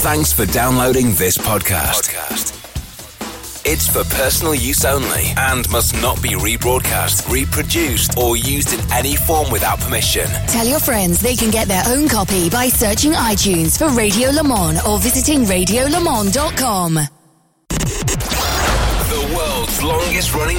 Thanks for downloading this podcast. It's for personal use only and must not be rebroadcast, reproduced, or used in any form without permission. Tell your friends they can get their own copy by searching iTunes for Radio Le Mans or visiting radiolemans.com. The world's longest running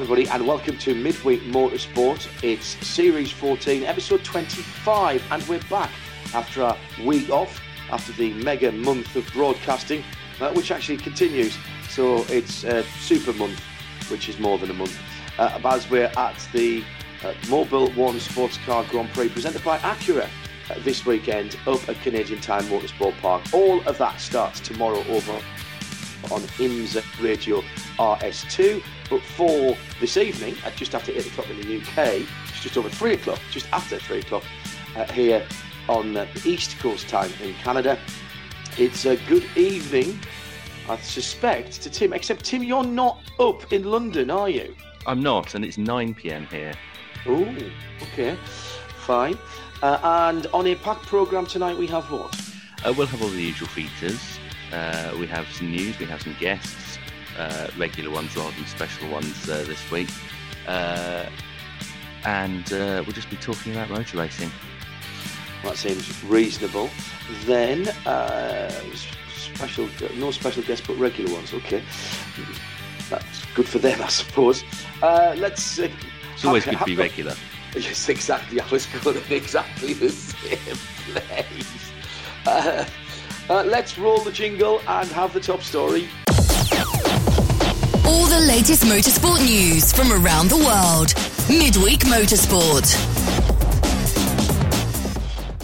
Everybody, and welcome to Midweek Motorsport. It's Series 14, Episode 25, and we're back after a week off, after the mega month of broadcasting, uh, which actually continues. So it's a super month, which is more than a month. Uh, as we're at the uh, Mobil One Sports Car Grand Prix presented by Acura uh, this weekend up at Canadian Tire Motorsport Park. All of that starts tomorrow over on IMSA Radio RS2. But for this evening, at just after 8 o'clock in the UK, it's just over 3 o'clock, just after 3 o'clock uh, here on uh, the East Coast time in Canada. It's a good evening, I suspect, to Tim. Except, Tim, you're not up in London, are you? I'm not, and it's 9 pm here. Oh, okay, fine. Uh, and on a packed programme tonight, we have what? Uh, we'll have all the usual features. Uh, we have some news, we have some guests, uh, regular ones rather than special ones uh, this week. Uh, and uh, we'll just be talking about motor racing. That seems reasonable. Then, uh, special, no special guests, but regular ones. Okay, that's good for them, I suppose. Uh, let's. Uh, It's always good to be regular. Yes, exactly. I was going in exactly the same place. Uh, uh, let's roll the jingle and have the top story. All the latest motorsport news from around the world. Midweek Motorsport.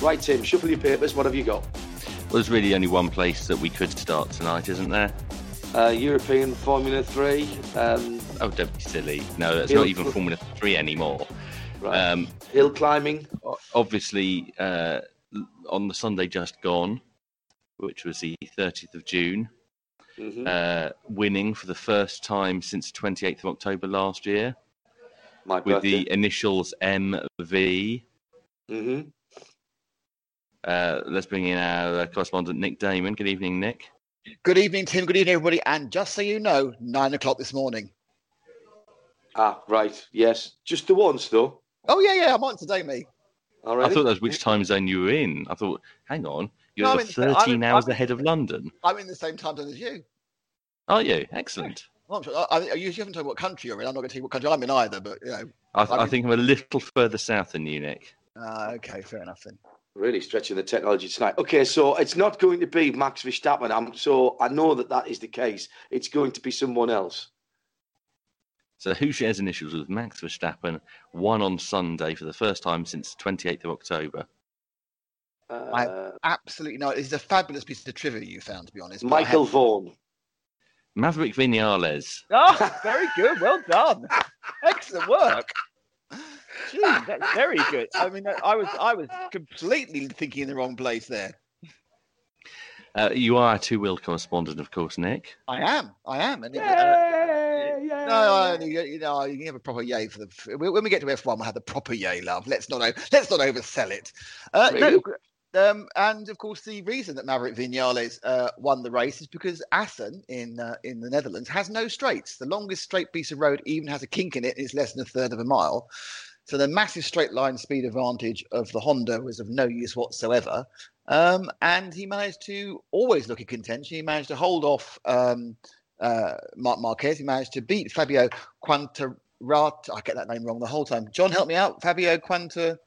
Right, Tim, shuffle your papers. What have you got? Well, there's really only one place that we could start tonight, isn't there? Uh, European Formula Three. Um, Oh, don't be silly. No, that's Hill- not even Formula 3 anymore. right. Um, Hill climbing. obviously, uh, on the Sunday just gone, which was the 30th of June, hmm uh, winning for the first time since 28th of October last year My with birthday. the initials MV. hmm Uh, let's bring in our uh, correspondent Nick Daman. Good evening, Nick. Good evening, Tim. Good evening, everybody. And just so you know, nine o'clock this morning. Ah, right. Yes, just the once though. Oh yeah, yeah, I'm on today, me. All I thought that was which time zone you were in. I thought, hang on, you're No, I'm the I'm 13 in- hours I'm in- ahead of London. I'm in the same time zone as you. Are you? Excellent. Well, I'm sure, I, I, you haven't told me what country you're in. I'm not going to tell you what country I'm in either. But you know, I, I'm I in- think I'm a little further south than you, Nick. uh, okay, fair enough then. Really stretching the technology tonight. Okay, so it's not going to be Max Verstappen. I'm, so I know that that is the case. It's going to be someone else. So who shares initials with Max Verstappen? Won on Sunday for the first time since 28th of October. Uh, Absolutely no. It's a fabulous piece of trivia you found, to be honest. Michael have- Vaughan. Maverick Vinales. Oh, very good. Well done. Excellent work. Gee, that's very good. I mean, I was I was completely thinking in the wrong place there. Uh, you are a two-wheel correspondent, of course, Nick. I am. I am. And, uh, Yay, yay. No, I, you, you know, you can have a proper yay for the. When we get to F1, we'll have the proper yay, love. Let's not let's not oversell it. Uh, Really? no, um, and of course, the reason that Maverick Vinales uh, won the race is because Assen in uh, in the Netherlands has no straights. The longest straight piece of road even has a kink in it. It's less than a third of a mile. So the massive straight line speed advantage of the Honda was of no use whatsoever. Um, and he managed to always look in contention. He managed to hold off um, uh, Marc Marquez. He managed to beat Fabio Quantararo. I get that name wrong the whole time. John, help me out. Fabio Quanta.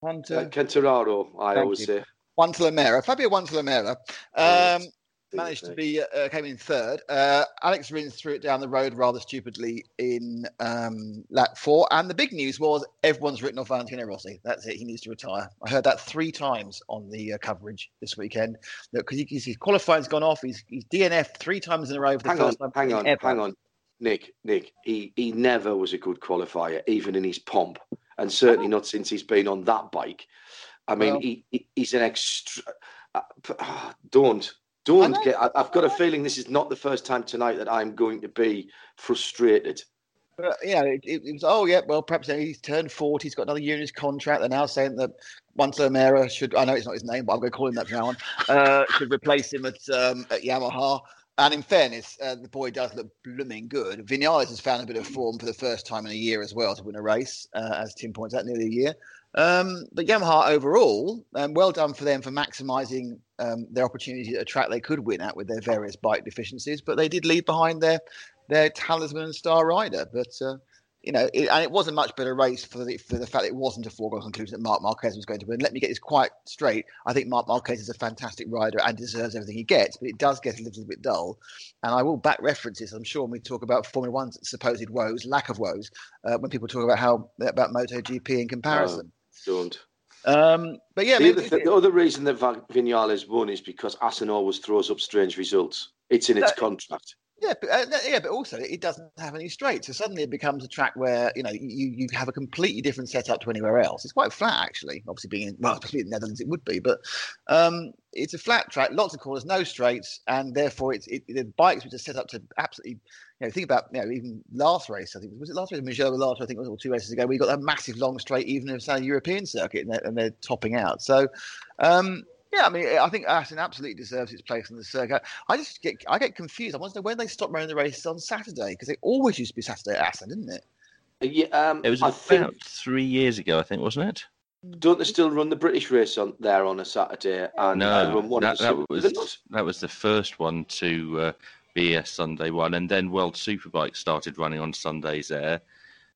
Quanta. Uh, I Thank always you. say. Guantanamera, Fabio Guantanamera, um, managed to be uh, came in third. Uh, Alex Rins threw it down the road rather stupidly in um, lap four. And the big news was everyone's written off Valentino Rossi. That's it. He needs to retire. I heard that three times on the uh, coverage this weekend because he, his qualifying's gone off. He's, he's DNF three times in a row for the hang first on, time. hang on, ever. hang on, Nick. Nick, he he never was a good qualifier, even in his pomp, and certainly not since he's been on that bike. I mean, Well- he, he he's an extra. Uh, ah, don't don't get. I, I've got a feeling this is not the first time tonight that I'm going to be frustrated. But, you know, it, it, it was, oh, yeah, well, perhaps he's turned 40, he's got another year in his contract. They're now saying that once O'Mara should, I know it's not his name, but I'm going to call him that from now on, uh, should replace him at, um, at Yamaha. And in fairness, uh, the boy does look blooming good. Vinales has found a bit of form for the first time in a year as well to win a race, uh, as Tim points out, nearly a year. Um, but Yamaha overall, um, well done for them for maximising um, their opportunity at a track they could win at with their various bike deficiencies. But they did leave behind their their talisman and star rider. But uh, you know, it, and it was a much better race for the for the fact that it wasn't a foregone conclusion that Marc Marquez was going to win. Let me get this quite straight. I think Marc Marquez is a fantastic rider and deserves everything he gets, but it does get a little bit dull. And I will back references. I'm sure when we talk about Formula One's supposed woes, lack of woes, uh, when people talk about how about MotoGP in comparison. Don't. Um, but yeah, the, mean, other th- the other reason that Vinales won is because Assen always throws up strange results. It's in its contract. Yeah, but, uh, yeah, but also it doesn't have any straight. So suddenly it becomes a track where you know you you have a completely different setup to anywhere else. It's quite flat actually. Obviously, being in, well, especially in the Netherlands, it would be, but um, it's a flat track, lots of corners, no straights, and therefore it's it, the bikes which are set up to absolutely. You know, think about you know even last race. I think was it last race? Michelle last. I think it was two races ago. We got that massive long straight, even it's a European circuit, and they're, and they're topping out. So. Um, yeah, I mean, I think Assen absolutely deserves its place in the circuit. I just get, I get confused. I want to know when they stopped running the races on Saturday because it always used to be Saturday at Assen, didn't it? Yeah, um, It was I about think three years ago, I think, wasn't it? don't they still run the British race on there on a Saturday and, and No, run one that, of the that was Did they not? that was the first one to uh, be a Sunday one, and then World Superbike started running on Sundays there.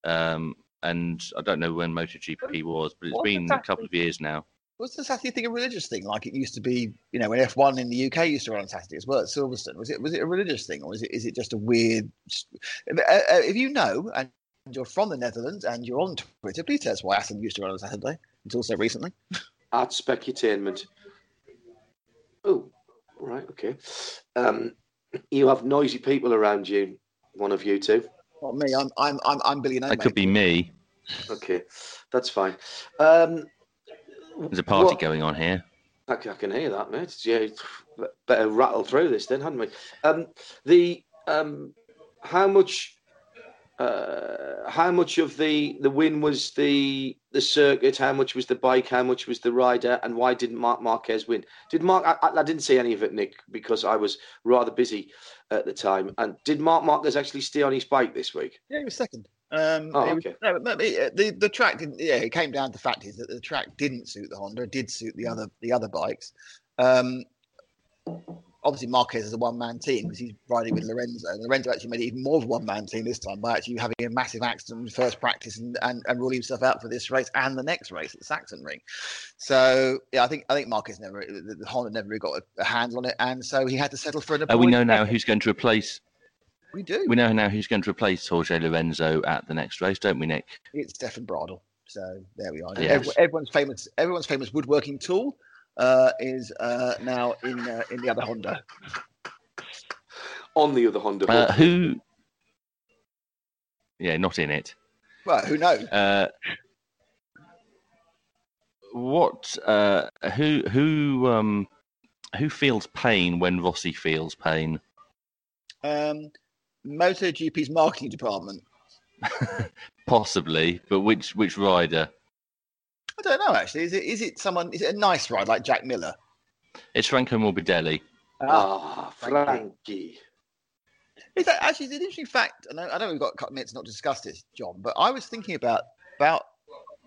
Um, and I don't know when MotoGP was, but it's Wasn't been a couple of years now. Was the Saturday thing a religious thing, like it used to be? You know, when F1 in the UK used to run on Saturday as well at Silverstone. Was it was it a religious thing, or is it is it just a weird? Uh, uh, if you know, and you're from the Netherlands and you're on Twitter, please tell us why Assen used to run on Saturday until so recently. at Specutainment. Oh, right, okay. Um, you have noisy people around you. One of you two. Not me. I'm I'm I'm, I'm Billy. No That could be me. Okay, that's fine. Um, There's a party what- going on here. I can, I can hear that, mate. Yeah, better rattle through this then, hadn't we? Um, the um, how much, uh, how much of the the win was the the circuit? How much was the bike? How much was the rider? And why didn't Marc Marquez win? Did Mark? I, I I didn't see any of it, Nick, because I was rather busy at the time. And did Marc Marquez actually stay on his bike this week? Yeah, he was second. Um, Oh, it was- no, but the the track didn't. Yeah, it came down to the fact is that the track didn't suit the Honda. It did suit the other the other bikes. Um, obviously, Marquez is a one man team because he's riding with Lorenzo. And Lorenzo actually made it even more of a one man team this time by actually having a massive accident in first practice and, and, and ruling himself out for this race and the next race at the Sachsenring. So yeah, I think I think Marquez never the, the Honda never really got a, a handle on it, and so he had to settle for an. Uh, we know now who's going to replace. We do. We know now who's going to replace Jorge Lorenzo at the next race, don't we, Nick? it's Stefan Bradl. So there we are. Yes. Everyone's famous. Everyone's famous woodworking tool uh, is uh, now in uh, in the other Honda. On the other Honda, Uh, who? Yeah, not in it. Well, who knows? Uh, what? Uh, who? Who? Um, who feels pain when Rossi feels pain? Um, MotoGP's marketing department. Possibly, but which which rider? I don't know. Actually, is it is it someone? Is it a nice ride like Jack Miller? It's Franco Morbidelli. ah, Frankie. Frankie. Is that actually it's an interesting fact? And I, I know we've got a couple of minutes not to discuss this, John, but I was thinking about about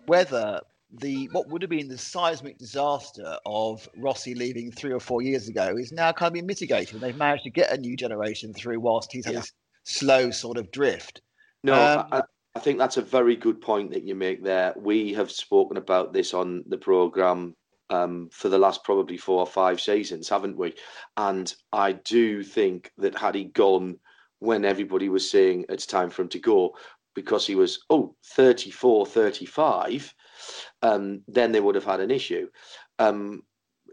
whether the what would have been the seismic disaster of Rossi leaving three or four years ago is now kind of been mitigated. And they've managed to get a new generation through whilst he's had Yeah. this slow sort of drift. No, Um, I, I think that's a very good point that you make there. We have spoken about this on the program um, for the last probably four or five seasons, haven't we? And I do think that had he gone when everybody was saying it's time for him to go, because he was, oh, 34, 35, um, then they would have had an issue. Um,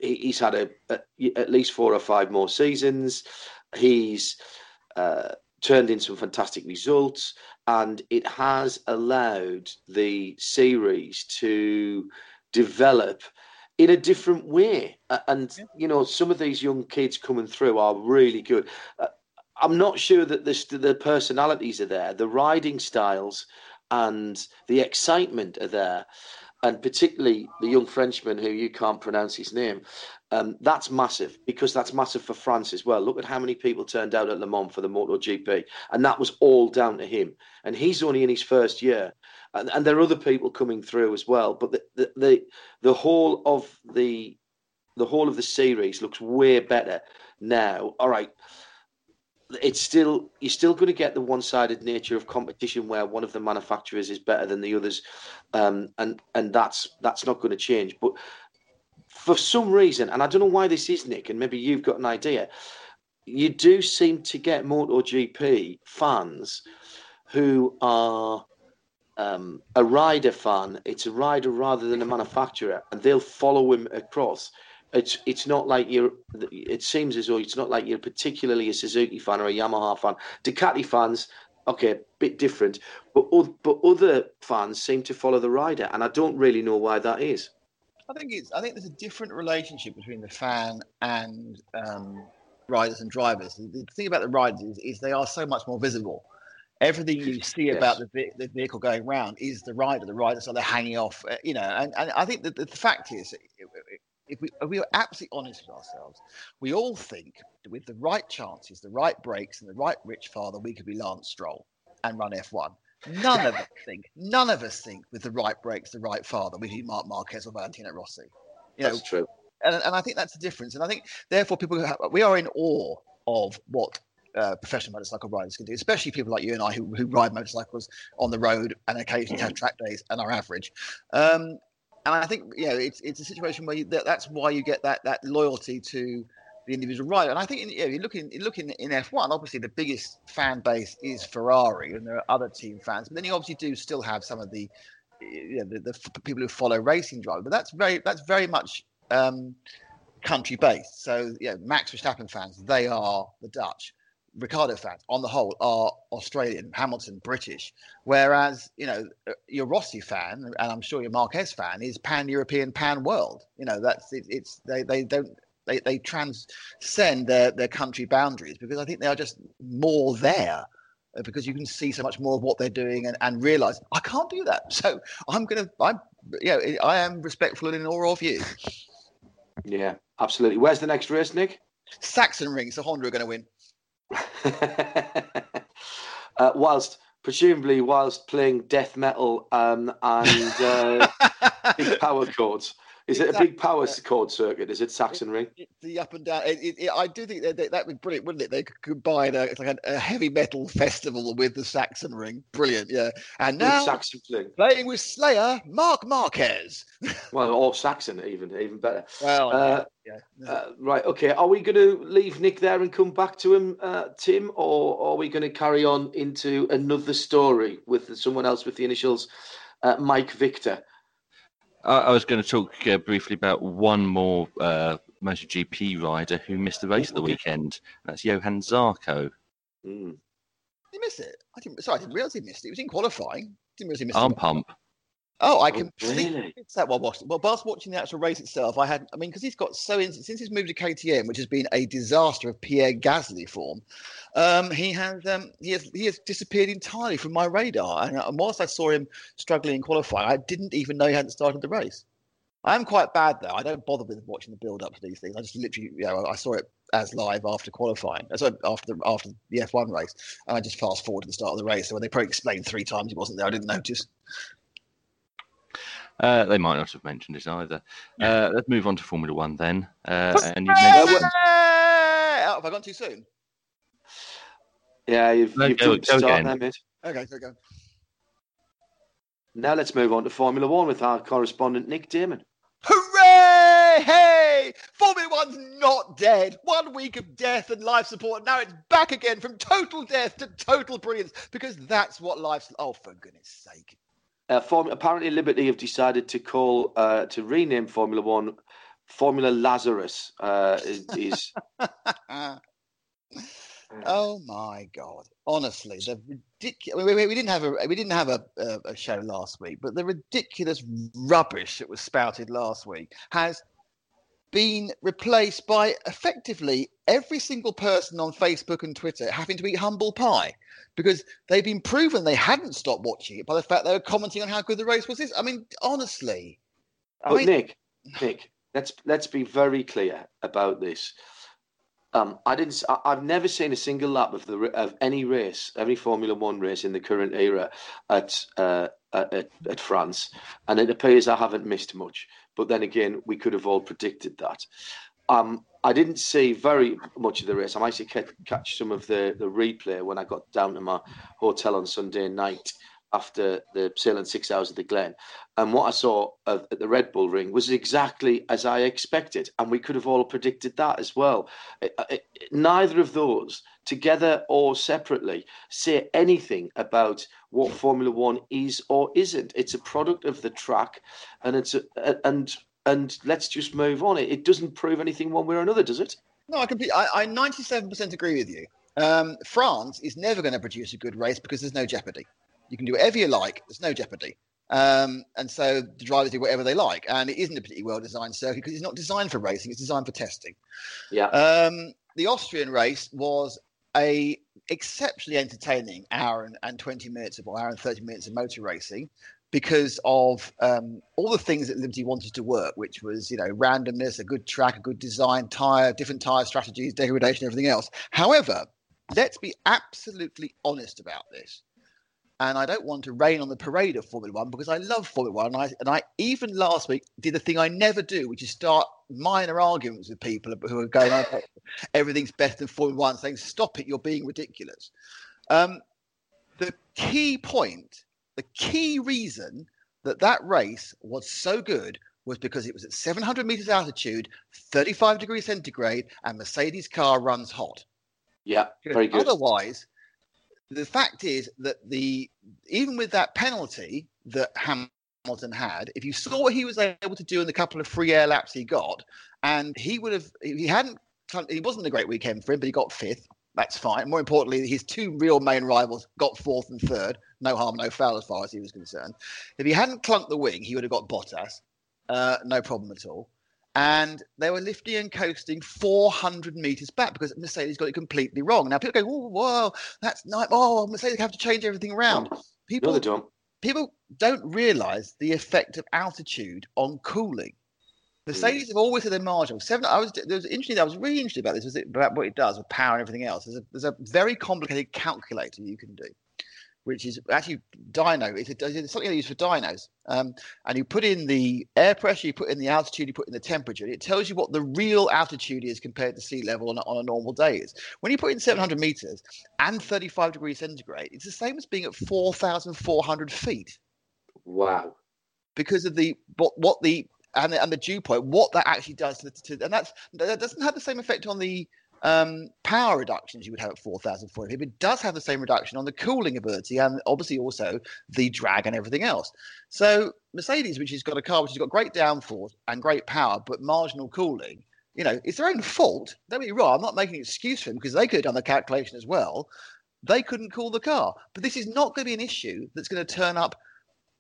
he, he's had a, a, at least four or five more seasons. He's uh, turned in some fantastic results, and it has allowed the series to develop in a different way. And you know, some of these young kids coming through are really good. Uh, I'm not sure that the, the personalities are there, the riding styles and the excitement are there and particularly the young Frenchman who you can't pronounce his name. Um, that's massive because that's massive for France as well. Look at how many people turned out at Le Mans for the MotoGP, and that was all down to him. And he's only in his first year, and, and there are other people coming through as well. But the, the the the whole of the the whole of the series looks way better now. All right, it's still you're still going to get the one-sided nature of competition where one of the manufacturers is better than the others, um, and and that's that's not going to change. But for some reason, and I don't know why this is, Nick, and maybe you've got an idea, you do seem to get MotoGP fans who are um, a rider fan. It's a rider rather than a manufacturer, and they'll follow him across it's it's not like you're. It seems as though it's not like you're particularly a Suzuki fan or a Yamaha fan. Ducati fans, okay, a bit different, but but other fans seem to follow the rider, and I don't really know why that is. I think it's. I think there's a different relationship between the fan and um, riders and drivers. The thing about the riders is, is they are so much more visible. Everything you see yes. about the, the vehicle going around is the rider. The riders are they're hanging off, uh, you know. And, and I think that the, the fact is, if we, if we are absolutely honest with ourselves, we all think that with the right chances, the right brakes, and the right rich father, we could be Lance Stroll and run F1. None of us think, none of us think with the right brakes, the right father, we could Marc Marquez or Valentino Rossi. You that's know, true. And, and I think that's the difference. And I think, therefore, people have, we are in awe of what uh, professional motorcycle riders can do, especially people like you and I who, who ride motorcycles on the road and occasionally have track days and are average. Um, and I think you know it's it's a situation where you, that, that's why you get that that loyalty to the individual rider. And I think you know, you look in you in, in F1, obviously the biggest fan base is Ferrari, and there are other team fans. But then you obviously do still have some of the you know, the, the people who follow racing drivers. But that's very that's very much um, country based. So yeah, Max Verstappen fans, they are the Dutch. Ricciardo fans, on the whole, are Australian, Hamilton, British. Whereas, you know, your Rossi fan, and I'm sure your Marquez fan, is pan European, pan world. You know, that's it, it's they, they don't they, they transcend their, their country boundaries because I think they are just more there uh, because you can see so much more of what they're doing and, and realize I can't do that. So I'm going to, I'm, you know, I am respectful and in awe of you. Yeah, absolutely. Where's the next race, Nick? Sachsenring. So Honda are going to win. uh, whilst presumably whilst playing death metal um, and uh, big power chords. Is exactly. it a big power chord circuit? Is it Sachsenring? It, the up and down. It, it, I do think that, that would be brilliant, wouldn't it? They could combine a, like a, a, heavy metal festival with the Sachsenring. Brilliant, yeah. And now Saxon playing. playing with Slayer, Marc Marquez. well, or Saxon, even even better. Well, uh, yeah. yeah. Uh, right. Okay. Are we going to leave Nick there and come back to him, uh, Tim, or are we going to carry on into another story with someone else with the initials uh, Mike Victor? I, was going to talk uh, briefly about one more uh, MotoGP rider who missed the race of the weekend. That's Johann Zarco. Mm. He missed it. I didn't. Sorry, I didn't realize he missed it. He was in qualifying. Didn't realize he missed Arm it. pump. Oh, I can oh, really? that while watching. Well, whilst watching the actual race itself, I had. I mean, because he's got so in, since he's moved to KTM, which has been a disaster of Pierre Gasly form. Um, he has um, he has he has disappeared entirely from my radar. And, uh, and whilst I saw him struggling in qualifying, I didn't even know he hadn't started the race. I am quite bad though. I don't bother with watching the build up to these things. I just literally, you know, I saw it as live after qualifying, so after the after the F1 race, and I just fast forward to the start of the race. So when they probably explained three times he wasn't there, I didn't notice. Uh, they might not have mentioned it either. Uh, let's move on to Formula One then. Uh, and you mentioned... oh, have I gone too soon? Yeah, you've, no, you've go, go start there, mate. Okay, so go. Now let's move on to Formula One with our correspondent Nick Daman. Hooray! Yay! Formula One's not dead. One week of death and life support. Now it's back again from total death to total brilliance because that's what life's. Oh, for goodness sake. Uh, Form- apparently, Liberty have decided to call uh, to rename Formula One Formula Lazarus. Uh, is, oh my god! Honestly, the ridiculous. We, we, we didn't have a we didn't have a, a, a show last week, but the ridiculous rubbish that was spouted last week has been replaced by effectively every single person on Facebook and Twitter having to eat humble pie because they've been proven they hadn't stopped watching it by the fact they were commenting on how good the race was. This, I mean, honestly. I mean, Nick, Nick, let's let's be very clear about this. Um, I didn't. I- I've never seen a single lap of the of any race, any Formula One race in the current era at uh, at, at at France, and it appears I haven't missed much. But then again, we could have all predicted that. Um, I didn't see very much of the race. I might catch some of the the replay when I got down to my hotel on Sunday night after the Sahlen's six hours of the Glen. And what I saw at the Red Bull Ring was exactly as I expected, and we could have all predicted that as well. It- it- neither of those, together or separately, say anything about what Formula One is or isn't. It's a product of the track, and it's a, and and let's just move on. It, it doesn't prove anything one way or another, does it? No, I completely. I, I 97% agree with you. Um, France is never going to produce a good race because there's no jeopardy. You can do whatever you like. There's no jeopardy. Um, and so the drivers do whatever they like. And it isn't a particularly well designed circuit because it's not designed for racing. It's designed for testing. Yeah. Um, the Austrian race was a exceptionally entertaining hour and, and 20 minutes of or hour and 30 minutes of motor racing because of um, all the things that Liberty wanted to work, which was you know randomness, a good track, a good design, tire, different tire strategies, degradation, everything else. However, let's be absolutely honest about this. And I don't want to rain on the parade of Formula One because I love Formula One. And I, and I even last week did the thing I never do, which is start minor arguments with people who are going, "Oh, everything's better than Formula One, saying, stop it, you're being ridiculous. Um, the key point, the key reason that that race was so good was because it was at 700 meters altitude, 35 degrees centigrade, and Mercedes car runs hot. Yeah, very good. Otherwise, the fact is that the even with that penalty that Hamilton had, if you saw what he was able to do in the couple of free air laps he got, and he would have, he hadn't, he wasn't a great weekend for him, but he got fifth. That's fine. More importantly, his two real main rivals got fourth and third. No harm, no foul, as far as he was concerned. If he hadn't clunked the wing, he would have got Bottas. Uh, no problem at all. And they were lifting and coasting 400 meters back because Mercedes got it completely wrong. Now people go, "Oh, whoa, that's nice. Oh, Mercedes have to change everything around." People, No, they don't. people don't realize the effect of altitude on cooling. Mercedes have always had their margin. Seven. I was. There was interesting. I was really interested about this. Was it about what it does with power and everything else? There's a there's a very complicated calculator you can do, which is actually dyno. It's, a, it's something they use for dynos. Um, and you put in the air pressure, you put in the altitude, you put in the temperature. And it tells you what the real altitude is compared to sea level on, a- on a normal day is. When you put in 700 meters and 35 degrees centigrade, it's the same as being at 4,400 feet Wow. because of the what what the and the, and the dew point, what that actually does to, to and that's that doesn't have the same effect on the um, power reductions you would have at 4,400. It does have the same reduction on the cooling ability and obviously also the drag and everything else. So Mercedes, which has got a car which has got great downforce and great power but marginal cooling, you know, it's their own fault. Don't me wrong. I'm not making an excuse for them because they could have done the calculation as well. They couldn't cool the car, but this is not going to be an issue that's going to turn up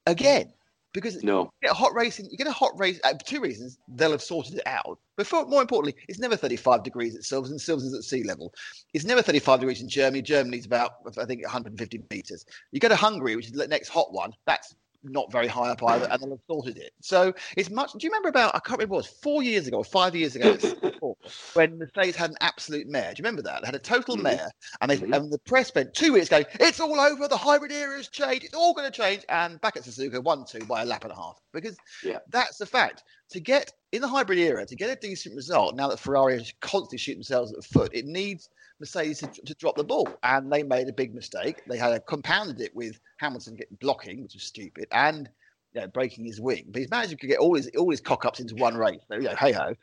again because No. you get a hot racing. You get a hot race. Uh, two reasons they'll have sorted it out. But for, more importantly, it's never 35 degrees at Silverstone. Silverstone's at sea level. It's never 35 degrees in Germany. Germany's about I think 150 meters. You go to Hungary, which is the next hot one. That's not very high up either, and they'll have sorted it. So it's much. Do you remember about? I can't remember. What it was four years ago, or five years ago, when Mercedes had an absolute mare. Do you remember that? They had a total Mhm. mare, and they Mhm. and the press spent two weeks going, "It's all over. The hybrid era has changed. It's all going to change." And back at Suzuka, one two by a lap and a half because Yeah. that's the fact. To get in the hybrid era, to get a decent result, now that Ferrari is constantly shooting themselves at the foot, it needs Mercedes to, to drop the ball, and they made a big mistake. They had compounded it with Hamilton getting blocking, which was stupid, and you know, breaking his wing, but he's managed to get all his all his cock ups into one race. So, you know, hey ho.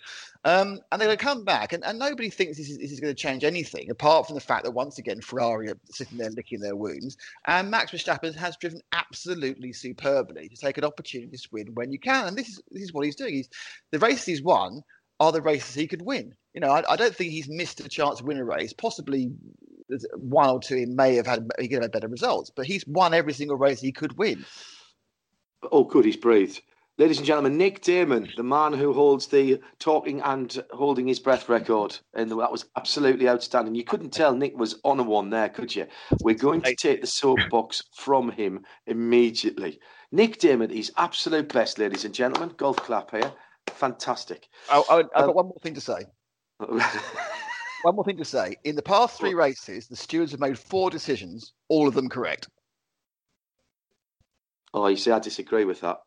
Um, and they're going to come back, and, and nobody thinks this is, this is going to change anything apart from the fact that once again Ferrari are sitting there licking their wounds, and Max Verstappen has driven absolutely superbly to take an opportunity to win when you can, and this is this is what he's doing. He's the race he's won are the races he could win. You know, I, I don't think he's missed a chance to win a race. Possibly one or two he may have had he could have had better results, but he's won every single race he could win. Oh, good, he's breathed. Ladies and gentlemen, Nick Daman, the man who holds the talking and holding his breath record, and that was absolutely outstanding. You couldn't tell Nick was on a one there, could you? We're going to take the soapbox from him immediately. Nick Daman he's absolute best, ladies and gentlemen. Golf clap here. Fantastic. Oh, oh, I've um, got one more thing to say. one more thing to say. In the past three races, the stewards have made four decisions, all of them correct. Oh, you see, I disagree with that.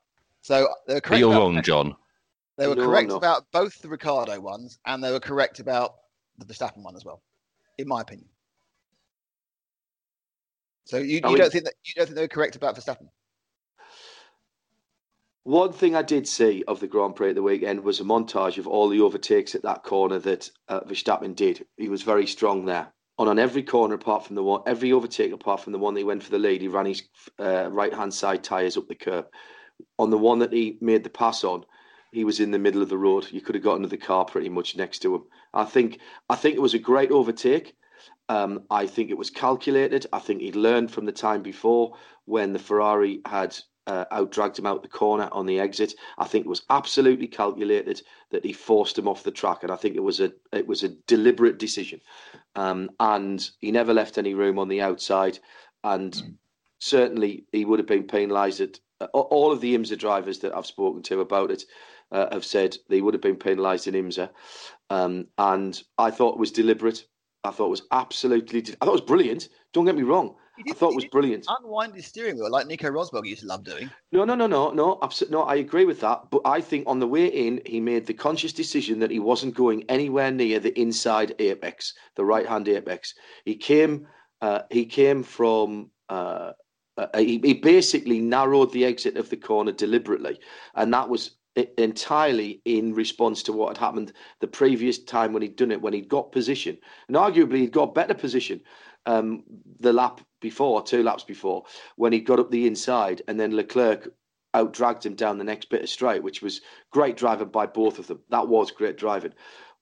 So they're correct. You're wrong, John. They were no, correct about both the Ricciardo ones, and they were correct about the Verstappen one as well, in my opinion. So you, you don't think that you don't think they were correct about Verstappen? One thing I did see of the Grand Prix at the weekend was a montage of all the overtakes at that corner that uh, Verstappen did. He was very strong there. And on every corner, apart from the one, every overtake apart from the one that he went for the lead, he ran his uh, right hand side tyres up the curb. On the one that he made the pass on, he was in the middle of the road. You could have got into the car pretty much next to him. I think I think it was a great overtake. Um, I think it was calculated. I think he'd learned from the time before when the Ferrari had uh, out dragged him out the corner on the exit. I think it was absolutely calculated that he forced him off the track, and I think it was a it was a deliberate decision. Um, and he never left any room on the outside, and mm. certainly he would have been penalised. At uh, all of the IMSA drivers that I've spoken to about it uh, have said they would have been penalised in IMSA, um, and I thought it was deliberate. I thought it was absolutely. I thought it was brilliant. Don't get me wrong. I thought it was brilliant. Unwind his steering wheel like Nico Rosberg used to love doing. No, no, no, no, no. Absolutely, no. I agree with that. But I think on the way in, he made the conscious decision that he wasn't going anywhere near the inside apex, the right-hand apex. He came. Uh, he came from. Uh, uh, he, he basically narrowed the exit of the corner deliberately, and that was entirely in response to what had happened the previous time when he'd done it, when he'd got position, and arguably he'd got better position um, the lap before, two laps before, when he got up the inside and then Leclerc out dragged him down the next bit of straight, which was great driving by both of them. That was great driving.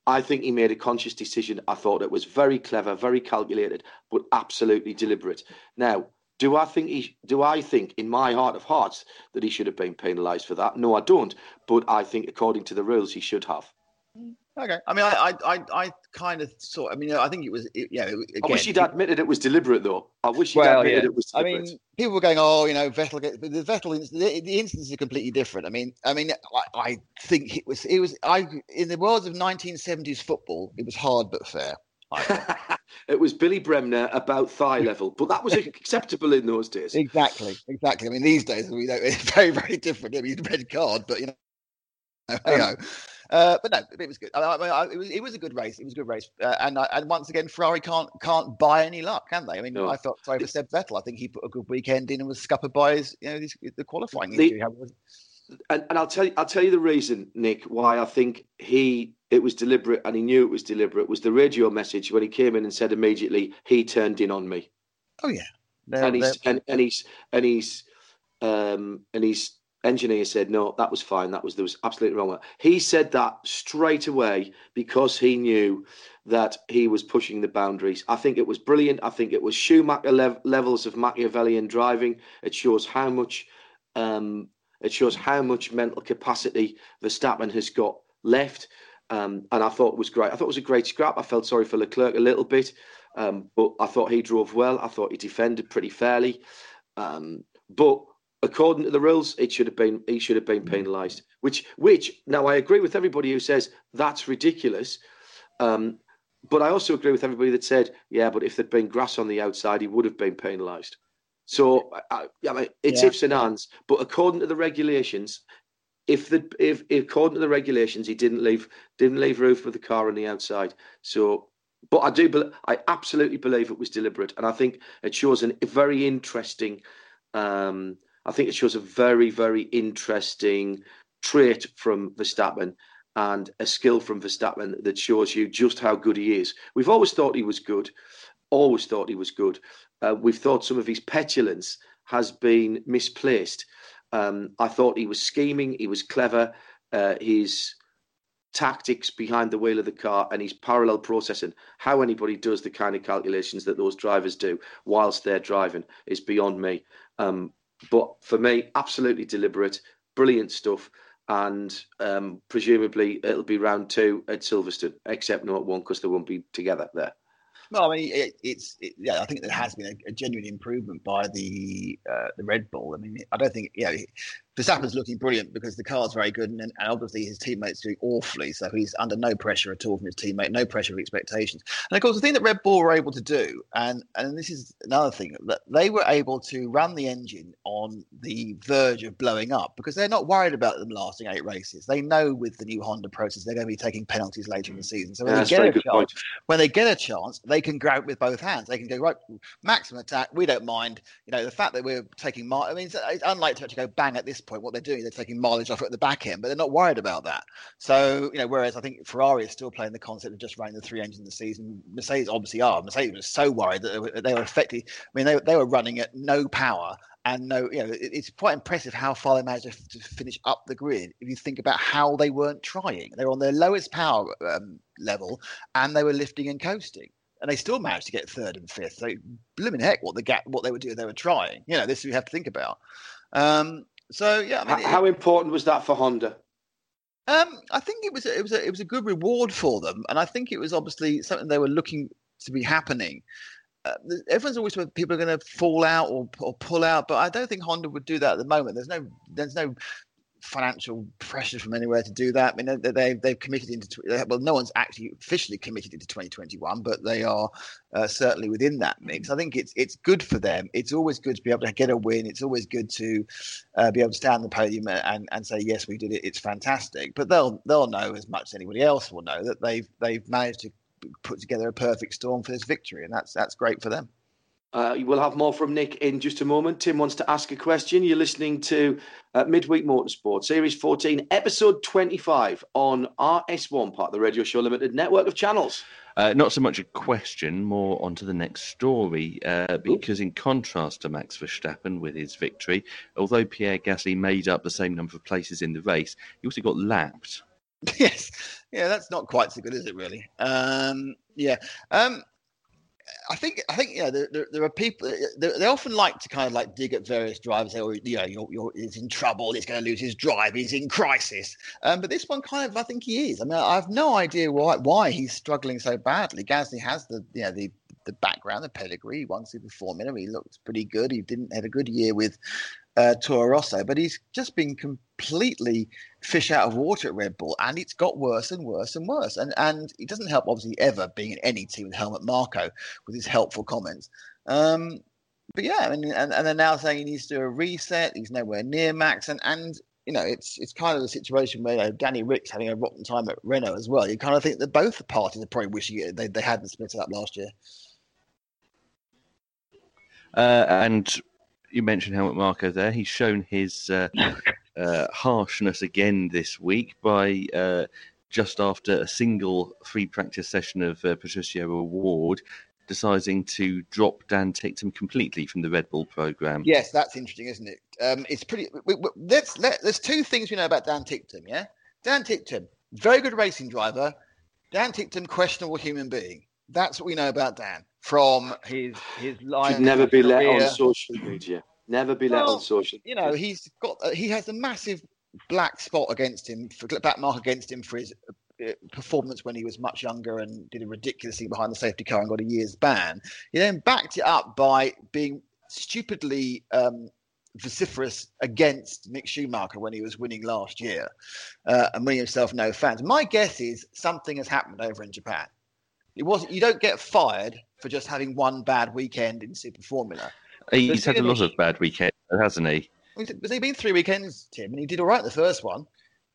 I think he made a conscious decision. I thought it was very clever, very calculated, but absolutely deliberate. Now, do I think he? Do I think, in my heart of hearts, that he should have been penalised for that? No, I don't. But I think, according to the rules, he should have. Mm. Okay. I mean, I, I, I, kind of saw. I mean, I think it was. It, yeah. Again, I wish he'd admitted it was deliberate, though. I wish he'd well, admitted yeah. it was. Deliberate. I mean, people were going, "Oh, you know, Vettel." Get, the Vettel, the, the instance is completely different. I mean, I mean, I, I think it was. It was. I in the world of 1970s football, it was hard but fair. it was Billy Bremner about thigh level, but that was acceptable in those days. Exactly, exactly. I mean, these days, you know, it's very, very different. I mean, red card, but you know, um, uh, but no, it was good. I, I, it, was, it was a good race. It was a good race, uh, and and once again, Ferrari can't can't buy any luck, can they? I mean, no. I felt sorry for Seb Vettel. I think he put a good weekend in and was scuppered by his, you know, his, the qualifying the, And, and I'll tell you, I'll tell you the reason, Nick, why I think he it was deliberate and he knew it was deliberate was the radio message when he came in and said immediately he turned in on me. Oh yeah, they're, and he's and, and he's and he's um and he's engineer said no that was fine that was there was absolutely wrong he said that straight away because he knew that he was pushing the boundaries. I think it was brilliant. I think it was schumacher lev- levels of machiavellian driving. It shows how much um, it shows how much mental capacity verstappen has got left. Um, and i thought it was great. I thought it was a great scrap. I felt sorry for leclerc a little bit um, but i thought he drove well. I thought he defended pretty fairly. Um, but according to the rules, it should have been he should have been penalised. Which which now I agree with everybody who says that's ridiculous. Um, but I also agree with everybody that said, yeah, but if there'd been grass on the outside, he would have been penalised. So I, I mean, it's yeah. ifs and ands. But according to the regulations, if the if, if according to the regulations, he didn't leave didn't leave room for the car on the outside. So, but I do, I absolutely believe it was deliberate, and I think it shows an, a very interesting um, I think it shows a very, very interesting trait from Verstappen and a skill from Verstappen that shows you just how good he is. We've always thought he was good, always thought he was good. Uh, we've thought some of his petulance has been misplaced. Um, I thought he was scheming, he was clever, uh, his tactics behind the wheel of the car and his parallel processing. How anybody does the kind of calculations that those drivers do whilst they're driving is beyond me. Um, but for me, absolutely deliberate, brilliant stuff. And um, presumably it'll be round two at Silverstone, except not one because they won't be together there. No, I mean it, it's it, yeah. I think there has been a, a genuine improvement by the uh, the Red Bull. I mean, I don't think yeah. Verstappen's looking brilliant because the car's very good, and, and obviously his teammates doing awfully. So he's under no pressure at all from his teammate, no pressure of expectations. And of course, the thing that Red Bull were able to do, and and this is another thing that they were able to run the engine on the verge of blowing up because they're not worried about them lasting eight races. They know with the new Honda process they're going to be taking penalties later in the season. So when Yeah, they get a point. chance, when they get a chance, they can grab it with both hands. They can go right, maximum attack. We don't mind. You know, the fact that we're taking mi- I mean, it's, it's unlike to actually go bang at this point. What they're doing, they're taking mileage off at the back end, but they're not worried about that. So, you know, whereas I think Ferrari is still playing the concept of just running the three engines in the season. Mercedes obviously are. Mercedes was so worried that they were, effectively. I mean, they they were running at no power. And no, you know, it, it's quite impressive how far they managed to, to finish up the grid. If you think about how they weren't trying, they were on their lowest power um, level, and they were lifting and coasting and they still managed to get third and fifth. So, blooming heck, what the gap, what they were doing, they were trying. You know, this we have to think about. Um, so yeah, I mean, H- it- how important was that for Honda? um, I think it was it was a, it was a good reward for them, and I think it was obviously something they were looking to be happening. Uh, everyone's always said people are going to fall out or, or pull out, but I don't think Honda would do that at the moment. There's no there's no financial pressure from anywhere to do that. I mean, they they they've committed into well, no one's actually officially committed into 2021, but they are uh, certainly within that mix. I think it's it's good for them. It's always good to be able to get a win. It's always good to uh, be able to stand on the podium and, and say yes, we did it. It's fantastic. But they'll they'll know as much as anybody else will know that they've they've managed to put together a perfect storm for this victory, and that's that's great for them. Uh, we'll have more from Nick in just a moment. Tim wants to ask a question. You're listening to uh, Midweek Motorsport, Series 14, Episode 25 on RS1, part of the Radio Show Limited network of channels. Uh, not so much a question, more onto the next story, uh, because in contrast to Max Verstappen with his victory, although Pierre Gasly made up the same number of places in the race, he also got lapped. yes, yeah, that's not quite so good, is it? Really? Um, yeah. Um, I think I think yeah, there, there, there are people. They, they often like to kind of like dig at various drivers. Say, oh, you know, you're, you're, he's in trouble. He's going to lose his drive. He's in crisis. Um, but this one kind of, I think he is. I mean, I have no idea why why he's struggling so badly. Gasly has the you know the the background, the pedigree. He won Super Formula. He looks pretty good. He didn't have a good year with uh, Toro Rosso, but he's just been completely fish out of water at Red Bull, and it's got worse and worse and worse. And and it doesn't help, obviously, ever being in any team with Helmut Marko with his helpful comments. Um, but yeah, mean, and, and they're now saying he needs to do a reset. He's nowhere near Max, and and you know, it's it's kind of the situation where you know, Danny Ric's having a rotten time at Renault as well. You kind of think that both the parties are probably wishing it, they they hadn't split it up last year. Uh, and you mentioned Helmut Marko there. He's shown his uh, uh, harshness again this week by uh, just after a single free practice session of uh, Patricio O'Ward, deciding to drop Dan Ticktum completely from the Red Bull program. Yes, that's interesting, isn't it? Um, it's pretty. We, we, let's let. There's two things we know about Dan Ticktum. Yeah, Dan Ticktum, very good racing driver. Dan Ticktum, questionable human being. That's what we know about Dan from his his line. Should never be let on social media. Never be let Well, on social You know, he's got. Uh, he has a massive black spot against him, for, black mark against him for his uh, performance when he was much younger and did a ridiculous thing behind the safety car and got a year's ban. He then backed it up by being stupidly um, vociferous against Mick Schumacher when he was winning last year uh, and winning himself no fans. My guess is something has happened over in Japan. It wasn't. You don't get fired for just having one bad weekend in Super Formula. He's had a lot of bad weekends, hasn't he? Has he been three weekends, Tim? And he did all right the first one.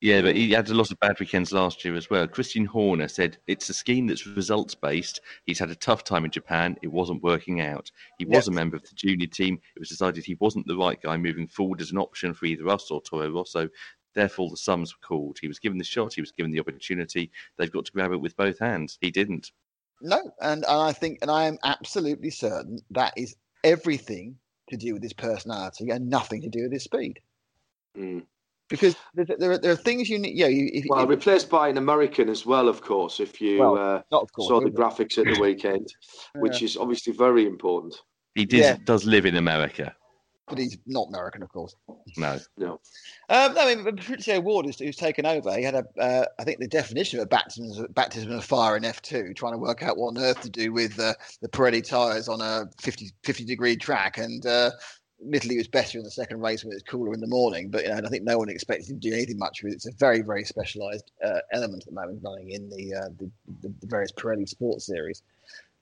Yeah, but he had a lot of bad weekends last year as well. Christian Horner said it's a scheme that's results based. He's had a tough time in Japan. It wasn't working out. He was Yep. a member of the junior team. It was decided he wasn't the right guy moving forward as an option for either us or Toro Rosso. So, therefore, the sums were called. He was given the shot. He was given the opportunity. They've got to grab it with both hands. He didn't. No, and I think, and I am absolutely certain that is everything to do with his personality and nothing to do with his speed. Mm. Because there, there, are, there are things you need. Yeah, you, if, Well, if- replaced by an American as well, of course. If you Well, uh, course. saw the graphics at the weekend, which is obviously very important. He did, Yeah. does live in America. But he's not American, of course. No. No, Um, I mean, Patricio O'Ward, who's, who's taken over, he had a, uh, I think the definition of a baptism, baptism of fire in F2, trying to work out what on earth to do with uh, the Pirelli tyres on a 50, 50 degree track. And uh, admittedly, it was better in the second race when it was cooler in the morning. But you know, I think no one expected him to do anything much with it. It's a very, very specialised uh, element at the moment running in the, uh, the, the, the various Pirelli sports series.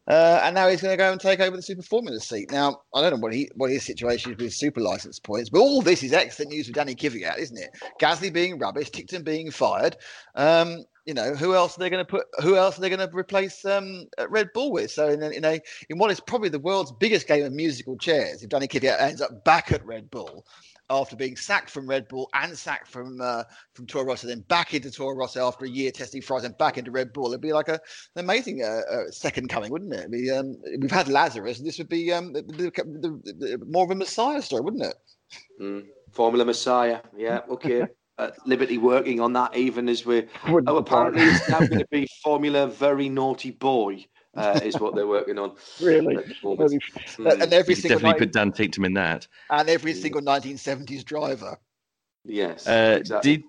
Uh, and now he's going to go and take over the Super Formula seat. Now, I don't know what he what his situation is with super license points, but all this is excellent news for Danny Kvyat, isn't it? Gasly being rubbish, Ticktum being fired. Um, you know, who else are they going to put? Who else are they going to replace um, Red Bull with? So, in in a in what is probably the world's biggest game of musical chairs, if Danny Kvyat ends up back at Red Bull after being sacked from Red Bull and sacked from uh, from Toro Rosso, then back into Toro Rosso after a year testing Ferrari and back into Red Bull, it'd be like a, an amazing uh, uh, second coming, wouldn't it? Be, um, we've had Lazarus, and this would be um, the, the, the, the, more of a Messiah story, wouldn't it? mm. Formula Messiah. Yeah, okay. Liberty working on that even as we're. Wouldn't Oh, apparently it's now going to be Formula Very Naughty Boy. Uh, is what they're working on. Really? at the moment. Maybe- Mm. and every single definitely 19 put Dan Ticktum in that. and every single 1970s driver. Yes, Uh, exactly. Did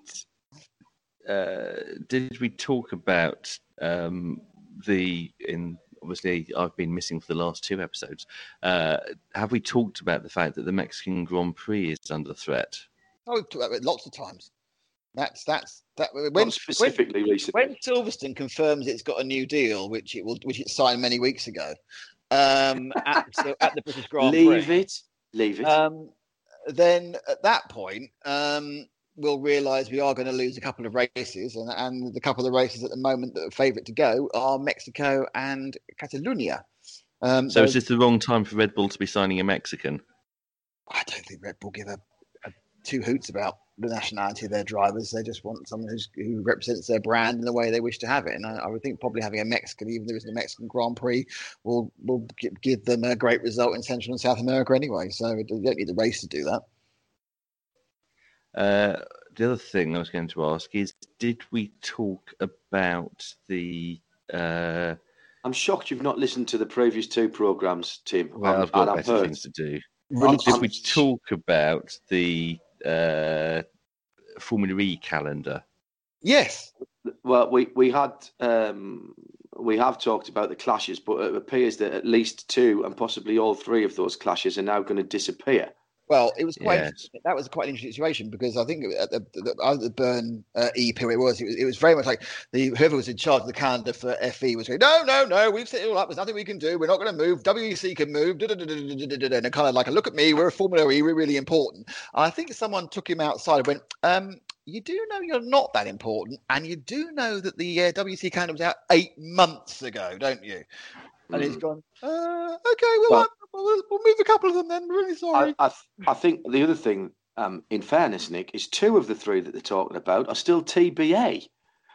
uh, did we talk about um, the in obviously I've been missing for the last two episodes. Uh, have we talked about the fact that the Mexican Grand Prix is under threat? Oh, we've talked about it lots of times. That's that's that. When, Not when, specifically recently. when Silverstone confirms it's got a new deal, which it will, which it signed many weeks ago, um, at, so at the British Grand Prix. Leave it. Leave it. um, then at that point, um, we'll realise we are going to lose a couple of races, and, and the couple of the races at the moment that are favourite to go are Mexico and Catalonia. Um, So is this the wrong time for Red Bull to be signing a Mexican? I don't think Red Bull give a, a two hoots about the nationality of their drivers. They just want someone who's, who represents their brand in the way they wish to have it. And I, I would think probably having a Mexican, even though there isn't a Mexican Grand Prix, will will give them a great result in Central and South America anyway. So you don't need the race to do that. Uh, the other thing I was going to ask is, did we talk about the? Uh, I'm shocked you've not listened to the previous two programs, Tim. well, I'm- I've got and I've better heard. things to do. I'm- Did we talk about the uh, Formula E calendar? Yes. Well, we we had um, we have talked about the clashes, but it appears that at least two and possibly all three of those clashes are now going to disappear. Well, it was quite yes. that was quite an interesting situation because I think at the, the, the Bern uh, EP it was, it was, it was very much like the whoever was in charge of the calendar for FE was going no no no we've set it all up. There's nothing we can do. We're not going to move WEC can move. And kind of like look at me. We're a Formula E. We're really important. I think someone took him outside and went um, you do know you're not that important, and you do know that the uh, WC calendar was out eight months ago, don't you? And he's Mm. gone, uh, okay, well, Well- we'll, we'll move a couple of them then. Really sorry. I, I, I think the other thing, um, in fairness, Nick, is two of the three that they're talking about are still TBA.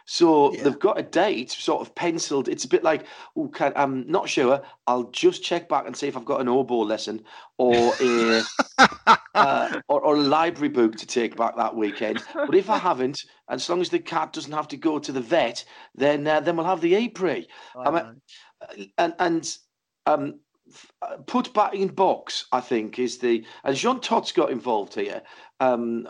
So Yeah. they've got a date sort of penciled. It's a bit like, oh, can, I'm not sure. I'll just check back and see if I've got an oboe lesson or a uh, or, or a library book to take back that weekend. But if I haven't, and as long as the cat doesn't have to go to the vet, then uh, then we'll have the E-Prix I I mean-. And and um, put back in box. I think is the and Jean Todt's got involved here. Um,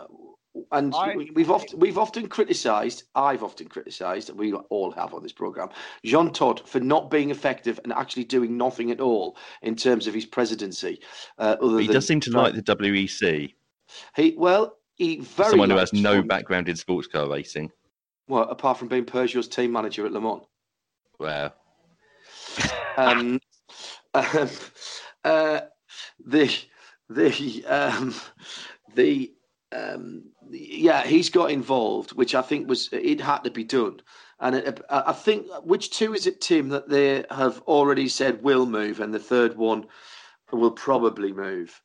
and I- we- we've often we've often criticised. I've often criticised, and we all have on this program, Jean Todt for not being effective and actually doing nothing at all in terms of his presidency. Uh, other he than does seem to try- like the WEC. He well, he very Someone who has no fun- background in sports car racing. Well, apart from being Peugeot's team manager at Le Mans. Wow. Um, um, uh, the the um, the um, yeah, he's got involved, which I think was it had to be done. And it, I think which two is it, Tim, that they have already said will move, and the third one will probably move.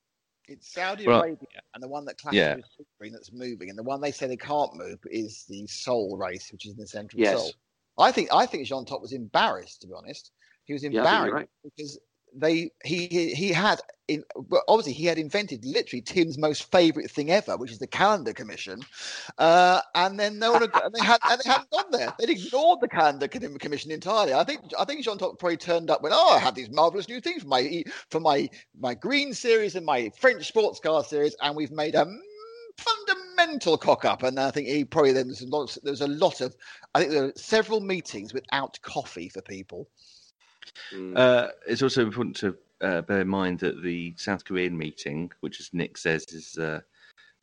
It's Saudi Well, Arabia, and the one that clashes yeah. with Sebring that's moving, and the one they say they can't move is the Seoul race, which is in the centre of Yes. Seoul. I think I think Jean Todt was embarrassed, to be honest. He was Yeah, embarrassed right. because they he he, he had in well, obviously he had invented literally Tim's most favourite thing ever, which is the calendar commission, uh, and then no one had, and they had and they hadn't gone there. They'd ignored the calendar commission entirely. I think I think Jean Todt probably turned up when oh I had these marvelous new things for my for my my green series and my French sports car series, and we've made a fundamental cock up. And I think he probably there was a lot. There was a lot of I think there were several meetings without coffee for people. Mm. Uh, it's also important to uh, bear in mind that the South Korean meeting, which, as Nick says, is uh,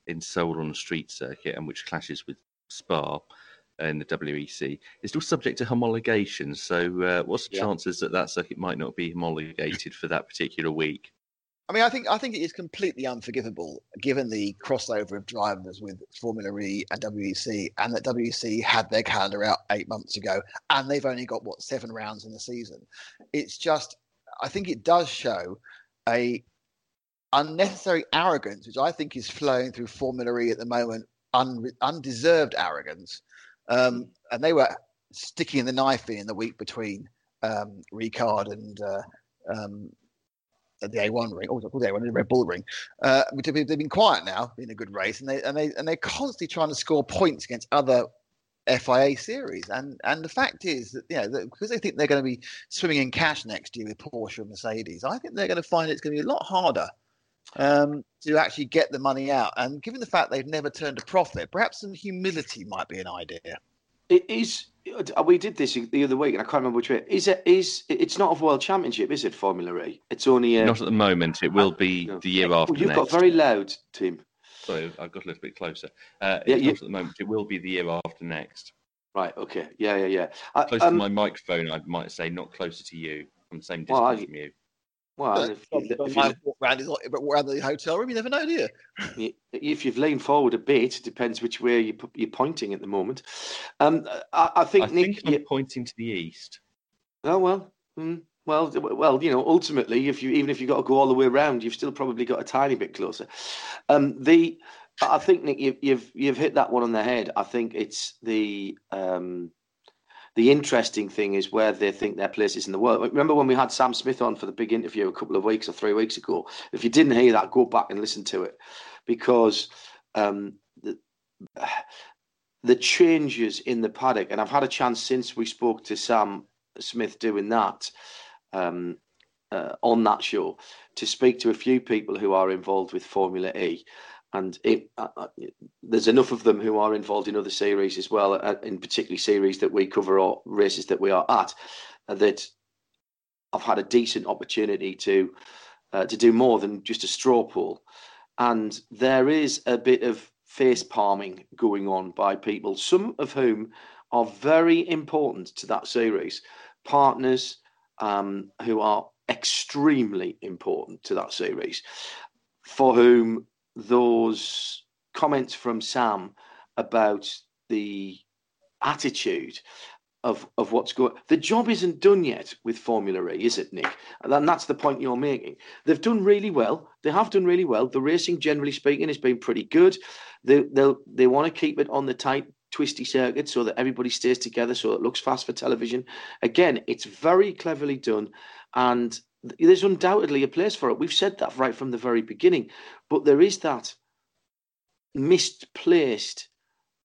in Seoul on the street circuit and which clashes with Spa in the WEC, is still subject to homologation. So, uh, what's the Yeah. chances that that circuit might not be homologated for that particular week? I mean, I think I think it is completely unforgivable given the crossover of drivers with Formula E and WEC, and that WEC had their calendar out eight months ago, and they've only got what seven rounds in the season. It's just, I think it does show a unnecessary arrogance, which I think is flowing through Formula E at the moment, un, undeserved arrogance, um, and they were sticking the knife in in the week between um, Ricard and. Uh, um, the A1 ring, or called the A1, the Red Bull ring. Uh, they've been- quiet now been a good race, and they and they and they're constantly trying to score points against other FIA series. And and the fact is that you know that because they think they're going to be swimming in cash next year with Porsche and Mercedes, I think they're going to find it's going to be a lot harder um, to actually get the money out. And given the fact they've never turned a profit, perhaps some humility might be an idea. It is. uh, We did this the other week, and I can't remember which way. Is it? Is it's not a world championship, is it? Formula E. It's only a. Not at the moment. It will be No. the year Well, after you've next. got very loud, Tim. Sorry, I've got a little bit closer. Uh, Yeah, not at the moment. It will be the year after next. Right. Okay. Yeah. Yeah. Yeah. Close um, to my microphone, I might say, not closer to you. I'm the same distance Well, I- from you. Well, if, Don't if, mind walk around, his- around the hotel room, you never know, do you? you, if you've leaned forward a bit, it depends which way you, pu- you're pointing at the moment. Um, I, I think I Nick. think I'm you- pointing to the east. oh well. Mm, well, well, you know, ultimately, if you even if you've got to go all the way around, you've still probably got a tiny bit closer. Um, the I think Nick, you, you've you've hit that one on the head. I think it's the um, the interesting thing is where they think their place is in the world. Remember when we had Sam Smith on for the big interview a couple of weeks or three weeks ago? If you didn't hear that, go back and listen to it because um, the, the changes in the paddock, and I've had a chance since we spoke to Sam Smith doing that um, uh, on that show to speak to a few people who are involved with Formula E. And it, uh, uh, there's enough of them who are involved in other series as well, uh, in particularly series that we cover or races that we are at, uh, that I've had a decent opportunity to uh, to do more than just a straw poll. And there is a bit of face palming going on by people, some of whom are very important to that series, partners um, who are extremely important to that series, for whom those comments from Sam about the attitude of of what's going the job isn't done yet with Formula E, is it, Nick? And that's the point you're making. They've done really well. They have done really well. The racing, generally speaking, has been pretty good. They they they want to keep it on the tight, twisty circuit so that everybody stays together, so it looks fast for television. Again, it's very cleverly done, and there's undoubtedly a place for it. We've said that right from the very beginning, but there is that misplaced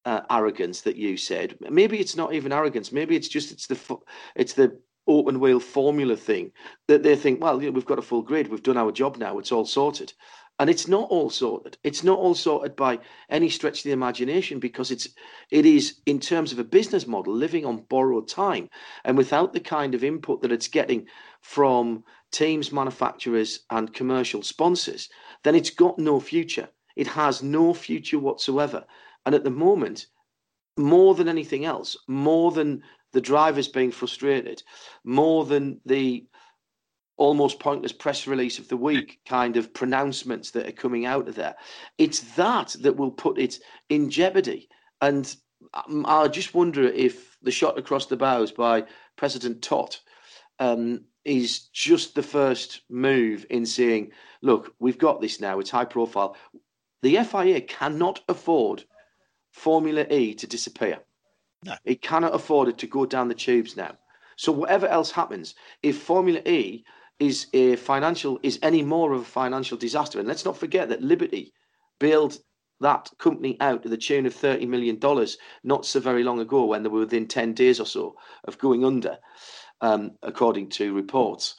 uh, arrogance that you said. Maybe it's not even arrogance. Maybe it's just it's the it's the open wheel formula thing that they think. Well, you know, we've got a full grid. We've done our job now. It's all sorted. And it's not all sorted. It's not all sorted by any stretch of the imagination because it's it is in terms of a business model living on borrowed time and without the kind of input that it's getting from teams, manufacturers, and commercial sponsors, then it's got no future. It has no future whatsoever. And at the moment, more than anything else, more than the drivers being frustrated, more than the almost pointless press release of the week kind of pronouncements that are coming out of there. It's that that will put it in jeopardy. And um, I just wonder if the shot across the bows by President Todt um, is just the first move in saying, look, we've got this now, it's high profile. The FIA cannot afford Formula E to disappear. No. It cannot afford it to go down the tubes now. So whatever else happens, if Formula E is a financial is any more of a financial disaster, and let's not forget that Liberty bailed that company out to the tune of thirty million dollars not so very long ago, when they were within ten days or so of going under, um, according to reports.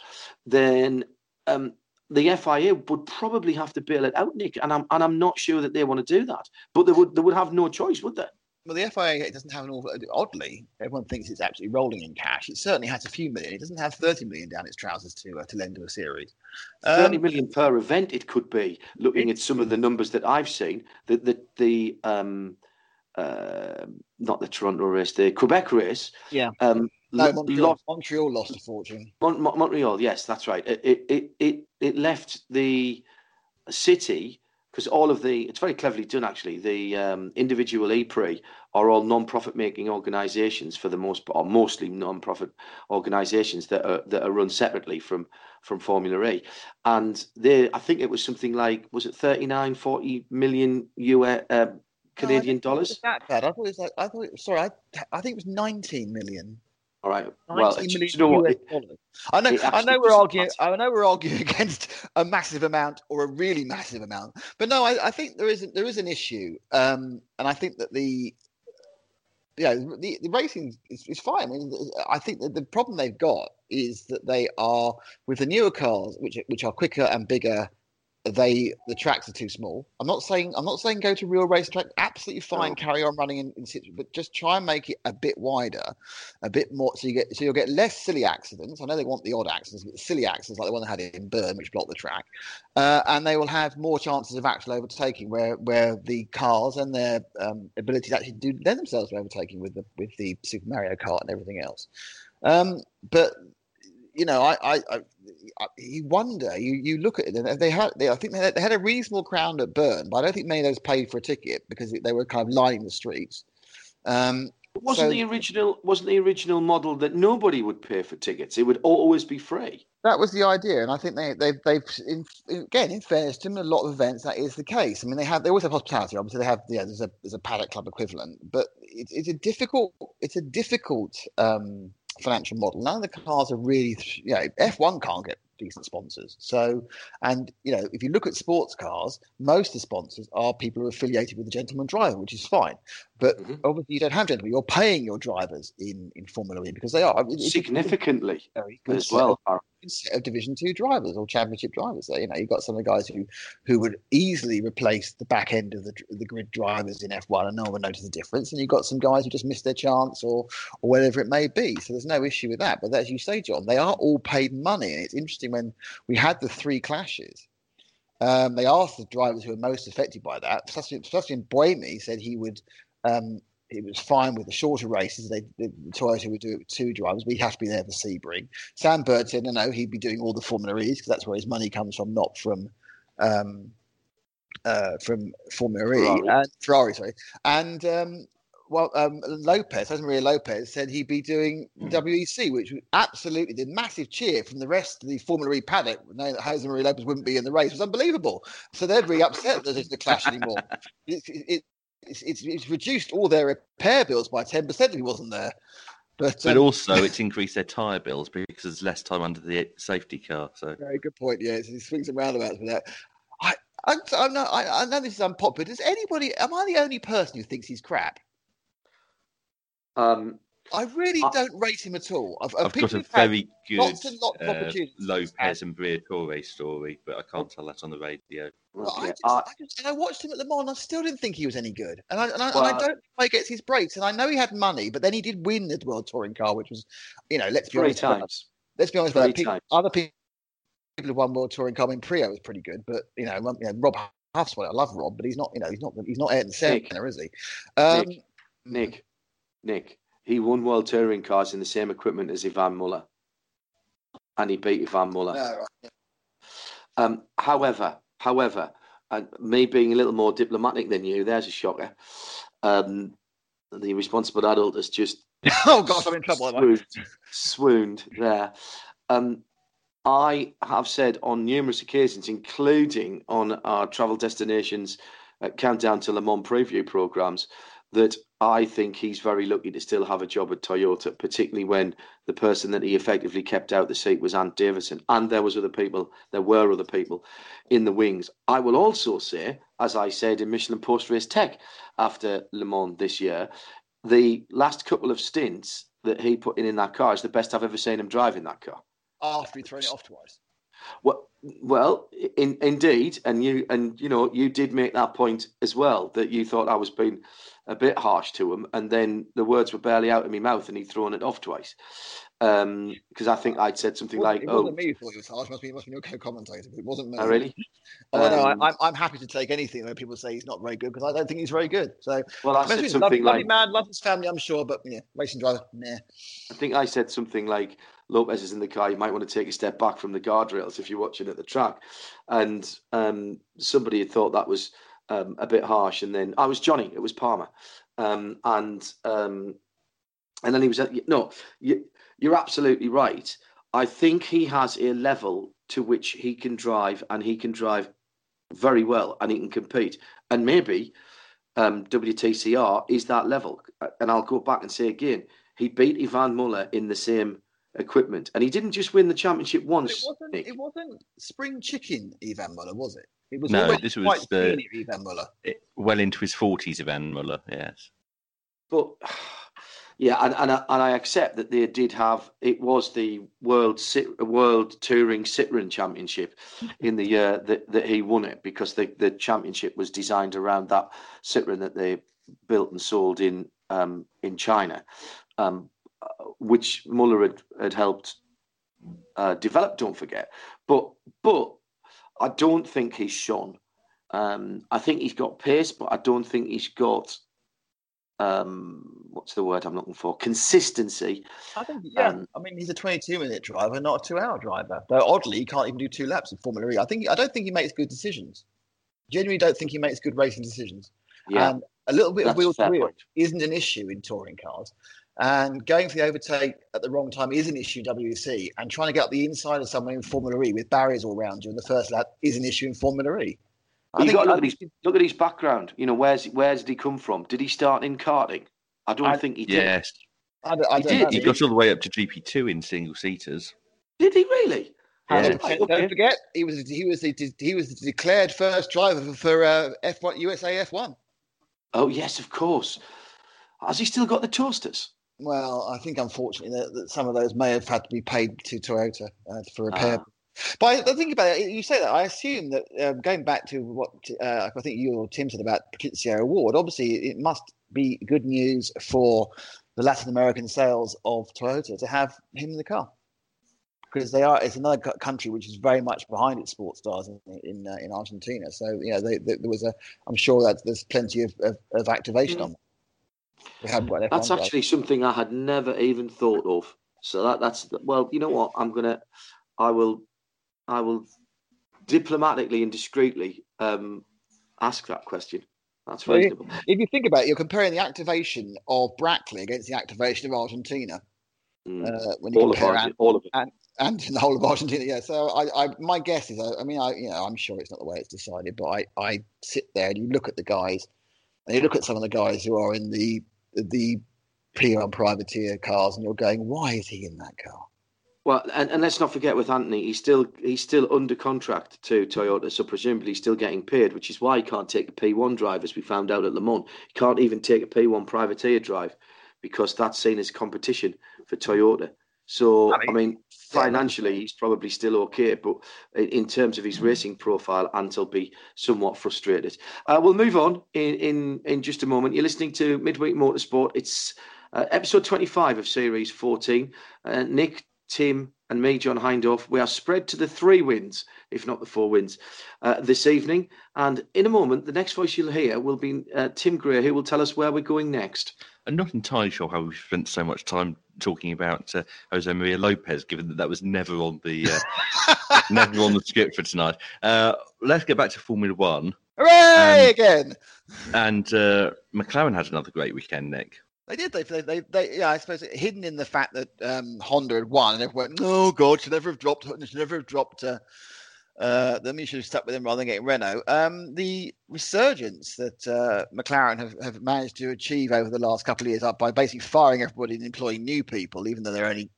Then um, the FIA would probably have to bail it out, Nick, and I'm and I'm not sure that they want to do that. But they would they would have no choice, would they? Well, the FIA doesn't have an awful. Oddly, everyone thinks it's absolutely rolling in cash. It certainly has a few million. It doesn't have thirty million down its trousers to uh, to lend to a series. Thirty Um, million per event, it could be. Looking at some of the numbers that I've seen, the the the um, uh, not the Toronto race, the Quebec race. Yeah. Um, no, Montreal, lost- Montreal lost a fortune. Mon- Mon- Montreal, yes, that's right. It it it, it left the city because all of the it's very cleverly done actually. The um, individual E-Prix are all non-profit making organisations for the most part, or mostly non-profit organisations that are that are run separately from from Formula E, and they I think it was something like was it 39, 40 million US uh, Canadian dollars. That bad. I thought it was like I thought. It sorry, I, I think it was nineteen million. All right. Well, 19 do million you know what? I know. I know we're arguing. I know we're arguing against a massive amount or a really massive amount. But no, I, I think there is there is an issue, um, and I think that the yeah the, the racing is, is fine. I, mean, I think that the problem they've got is that they are with the newer cars, which which are quicker and bigger. They the tracks are too small. I'm not saying I'm not saying go to real racetrack. Absolutely fine, No. carry on running in, in situ, but just try and make it a bit wider a bit more so you get so you'll get less silly accidents. I know they want the odd accidents, but silly accidents like the one they had in Bern, which blocked the track, uh, and they will have more chances of actual overtaking, where where the cars and their um, ability to actually do lend themselves to overtaking with the with the Super Mario Kart and everything else. Um, but you know, I, I, I, I you wonder. You, you look at it, and they had. They, I think they had, they had a reasonable crowd at Bern, but I don't think many of those paid for a ticket because they were kind of lining the streets. Um, Wasn't So- the original wasn't the original model that nobody would pay for tickets? It would always be free. That was the idea, and I think they they they've in, again in fairness to them, a lot of events that is the case. I mean, they have they always have hospitality. Obviously, they have yeah, there's a there's a paddock club equivalent, but it, it's a difficult it's a difficult um, financial model. None of the cars are really you know F1 can't get decent sponsors. So, and you know, if you look at sports cars, most of the sponsors are people who are affiliated with the gentleman driver, which is fine. But Mhm. obviously, you don't have gentlemen. You're paying your drivers in in Formula E because they are Significantly very good as of well. Set of Division Two drivers or Championship drivers. So, you know, you've got some of the guys who who would easily replace the back end of the the grid drivers in F1, and no one would notice the difference. And you've got some guys who just missed their chance or or whatever it may be. So there's no issue with that. But as you say, John, they are all paid money, and it's interesting when we had the three clashes. Um, they asked the drivers who were most affected by that. Sebastian, Sebastian Buemi said he would. Um, it was fine with the shorter races. They, the Toyota would do it with two drivers, but he'd have to be there for Sebring. Sam Bird said, no, no, he'd be doing all the Formula E's because that's where his money comes from, not from um, uh, from Formula E. Ferrari. And, Ferrari, sorry. And um, well, um, Lopez, Jose Maria Lopez, said he'd be doing WEC, which was absolutely the massive cheer from the rest of the Formula E paddock, knowing that Jose Maria Lopez wouldn't be in the race, was unbelievable. So they're really upset that there's the clash anymore. It, it, it's, it's, it's reduced all their repair bills by 10% if he wasn't there. But, But um, also, it's increased their tyre bills because there's less time under the safety car. So Very good point. Yeah, he swings and roundabouts with that. I, I, I, know, I, I know this is unpopular. Does anybody? Am I the only person who thinks he's crap? Um, I really I- don't rate him at all. I've, I've got a people who've had very good lots and lots uh. Lopez and Briatore story, but I can't tell that on the radio. Well, I, just, I- I, just, and I watched him at Le Mans. And I still didn't think he was any good, and I, and I, and I don't know why he gets his breaks. And I know he had money, but then he did win the World Touring Car, which was, you know, let's be three honest. times. Let's be honest Three about it. People, times. other people have won World Touring Car. I mean, Priaulx was pretty good, but you know, you know Rob Huff's it. I love Rob, but he's not. You know, he's not. He's not Ayrton. Senna, is he? Um, Nick, Nick, Nick. He won World Touring cars in the same equipment as Yvan Muller. and he beat Yvan Muller. Yeah, right. Um, however, however, and me being a little more diplomatic than you, there's a shocker. Um, the responsible adult has just Oh gosh, I'm in trouble. I? swooned, swooned there. Um, I have said on numerous occasions, including on our travel destinations uh, countdown to Le Mans preview programs, that I think he's very lucky to still have a job at Toyota, particularly when the person that he effectively kept out the seat was Ant Davidson, and there was other people, there were other people in the wings. I will also say, as I said in Michelin Post Race Tech after Le Mans this year, the last couple of stints that he put in in that car is the best I've ever seen him drive in that car. After he'd thrown it off twice. Well, well, in, indeed, and you and you know you did make that point as well that you thought I was being a bit harsh to him, and then the words were barely out of my mouth, and he'd thrown it off twice. Because I think I'd said something It wasn't- like, it "Oh, wasn't me who thought he was harsh. Must be, it must be your co-commentator. But it wasn't me. oh really?" Oh, I, Um, I'm, I'm happy to take anything when people say he's not very good because I don't think he's very good. So, Well, I said something lovely, lovely like, man, loves his family, I'm sure, but yeah, racing driver, nah. I think I said something like Lopez is in the car. You might want to take a step back from the guardrails if you're watching at the track. And um, somebody had thought that was um, a bit harsh. And then I was Johnny. It was Palmer. Um, and um, and then he was no. You, you're absolutely right. I think he has a level to which he can drive, and he can drive very well, and he can compete. And maybe um, WTCR is that level. And I'll go back and say again, he beat Yvan Muller in the same equipment, and he didn't just win the championship once. it wasn't, Nick. it wasn't spring chicken Yvan Muller, was it? It was No, always this was quite the- senior Yvan Muller. It- well into his 40s, Yvan Muller, yes. But yeah, and and I, and I accept that they did have it was the world world touring Citroen Championship in the year that, that he won it because the the championship was designed around that Citroen that they built and sold in um, in China, um, which Muller had, had helped uh, develop. Don't forget, but but I don't think he's shone. Um, I think he's got pace, but I don't think he's got um, what's the word I'm looking for? Consistency. I think, yeah. Um, I mean, he's a 22 minute driver, not a two hour driver. Though oddly, he can't even do two laps in Formula E. I think I don't think he makes good decisions. Genuinely, don't think he makes good racing decisions. Yeah, And a little bit of that's a wheel to wheel isn't an issue in touring cars. And going for the overtake at the wrong time is an issue in WC. And trying to get up the inside of someone in Formula E with barriers all around you in the first lap is an issue in Formula E. But you got to look I at his look at his background. You know, where's where's did he come from? Did he start in karting? I don't I- think he did. Yes. I I He don't did, know. He got all the way up to GP2 in single seaters. Did he really? And Yeah. don't Right, forget- okay. Don't forget, he was he was the, he was the declared first driver for, for uh, F1 USA F1. Oh yes, of course. Has he still got the toasters? Well, I think unfortunately that, that some of those may have had to be paid to Toyota uh, for repair. Ah. But I think about it. You say that. I assume that um, going back to what uh, I think you or Tim said about Patricio O'Ward, obviously it must be good news for the Latin American sales of Toyota to have him in the car because they are. It's another country which is very much behind its sports stars in in, uh, in Argentina. So yeah, they, they, there was a. I'm sure that there's plenty of, of, of activation Mm. on. Them. We haven't got an That's F1 actually something I had never even thought of. So that that's well, you know what? I'm gonna, I will, I will diplomatically and discreetly um, ask that question. That's Well, reasonable. if you think about it, you're comparing the activation of Brackley against the activation of Argentina. Mm. Uh, when you all of compare all of it. and, and in the whole of Argentina, yeah. So I, I my guess is, I, I mean, I, you know, I'm sure it's not the way it's decided, but I, I sit there and you look at the guys, and you look at some of the guys who are in the the P1 privateer cars, and you're going, why is he in that car? Well, and, and let's not forget with Anthony, he's still he's still under contract to Toyota, so presumably he's still getting paid, which is why he can't take a P1 drive, as we found out at Le Mans. He can't even take a P1 privateer drive because that's seen as competition for Toyota. So, I I mean, mean, financially, he's probably still okay, but in, terms of his racing profile, Ant will be somewhat frustrated. Uh, we'll move on in, in, in just a moment. You're listening to Midweek Motorsport. It's uh, episode 25 of Series 14. Uh, Nick, Tim, and me, John Hindhaugh, we are spread to the three wins, if not the four wins, uh, this evening. And in a moment, the next voice you'll hear will be uh, Tim Gray, who will tell us where we're going next. I'm not entirely sure how we spent so much time talking about uh, Jose Maria Lopez, given that that was never on the uh, never on the script for tonight. Uh, let's get back to Formula One. Hooray again! And uh, McLaren had another great weekend, Nick. They did. They, they, they, they, yeah. I suppose hidden in the fact that um, Honda had won, and everyone went, "Oh God, should never have dropped. Should never have dropped." Uh, uh. You should have stuck with them rather than getting Renault. Um, the resurgence that uh, McLaren have, have managed to achieve over the last couple of years up by basically firing everybody and employing new people, even though they're only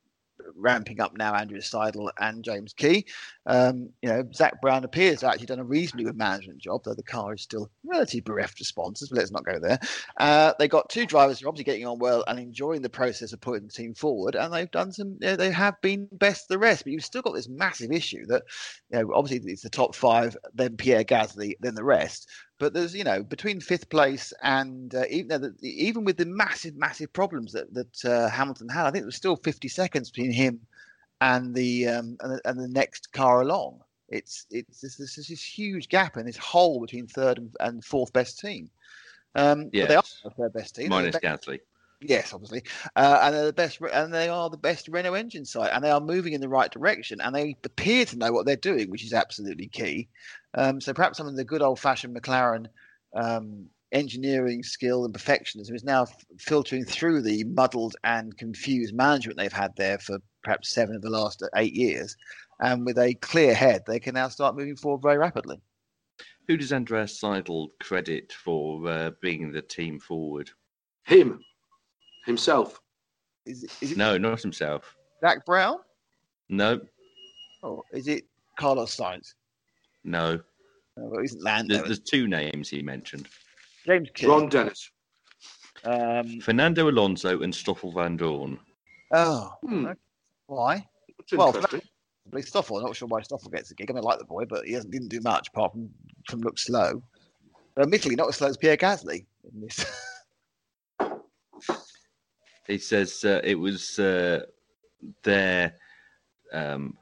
ramping up now Andrew Seidl and James Key. Um, you know, Zak Brown appears to have actually done a reasonably good management job, though the car is still relatively bereft of sponsors, but let's not go there. Uh, they got two drivers who are obviously getting on well and enjoying the process of putting the team forward, and they've done some, you know, they have been best the rest, but you've still got this massive issue that, you know, obviously it's the top five, then Pierre Gasly, then the rest. But there's, you know, between fifth place and uh, even the, even with the massive, massive problems that that uh, Hamilton had, I think there was still 50 seconds between him and the um, and, the, and the next car along. It's it's there's, this huge gap and this hole between third and, and fourth best team. Um, but they are best team. Minus Gasly. Yes, obviously, uh, and they're the best, and they are the best Renault engine site, and they are moving in the right direction, and they appear to know what they're doing, which is absolutely key. Um, so perhaps some of the good old-fashioned McLaren um, engineering skill and perfectionism is now f- filtering through the muddled and confused management they've had there for perhaps seven of the last eight years, and with a clear head, they can now start moving forward very rapidly. Who does Andreas Seidl credit for uh, bringing the team forward? Him, himself. Is, is it No, not himself. Zak Brown, No, or is it Carlos Sainz? no. No, well, isn't Lando? There's, there's two names he mentioned: James Key. Ron Dennis. Um, Fernando Alonso and Stoffel Vandoorne. oh, Hmm. okay. why? That's Well, interesting. Probably Stoffel. I'm not sure why Stoffel gets a gig. I mean, I like the boy, but he hasn't, didn't do much apart from, from look slow. But Admittedly, not as slow as Pierre Gasly in this. He says uh, it was uh, their um,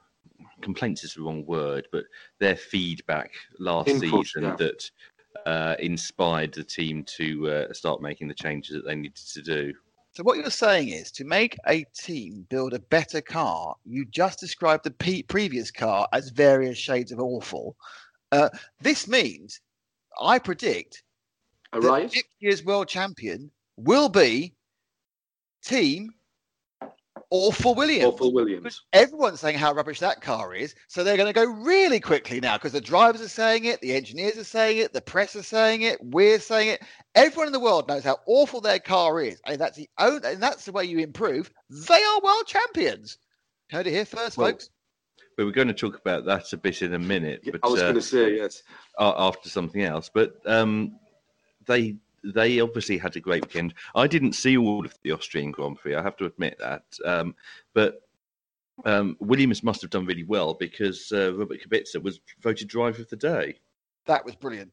complaints is the wrong word, but their feedback last Input, season yeah. that uh, inspired the team to uh, start making the changes that they needed to do. so what you're saying is to make a team build a better car, you just described the pe- previous car as various shades of awful. Uh, this means, I predict, A that riot? next year's world champion will be team Awful Williams. Awful Williams. Everyone's saying how rubbish that car is, so they're going to go really quickly now because the drivers are saying it, the engineers are saying it, the press are saying it, we're saying it. Everyone in the world knows how awful their car is, and that's the only, and that's the way you improve. They are world champions. Heard it here first, Well, folks. We were going to talk about that a bit in a minute. But I was uh, going to say, yes. after something else. But um, they they obviously had a great weekend. I didn't see all of the Austrian Grand Prix. I have to admit that. Um, but um, Williams must have done really well because uh, Robert Kubica was voted driver of the day. That was brilliant.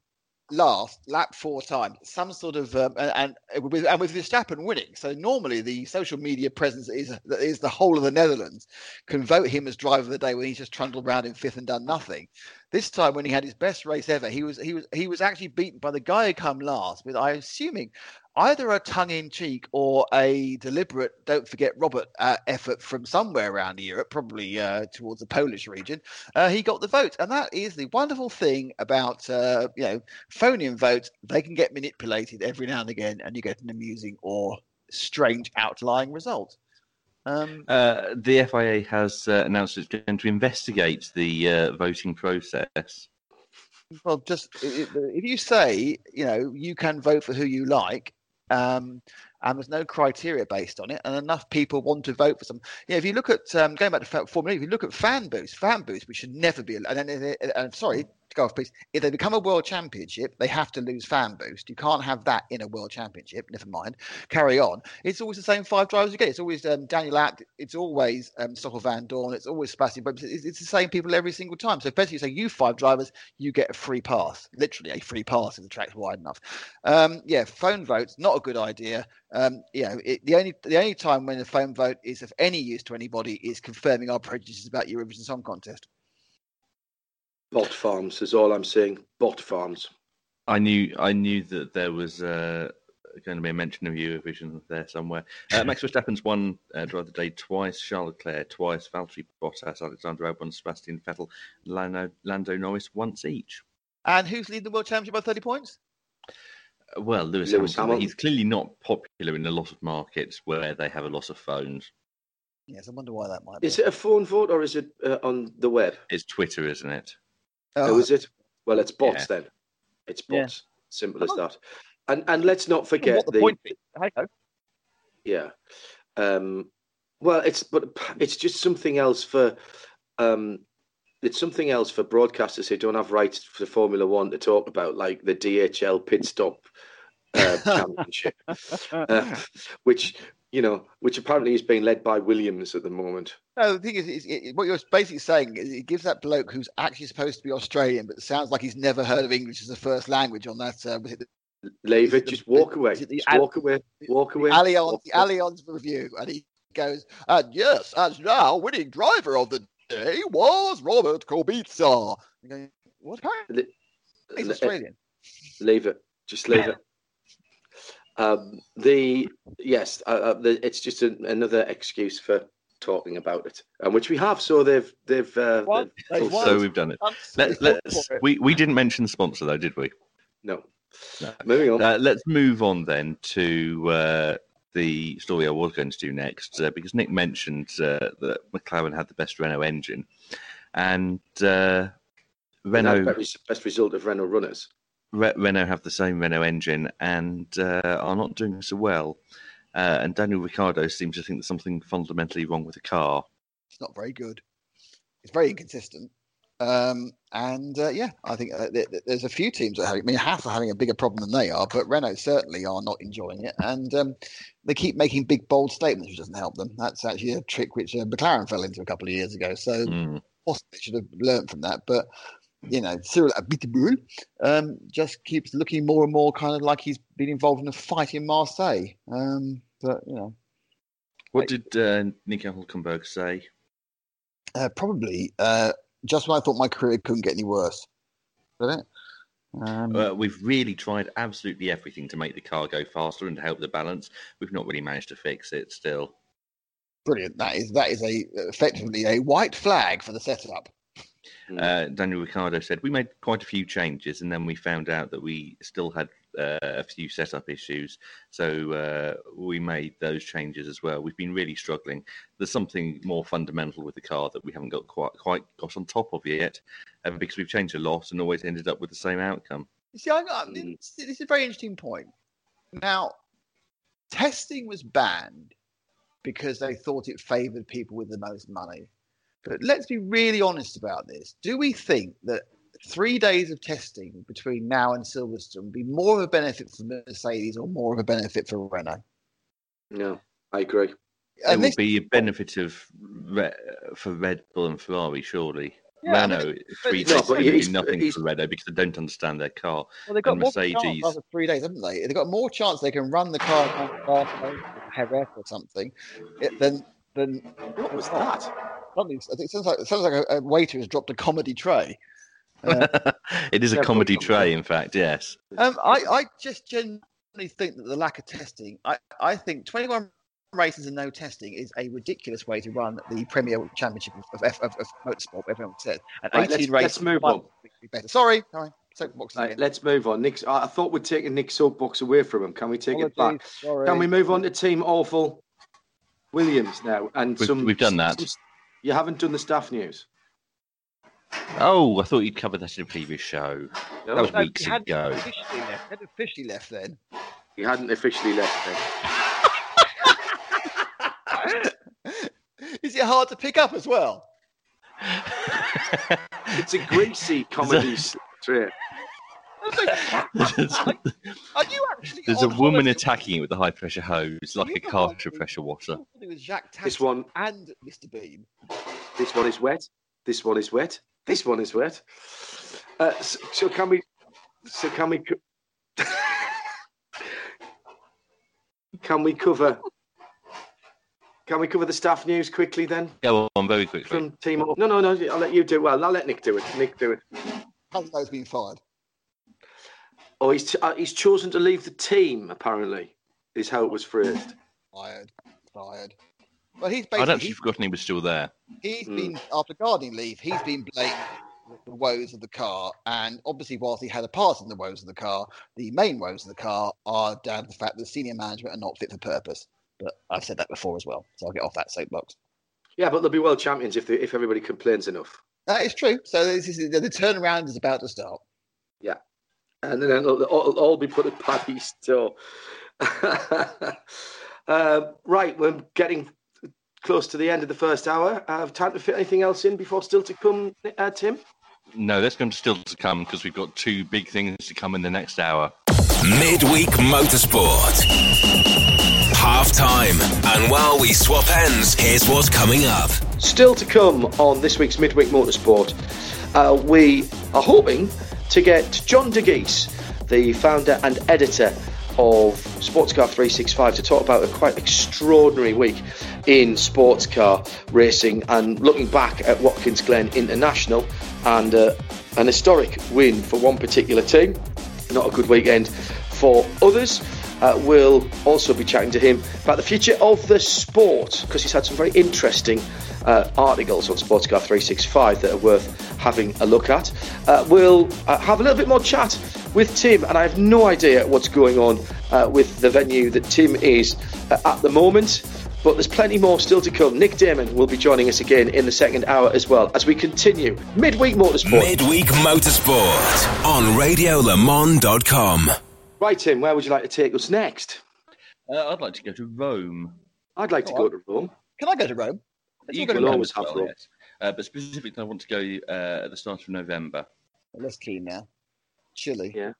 Last lap four times, some sort of um, and, and with and with Verstappen winning. So normally the social media presence is is the whole of the Netherlands can vote him as driver of the day when he's just trundled around in fifth and done nothing. This time when he had his best race ever, he was he was he was actually beaten by the guy who come last with I assuming either a tongue in cheek or a deliberate don't forget Robert uh, effort from somewhere around Europe, probably uh, towards the Polish region. Uh, he got the vote, and that is the wonderful thing about uh, you know phone-in votes. They can get manipulated every now and again, and you get an amusing or strange outlying result. Um, Uh, the FIA has uh, announced it's going to investigate the uh, voting process. well, just if you say you know you can vote for who you like, um, and there's no criteria based on it, and enough people want to vote for some. Yeah, if you look at um, going back to Formula, E, if you look at fan boost, fan boost, which should never be. And then, and, and, and sorry to go off, please. If they become a world championship, they have to lose fan boost. You can't have that in a world championship. Never mind. Carry on. It's always the same five drivers get. It's always um, Daniel Abt. It's always um, Stoffel Vandoorne. It's always Sebastian. But it's, it's the same people every single time. So basically, you say you five drivers, you get a free pass. Literally a free pass if the track's wide enough. Um, yeah, phone votes not a good idea. Um, you know, it, the only the only time when a phone vote is of any use to anybody is confirming our prejudices about your Eurovision Song Contest. Bot farms is all I'm saying. Bot farms. I knew I knew that there was uh, going to be a mention of Eurovision there somewhere. Uh, Max Verstappen's won uh, Drive the Day twice, Charles Leclerc twice, Valtteri Bottas, Alexander Albon, Sebastian Vettel, Lando, Lando Norris once each. And who's leading the world championship by 30 points? Uh, Well, Lewis, Lewis Hamilton, Hamilton. he's clearly not popular in a lot of markets where they have a lot of phones. Yes, I wonder why that might be. Is it a phone vote or is it uh, on the web? It's Twitter, isn't it? Oh, Oh, is it? Well, it's bots Yeah. then. It's Yeah. bots. Simple as that. And and let's not forget what the, the point. Hey, yeah. Um, well, it's but it's just something else for um, it's something else for broadcasters who don't have rights for Formula One to talk about, like the DHL pit stop uh, championship, uh, which you know, which apparently is being led by Williams at the moment. No, the thing is, is it, what you're basically saying is it gives that bloke who's actually supposed to be Australian, but sounds like he's never heard of English as a first language on that. Uh, was it the, Leave it. the- Just walk away. the Just walk away. Walk away. Allianz, the. Allianz review? And he goes, and yes, as now winning driver of the day was Robert Kubica. Go, What? He's Australian. leave it. Just leave it. Um, the yes, uh, uh, the, it's just an, another excuse for talking about it, and which we have. So they've they've uh, One, they've they. So we've done it. Let, let's. We, we didn't mention the sponsor though, did we? no. No. Moving on. Uh, let's move on then to uh, the story I was going to do next, uh, because Nick mentioned uh, that McLaren had the best Renault engine, and uh, Renault Renault best, best result of Renault runners. Re- Renault have the same Renault engine and uh, are not doing so well. Uh, and Daniel Ricciardo seems to think there's something fundamentally wrong with the car. It's not very good. It's very inconsistent. Um, and uh, yeah, I think uh, th- th- there's a few teams that are having. I mean, Haas are having a bigger problem than they are, but Renault certainly are not enjoying it. And um, they keep making big, bold statements, which doesn't help them. That's actually a trick which uh, McLaren fell into a couple of years ago. So Mm. possibly they should have learned from that. But you know, Cyril Abiteboul um, just keeps looking more and more kind of like he's been involved in a fight in Marseille. Um, but you know, What did uh, Nico Hulkenberg say? uh, probably uh, just when I thought my career couldn't get any worse. Did it? Um, Uh, we've really tried absolutely everything to make the car go faster and to help the balance. We've not really managed to fix it still. brilliant. That is that is a effectively a white flag for the setup. Mm. Uh, Daniel Ricciardo said we made quite a few changes, and then we found out that we still had uh, a few setup issues. So uh, we made those changes as well. We've been really struggling. There's something more fundamental with the car that we haven't got quite quite got on top of yet, uh, because we've changed a lot and always ended up with the same outcome. See, I, I, Mm. this, this is a very interesting point. Now, testing was banned because they thought it favoured people with the most money. But let's be really honest about this. Do we think that three days of testing between now and Silverstone would be more of a benefit for Mercedes or more of a benefit for Renault? no, I agree. And It And would be a benefit of for Red Bull and Ferrari, surely. Yeah, I mean, Renault, three no, days but is gonna do nothing he's- for Renault because they don't understand their car. Well, they've got and more chance Mercedes- after three days, haven't they? They've got more chance they can run the car on Barcelona or Jerez something it- than than What was that? Something. I think it sounds like it sounds like a, a waiter has dropped a comedy tray. Uh, it is a Yeah, comedy but- tray, in fact. Yes. um, I I just genuinely think that the lack of testing. I I think twenty one races and no testing is a ridiculous way to run the Premier Championship of of, of, of motorsport. Everyone said, and Right, eighteen let's- races. let's move on. be better. Sorry, sorry. Soapbox Right, let's move on. Nick's, I I thought we'd taken Nick's soapbox away from him. Can we take it back? Sorry. Can we move on to Team Awful Williams now? And We've- some we've done that. some- you haven't done the staff news. Oh, I thought you'd covered that in a previous show. No, That was No, weeks he hadn't ago. officially left. Hadn't officially left then. you hadn't officially left then. Is it hard to pick up as well? It's a greasy comedy straight. There's, Are you actually? there's a woman holiday? attacking it with a high pressure hose, like a You car are- pressure washer. It Jacques This one, and Mr. Bean. this one is wet. This one is wet. This one is wet. Uh, so, so can we? So can we? co- can we cover? Can we cover the staff news quickly then Go on very quickly. from Team? No, no, no. I'll let you do. Well, I'll let Nick do it. Nick do it. Hasn't those been fired? Oh, he's uh, he's chosen to leave the team. Apparently, is how it was phrased. Fired, fired. Well, he's basically. I'd actually forgotten he was still there. he's Mm. been after gardening leave. He's been blamed for the woes of the car, and obviously, whilst he had a part in the woes of the car, the main woes of the car are down to the fact that senior management are not fit for purpose. But I've said that before as well, so I'll get off that soapbox. Yeah, but they'll be world champions if they, if everybody complains enough. That is true. So this is, the, the turnaround is about to start. And then it'll, it'll all be put at Paddy's door. uh, right, we're getting close to the end of the first hour. Uh, have time to fit anything else in before still to come, uh, Tim? No, that's going to still to come because we've got two big things to come in the next hour. Midweek Motorsport. Half time. And while we swap ends, here's what's coming up. Still to come on this week's Midweek Motorsport, uh, we are hoping to get John Dagys, the founder and editor of Sportscar 365, to talk about a quite extraordinary week in sports car racing and looking back at Watkins Glen International and uh, an historic win for one particular team. Not a good weekend for others. Uh, we'll also be chatting to him about the future of the sport because he's had some very interesting uh, articles on Sportscar 365 that are worth having a look at. Uh, we'll uh, have a little bit more chat with Tim, and I have no idea what's going on uh, with the venue that Tim is uh, at the moment. But there's plenty more still to come. Nick Daman will be joining us again in the second hour as well as we continue midweek motorsport. Midweek Motorsport on RadioLeMans.com. right, Tim, where would you like to take us next? Uh, I'd like to go to Rome. I'd like to Go go to Rome. Can I go to Rome? Let's You can go to always have Rome. yes. Uh, but specifically, I want to go uh, at the start of November. Less keen now. Chilly. Yeah.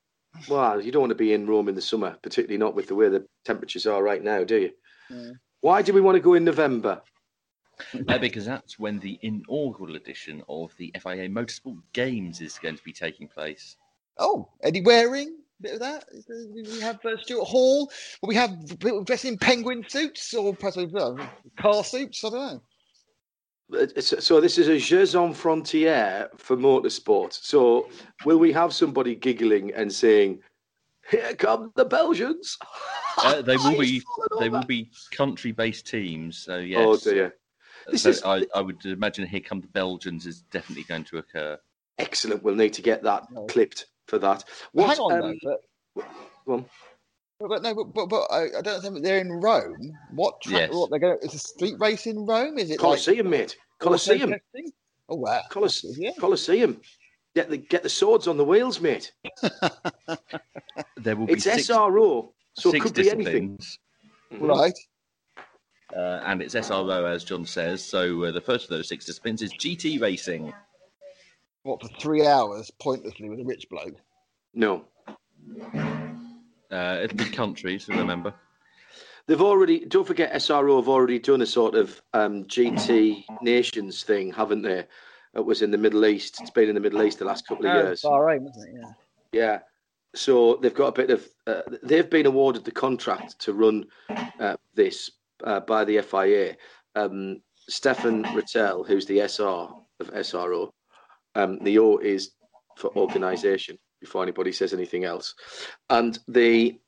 Well, you don't want to be in Rome in the summer, particularly not with the way the temperatures are right now, do you? Mm. Why do we want to go in November? Uh, because that's when the inaugural edition of the FIA Motorsport Games is going to be taking place. Oh, Eddie Waring, bit of that. We have uh, Stuart Hall. Will we have people dressed in penguin suits or possibly uh, car suits? I don't know. Uh, So, so this is a Jeux Sans Frontières for motorsport. So will we have somebody giggling and saying, "Here come the Belgians"? Uh, they will be they will be country-based teams. So yes, Oh dear! This so is- I, I would imagine "Here Come the Belgians" is definitely going to occur. Excellent. We'll need to get that clipped for that. Well, What? hang on, um, though. But, but, but no, but, but, but I, I don't think they're in Rome. What track? Yes. What they're going? Is a street race in Rome? Is it Colosseum, mate. like Colosseum. Oh wow! Colos- Yeah. Colosseum. Get the get the swords on the wheels, mate. There will be It's six, SRO, so it could be anything. Mhm. Right. uh, and it's SRO as John says. So uh, the first of those six disciplines is GT racing. What for three hours pointlessly with a rich bloke? No, Uh, it'll be countries, remember. they've already. Don't forget, SRO have already done a sort of um, GT Nations thing, haven't they? It was in the Middle East. It's been in the Middle East the last couple of Oh, years. Bahrain, wasn't it? Yeah. Yeah. So they've got a bit of. Uh, they've been awarded the contract to run uh, this uh, by the FIA. Um, Stefan Ratel, who's the SR of SRO, um, the O is for organisation. Before anybody says anything else, and they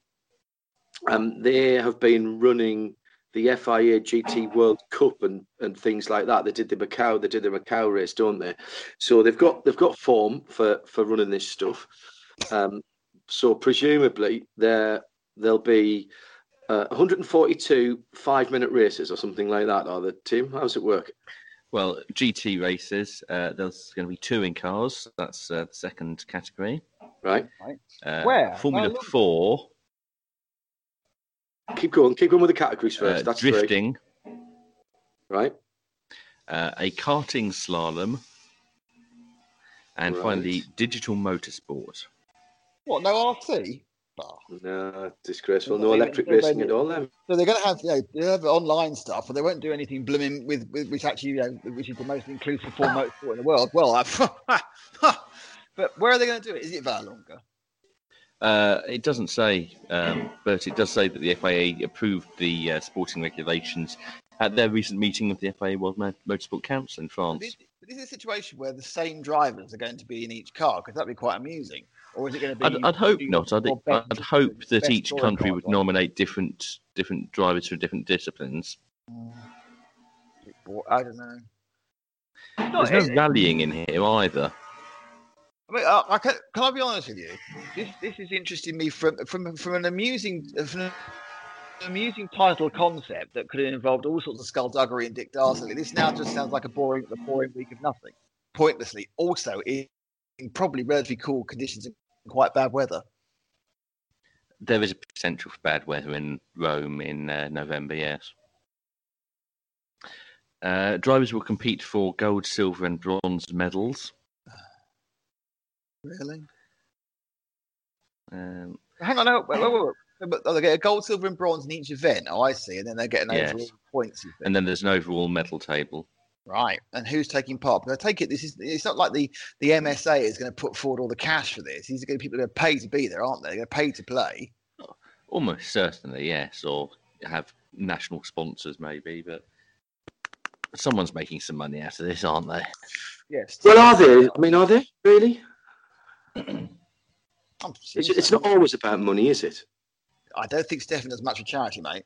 um, they have been running the FIA GT World Cup and, and things like that. They did the Macau, they did the Macau race, don't they? So they've got they've got form for for running this stuff. Um, so presumably there there'll be uh, 142 five minute races or something like that. Are the team? How does it work? Well, GT races. Uh, there's going to be touring cars. That's uh, the second category. Right. Uh, Where? Formula Oh, look. Four. Keep going. Keep going with the categories first. uh, That's three. drifting. Right. Uh, a karting slalom. And Right. finally, digital motorsport. What? No RT. Oh. No, disgraceful. No electric racing at all. Then. So they're going to have, you know, they have online stuff, but they won't do anything blooming with, with which actually, you know, which is the most inclusive form of motorsport in the world. Well, I've, but where are they going to do it? Is it Vallelunga? Uh, it doesn't say, um, but it does say that the FIA approved the uh, sporting regulations at their recent meeting of the FIA World Mo- Motorsport Council in France. Is, But is it a situation where the same drivers are going to be in each car? Because that'd be quite amusing. Or is it going to be? I'd, I'd hope not. I'd, I'd hope that each country would on? nominate different different drivers for different disciplines. I don't know. No, There's it- no rallying in here either. I mean, uh, I can, can I be honest with you? This this is interesting me from from from an amusing from an amusing title concept that could have involved all sorts of skullduggery and Dick Dastardly. This now just sounds like a boring a boring week of nothing, pointlessly. Also, in, in probably relatively cool conditions and quite bad weather. There is a potential for bad weather in Rome in uh, November. Yes. Uh, drivers will compete for gold, silver, and bronze medals. Really? Um, Hang on, no, wait, wait, wait. But oh, they get a gold, silver, and bronze in each event. Oh, I see. And then they're getting Yes. overall points. and then there's an overall medal table. Right. And who's taking part? But I take it this is it's not like the, the MSA is going to put forward all the cash for this. These are going to people who are pay to be there, aren't they? They're going to pay to play. Almost certainly, yes, or have national sponsors maybe, but someone's making some money out of this, aren't they? Yes. Well, are they? I mean, are they really? It's, it's not always about money, is it? I don't think Stefan does much for charity, mate.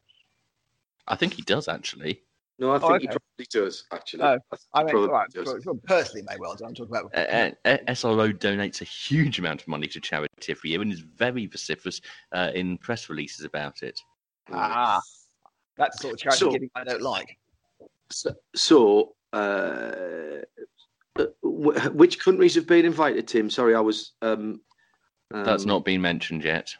I think he does actually. No, I think Oh, he probably does. Actually, Oh, I think I he mean, probably right, does. personally, mate, well, I'm talking about. Uh, uh, SRO donates a huge amount of money to charity every year and is very vociferous uh, in press releases about it. ah, that's the sort of charity So- giving I don't like. So, so uh, uh, which countries have been invited, Tim? Sorry, I was. Um, That's um, not been mentioned yet.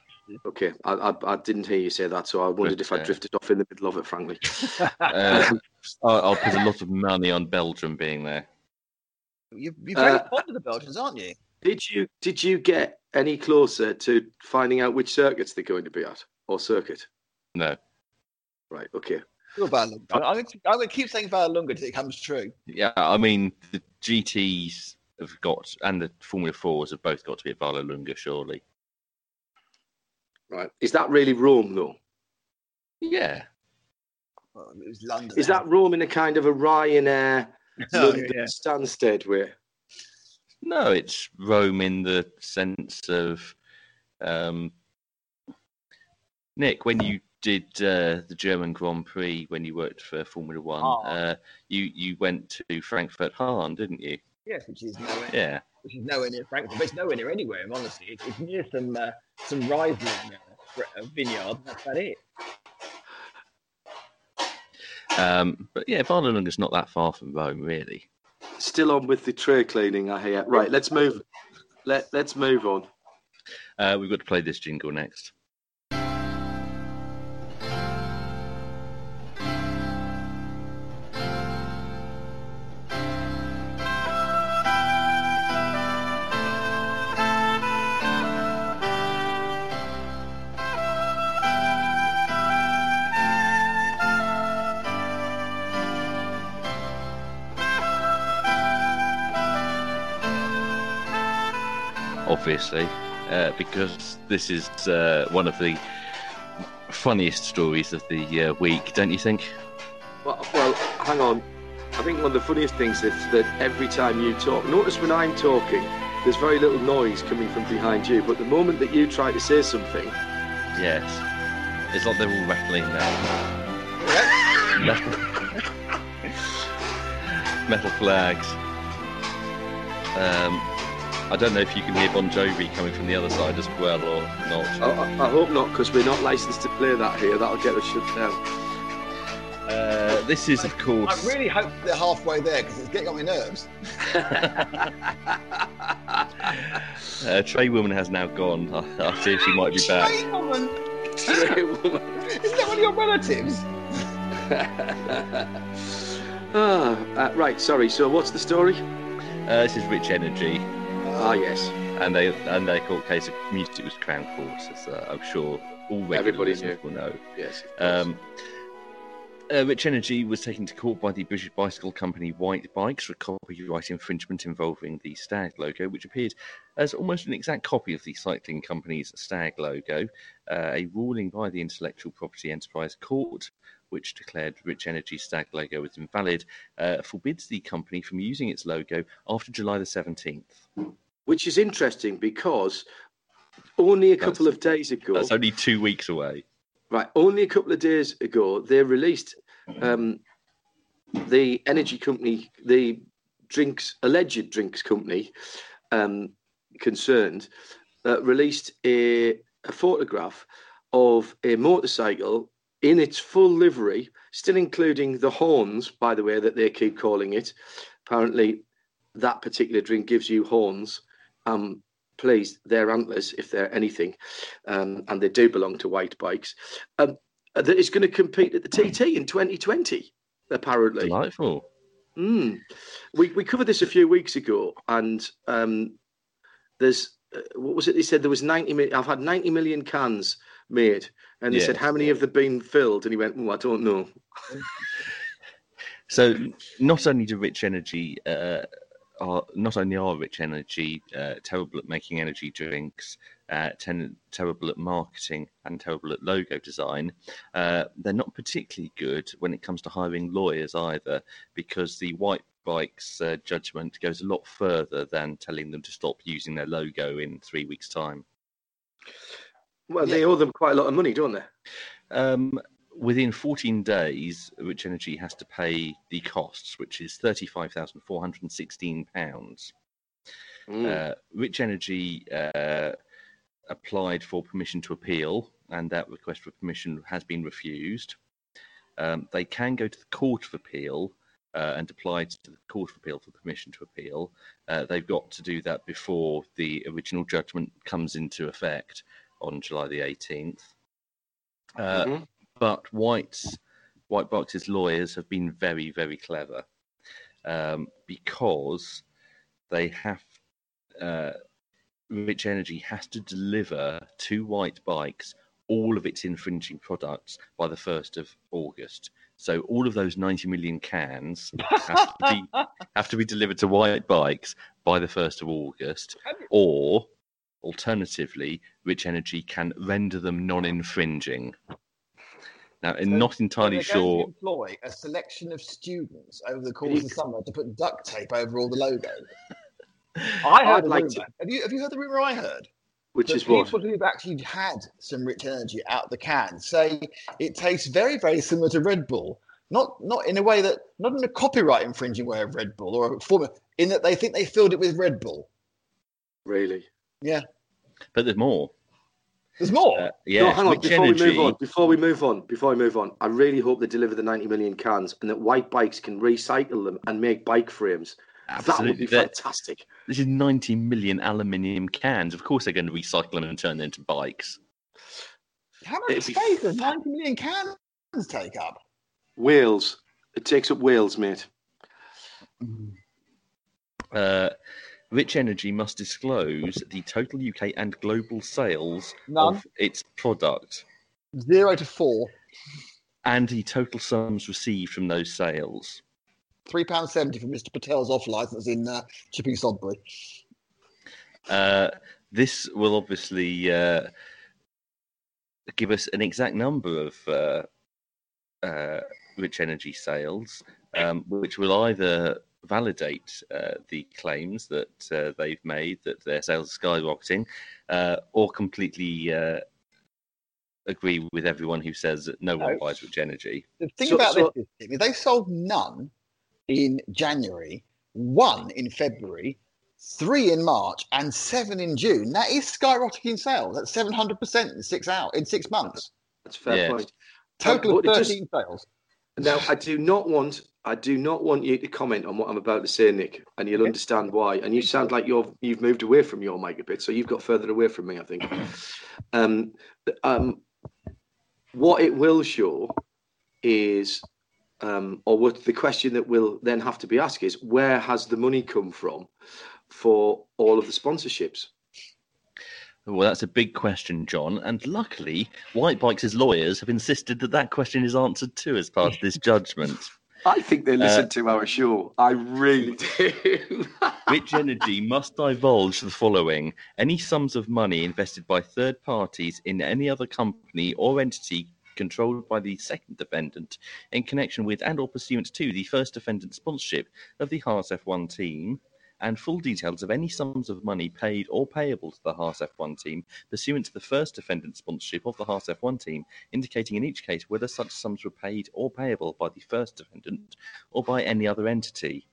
Okay. I, I, I didn't hear you say that, so I wondered But, if I drifted off in the middle of it. Frankly, Uh, I'll, I'll put a lot of money on Belgium being there. You're, you're very Uh, fond of the Belgians, aren't you? did you did you get any closer to finding out which circuits they're going to be at, or circuit? No. Right. Okay. You're Valunga. I'm, going to, I'm going to keep saying Valunga until it comes true. Yeah, I mean, the GTs have got, and the Formula 4s have both got to be at Vallelunga, surely. Right. Is that really Rome though? Yeah. Well, it was London. Is that Rome in a kind of a Ryanair Oh, London yeah. Stansted way? No, it's Rome in the sense of um, Nick. When you did uh, the German Grand Prix when you worked for Formula One, Oh. uh, you you went to Frankfurt Hahn, didn't you? Yes, which is nowhere, Yeah. Which is nowhere near Frankfurt, but it's nowhere near anywhere. I'm honestly, it's, it's near some uh, some Riesling uh, fr- vineyard. That's about it. Um, but yeah, Vallelunga's not that far from Rome, really. Still on with the tray cleaning, I hear. Right, let's move. Let Let's move on. Uh, we've got to play this jingle next. Obviously, uh, because this is uh, one of the funniest stories of the uh, week, don't you think? Well, well, hang on. I think one of the funniest things is that every time you talk, notice when I'm talking, there's very little noise coming from behind you. But the moment that you try to say something, Yes. It's like they're all rattling now. Metal, flags. Um, I don't know if you can hear Bon Jovi coming from the other side as well or not. I, I- I hope not, because we're not licensed to play that here. That'll get us shut down. Uh, this is, of course. I really hope they're halfway there because it's getting on my nerves. Uh, Trey Woman has now gone. I, I see if she might be back. Hey, woman, Stray woman. isn't that one of your relatives? ah, uh, right, sorry. So, what's the story? Uh, this is Rich Energy, Ah, yes. and they and their court case of music was Crown Courts, as uh, I'm sure all regular listeners will know. Yes. Um, uh, Rich Energy was taken to court by the British bicycle company Whyte Bikes for copyright infringement involving the Stag logo, which appeared as almost an exact copy of the cycling company's Stag logo. Uh, a ruling by the Intellectual Property Enterprise Court which declared Rich Energy stag logo was invalid, uh, forbids the company from using its logo after July the 17th. Which is interesting because only a couple That's- of days ago, That's only two weeks away. right, only a couple of days ago, they released um, the energy company, the drinks, alleged drinks company um, concerned, uh, released a, a photograph of a motorcycle in its full livery, still including the horns, by the way, that they keep calling it. Apparently, that particular drink gives you horns. Um, please, they're antlers if they're anything, um, and they do belong to Whyte Bikes. Um, that is going to compete at the TT in 2020, apparently. Delightful. Mm. We we covered this a few weeks ago, and um, there's uh, what was it? They said there was 90 million. I've had 90 million cans made, and they said how many have been filled? And he went, oh, I don't know. So not only do Rich Energy uh, are not only are Rich Energy uh, terrible at making energy drinks, uh, ten- terrible at marketing, and terrible at logo design, uh, they're not particularly good when it comes to hiring lawyers either, because the Whyte Bikes uh, judgment goes a lot further than telling them to stop using their logo in three weeks' time. Well, they owe them quite a lot of money, don't they? Um, within 14 days, Rich Energy has to pay the costs, which is £35,416. Mm. Uh, Rich Energy uh, applied for permission to appeal, and that request for permission has been refused. Um, they can go to the Court of Appeal uh, and apply to the Court of Appeal for permission to appeal. Uh, they've got to do that before the original judgment comes into effect on July the 18th. Uh, Mhm. But Whyte's White Box's lawyers have been very, very clever um, because they have uh, Rich Energy has to deliver to Whyte Bikes all of its infringing products by the first of August. So all of those 90 million cans have to be have to be delivered to Whyte Bikes by the first of August, or alternatively, Rich Energy can render them non-infringing. Now, I'm not entirely going sure. to employ a selection of students over the course of the summer to put duct tape over all the logos. I heard I'd like rumor. to- Have you have you heard the rumor I heard? Which that is what? people who've actually had some rich energy out the can say it tastes very, very similar to Red Bull. Not not in a way that not in a copyright infringing way of Red Bull or a form in that they think they filled it with Red Bull. Really? Yeah. But there's more. There's more. Uh, yeah, no, hang on. Rich Before Energy. we move on, before we move on, before we move on, I really hope they deliver the 90 million cans and that Whyte Bikes can recycle them and make bike frames. Absolutely. That would be That- fantastic. This is 90 million aluminium cans. Of course, they're going to recycle them and turn them into bikes. How much it'd space does 90 million cans take up? Wales. It takes up Wales, mate. Uh, Rich Energy must disclose the total UK and global sales None. of its product Zero to four. and the total sums received from those sales. Three pounds seventy for Mr. Patel's off license in uh, Chipping Sodbury. Uh, this will obviously uh, give us an exact number of uh, uh, Rich Energy sales, um, which will either validate uh, the claims that uh, they've made that their sales are skyrocketing, uh, or completely uh, agree with everyone who says that no one buys Rich Energy. The thing So- about so- this is, they sold none in January, one in February, three in March, and seven in June. That is skyrocketing sales. That's seven hundred percent in six out in six months. That's a fair Yes. point. Total Um, of but it just- thirteen sales. Now, I do not want I do not want you to comment on what I'm about to say, Nick, and you'll Okay. understand why. And you sound like you're you've moved away from your mic a bit, so you've got further away from me, I think. Um, um, what it will show is, um, or what the question that will then have to be asked is, where has the money come from for all of the sponsorships? Well, that's a big question, John. And luckily, Whyte Bikes' lawyers have insisted that that question is answered too as part of this judgment. I think they uh, listen to our show. I really do. Rich Energy must divulge the following any sums of money invested by third parties in any other company or entity controlled by the second defendant in connection with and or pursuant to the first defendant's sponsorship of the Haas F1 team and full details of any sums of money paid or payable to the Haas F1 team pursuant to the first defendant's sponsorship of the Haas F1 team, indicating in each case whether such sums were paid or payable by the first defendant or by any other entity.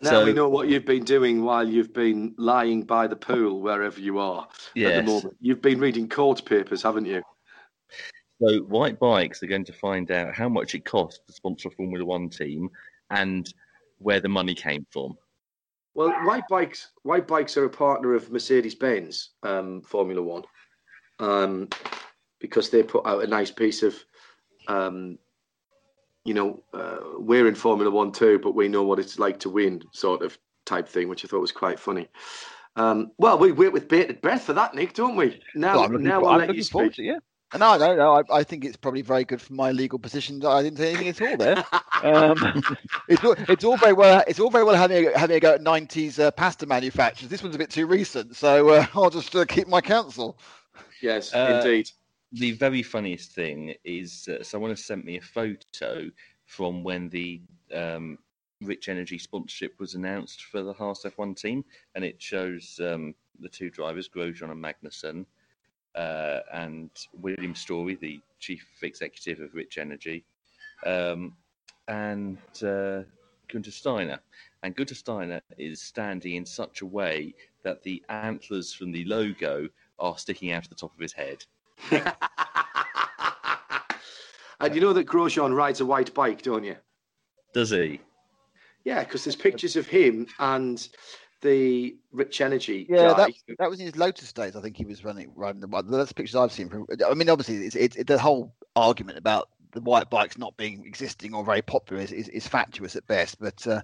Now So- we know what you've been doing while you've been lying by the pool, wherever you are at Yes. the moment. You've been reading court papers, haven't you? So Whyte Bikes are going to find out how much it costs to sponsor a Formula One team and where the money came from. Well, Whyte Bikes, Whyte Bikes are a partner of Mercedes Benz um, Formula One, um, because they put out a nice piece of, um, you know, uh, we're in Formula One too, but we know what it's like to win, sort of type thing, which I thought was quite funny. Um, well, we wait with bated breath for that, Nick, don't we? Now, Well, I'm looking, now for- I'll I'm let you looking forward speak. to it, yeah. No, no, no. I, I think it's probably very good for my legal position that I didn't say anything at all there. Um, it's, all, it's all very well. It's all very well having a, having a go at '90s uh, pasta manufacturers. This one's a bit too recent, so uh, I'll just uh, keep my counsel. Yes, Uh, indeed. The very funniest thing is uh, someone has sent me a photo from when the um, Rich Energy sponsorship was announced for the Haas F1 team, and it shows um, the two drivers, Grosjean and Magnussen, uh, and William Storey, the chief executive of Rich Energy, um, and uh, Gunter Steiner. And Gunter Steiner is standing in such a way that the antlers from the logo are sticking out of the top of his head. and you know that Grosjean rides a white bike, don't you? Does he? Yeah, because there's pictures of him and the Rich Energy Yeah, that, that was in his Lotus days. I think he was running riding the bike. That's pictures I've seen from. I mean, obviously, it's, it's, the whole argument about the Whyte Bikes not being existing or very popular is, is, is fatuous at best. But uh,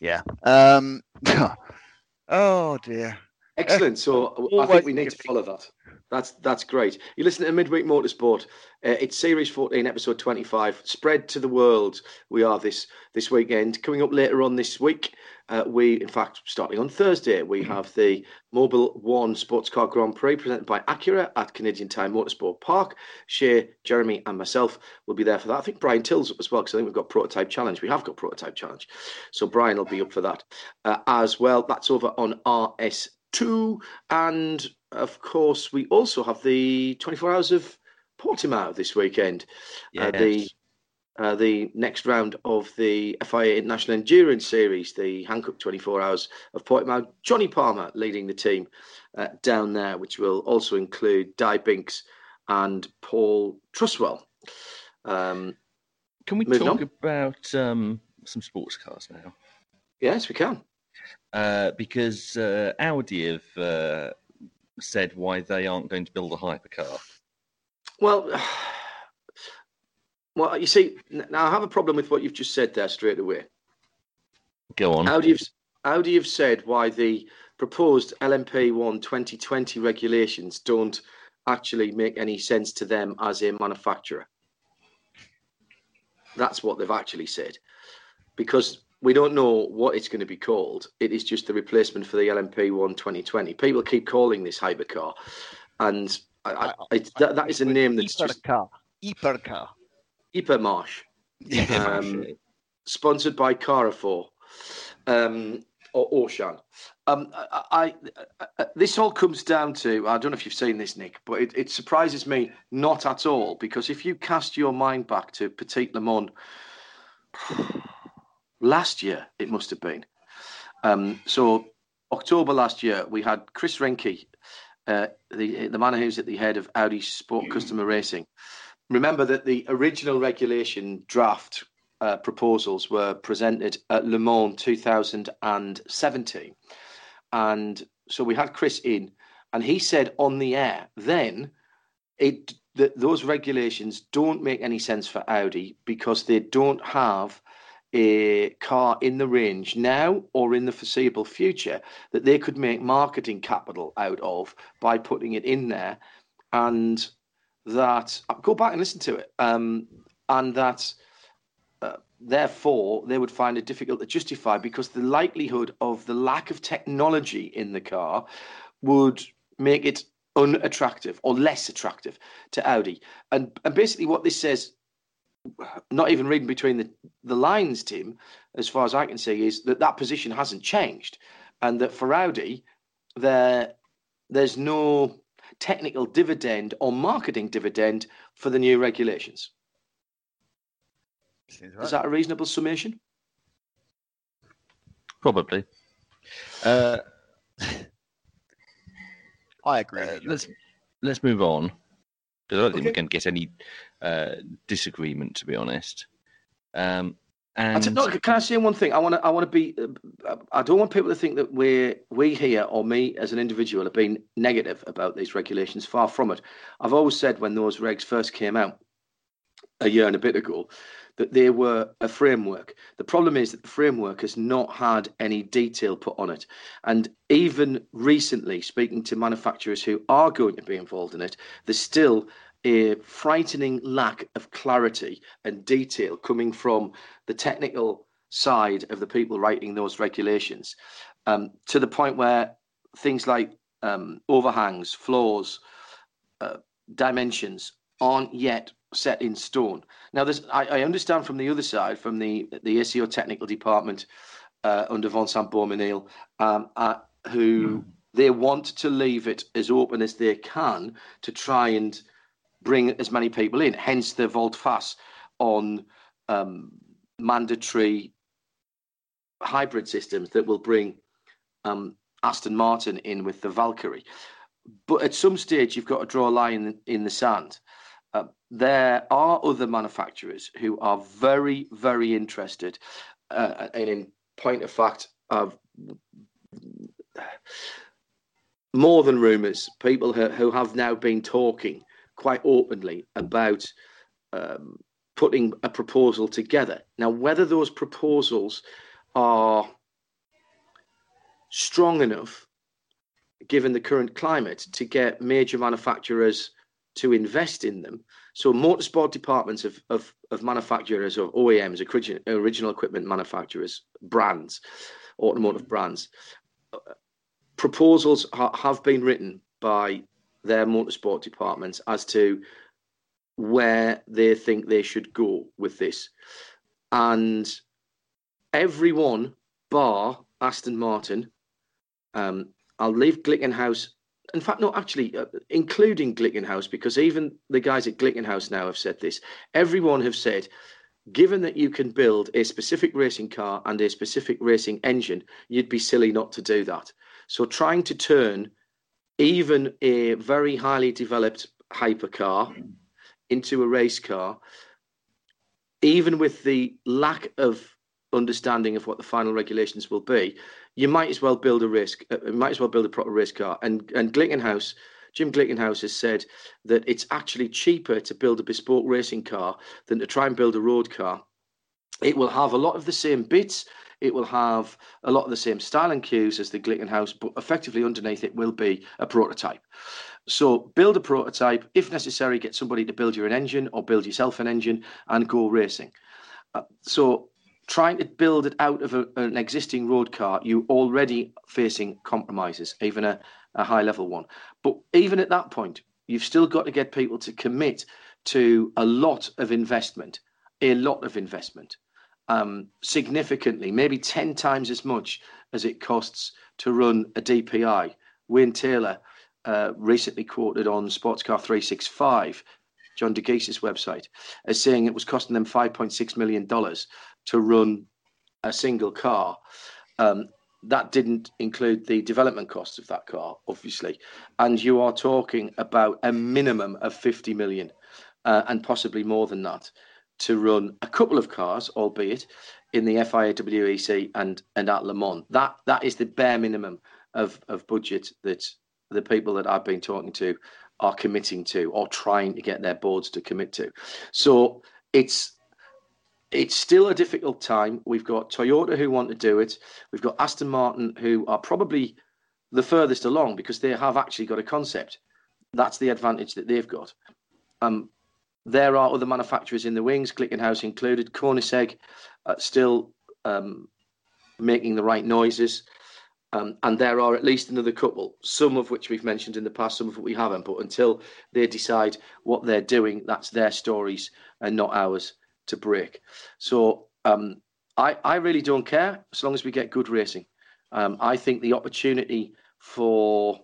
yeah. Um, oh dear. Excellent. So I think we need to follow that. That's that's great. You listen to Midweek Motorsport. Uh, it's Series 14, Episode 25. Spread to the world. We are this this weekend. Coming up later on this week, uh, we in fact starting on Thursday, we have the Mobil One Sports Car Grand Prix presented by Acura at Canadian Tire Motorsport Park. Shay, Jeremy, and myself will be there for that. I think Brian Till's up as well because I think we've got Prototype Challenge. We have got Prototype Challenge, so Brian will be up for that uh, as well. That's over on RS2, and of course we also have the 24 Hours of Portimao this weekend. Uh, the uh, the next round of the FIA International Endurance Series, the Hankook 24 Hours of Portimao. Johnny Palmer leading the team uh, down there, which will also include Di Binks and Paul Truswell. Um, Can we talk on. about um, some sports cars now? yes, we can. Uh, because uh, Audi have uh, said why they aren't going to build a hypercar. Well, well, you see, now I have a problem with what you've just said there straight away. Go on. Audi have, Audi have said why the proposed LMP1 2020 regulations don't actually make any sense to them as a manufacturer. That's what they've actually said. Because we don't know what it's going to be called. It is just the replacement for the LMP1 2020. People keep calling this hypercar. And I, I, it's, that, that is a name that's just Hypercar. Hypercar. Hypermarché Um, sponsored by Carrefour um, or Auchan. Um, I, I, I, this all comes down to I don't know if you've seen this, Nick, but it, it surprises me not at all because if you cast your mind back to Petit Le Mans last year, it must have been. Um, so October last year, we had Chris Reinke, uh, the the man who's at the head of Audi Sport Customer Racing. Remember that the original regulation draft uh, proposals were presented at Le Mans 2017. And so we had Chris in, and he said on the air then it that those regulations don't make any sense for Audi because they don't have a car in the range now or in the foreseeable future that they could make marketing capital out of by putting it in there and that go back and listen to it um, and that uh, therefore they would find it difficult to justify because the likelihood of the lack of technology in the car would make it unattractive or less attractive to Audi. And and basically what this says, not even reading between the, the lines, Tim, as far as I can see, is that that position hasn't changed, and that for Audi, there there's no technical dividend or marketing dividend for the new regulations. Right. Is that a reasonable summation? Probably. Uh, I agree. Uh, let's let's move on because I don't okay. think we can get any uh, disagreement, to be honest. Um, and can I say one thing? I want to. I want to be. Uh, I don't want people to think that we we here or me as an individual have been negative about these regulations. Far from it. I've always said when those regs first came out a year and a bit ago that they were a framework. The problem is that the framework has not had any detail put on it. And even recently, speaking to manufacturers who are going to be involved in it, there's still a frightening lack of clarity and detail coming from the technical side of the people writing those regulations um, to the point where things like um, overhangs, floors, uh, dimensions aren't yet set in stone. Now, there's, I, I, understand from the other side, from the the ACO technical department uh, under Vincent Beaumesnil, um, uh, who mm. they want to leave it as open as they can to try and bring as many people in. Hence the volte-face on um, mandatory hybrid systems that will bring um, Aston Martin in with the Valkyrie. But at some stage, you've got to draw a line in, the sand. Uh, there are other manufacturers who are very, very interested. Uh, and in point of fact, more than rumours, people who, have now been talking quite openly about um, putting a proposal together. Now, whether those proposals are strong enough, given the current climate, to get major manufacturers to invest in them. So motorsport departments of, of, of manufacturers or OEMs, original equipment manufacturers, brands, automotive brands, uh, proposals ha- have been written by their motorsport departments as to where they think they should go with this. And everyone, bar Aston Martin, um, I'll leave Glickenhaus in fact, no, actually, uh, including Glickenhaus, because even the guys at Glickenhaus now have said this. Everyone have said, given that you can build a specific racing car and a specific racing engine, you'd be silly not to do that. So trying to turn even a very highly developed hypercar into a race car, even with the lack of understanding of what the final regulations will be, you might as well build a risk. Uh, might as well build a proper race car. And and Glickenhaus, Jim Glickenhaus has said that it's actually cheaper to build a bespoke racing car than to try and build a road car. It will have a lot of the same bits. It will have a lot of the same styling cues as the Glickenhaus, but effectively underneath it will be a prototype. So build a prototype. If necessary, get somebody to build you an engine or build yourself an engine and go racing. Uh, so trying to build it out of a, an existing road car, you're already facing compromises, even a, a high level one. But even at that point, you've still got to get people to commit to a lot of investment, a lot of investment, um, significantly, maybe 10 times as much as it costs to run a DPI. Wayne Taylor uh, recently quoted on Sportscar 365 John Dagys's website, as saying it was costing them $5.6 million to run a single car. Um, that didn't include the development costs of that car, obviously. And you are talking about a minimum of 50 million uh, and possibly more than that to run a couple of cars, albeit in the FIA WEC and, and at Le Mans. That, that is the bare minimum of, of budget that the people that I've been talking to are committing to or trying to get their boards to commit to. So it's it's still a difficult time. We've got Toyota who want to do it. We've got Aston Martin who are probably the furthest along because they have actually got a concept. That's the advantage that they've got. Um, there are other manufacturers in the wings, Glickenhaus included, Koenigsegg uh, still um, making the right noises. Um, and there are at least another couple, some of which we've mentioned in the past, some of which we haven't. But until they decide what they're doing, that's their stories and not ours to break. So um, I, I really don't care as long as we get good racing. Um, I think the opportunity for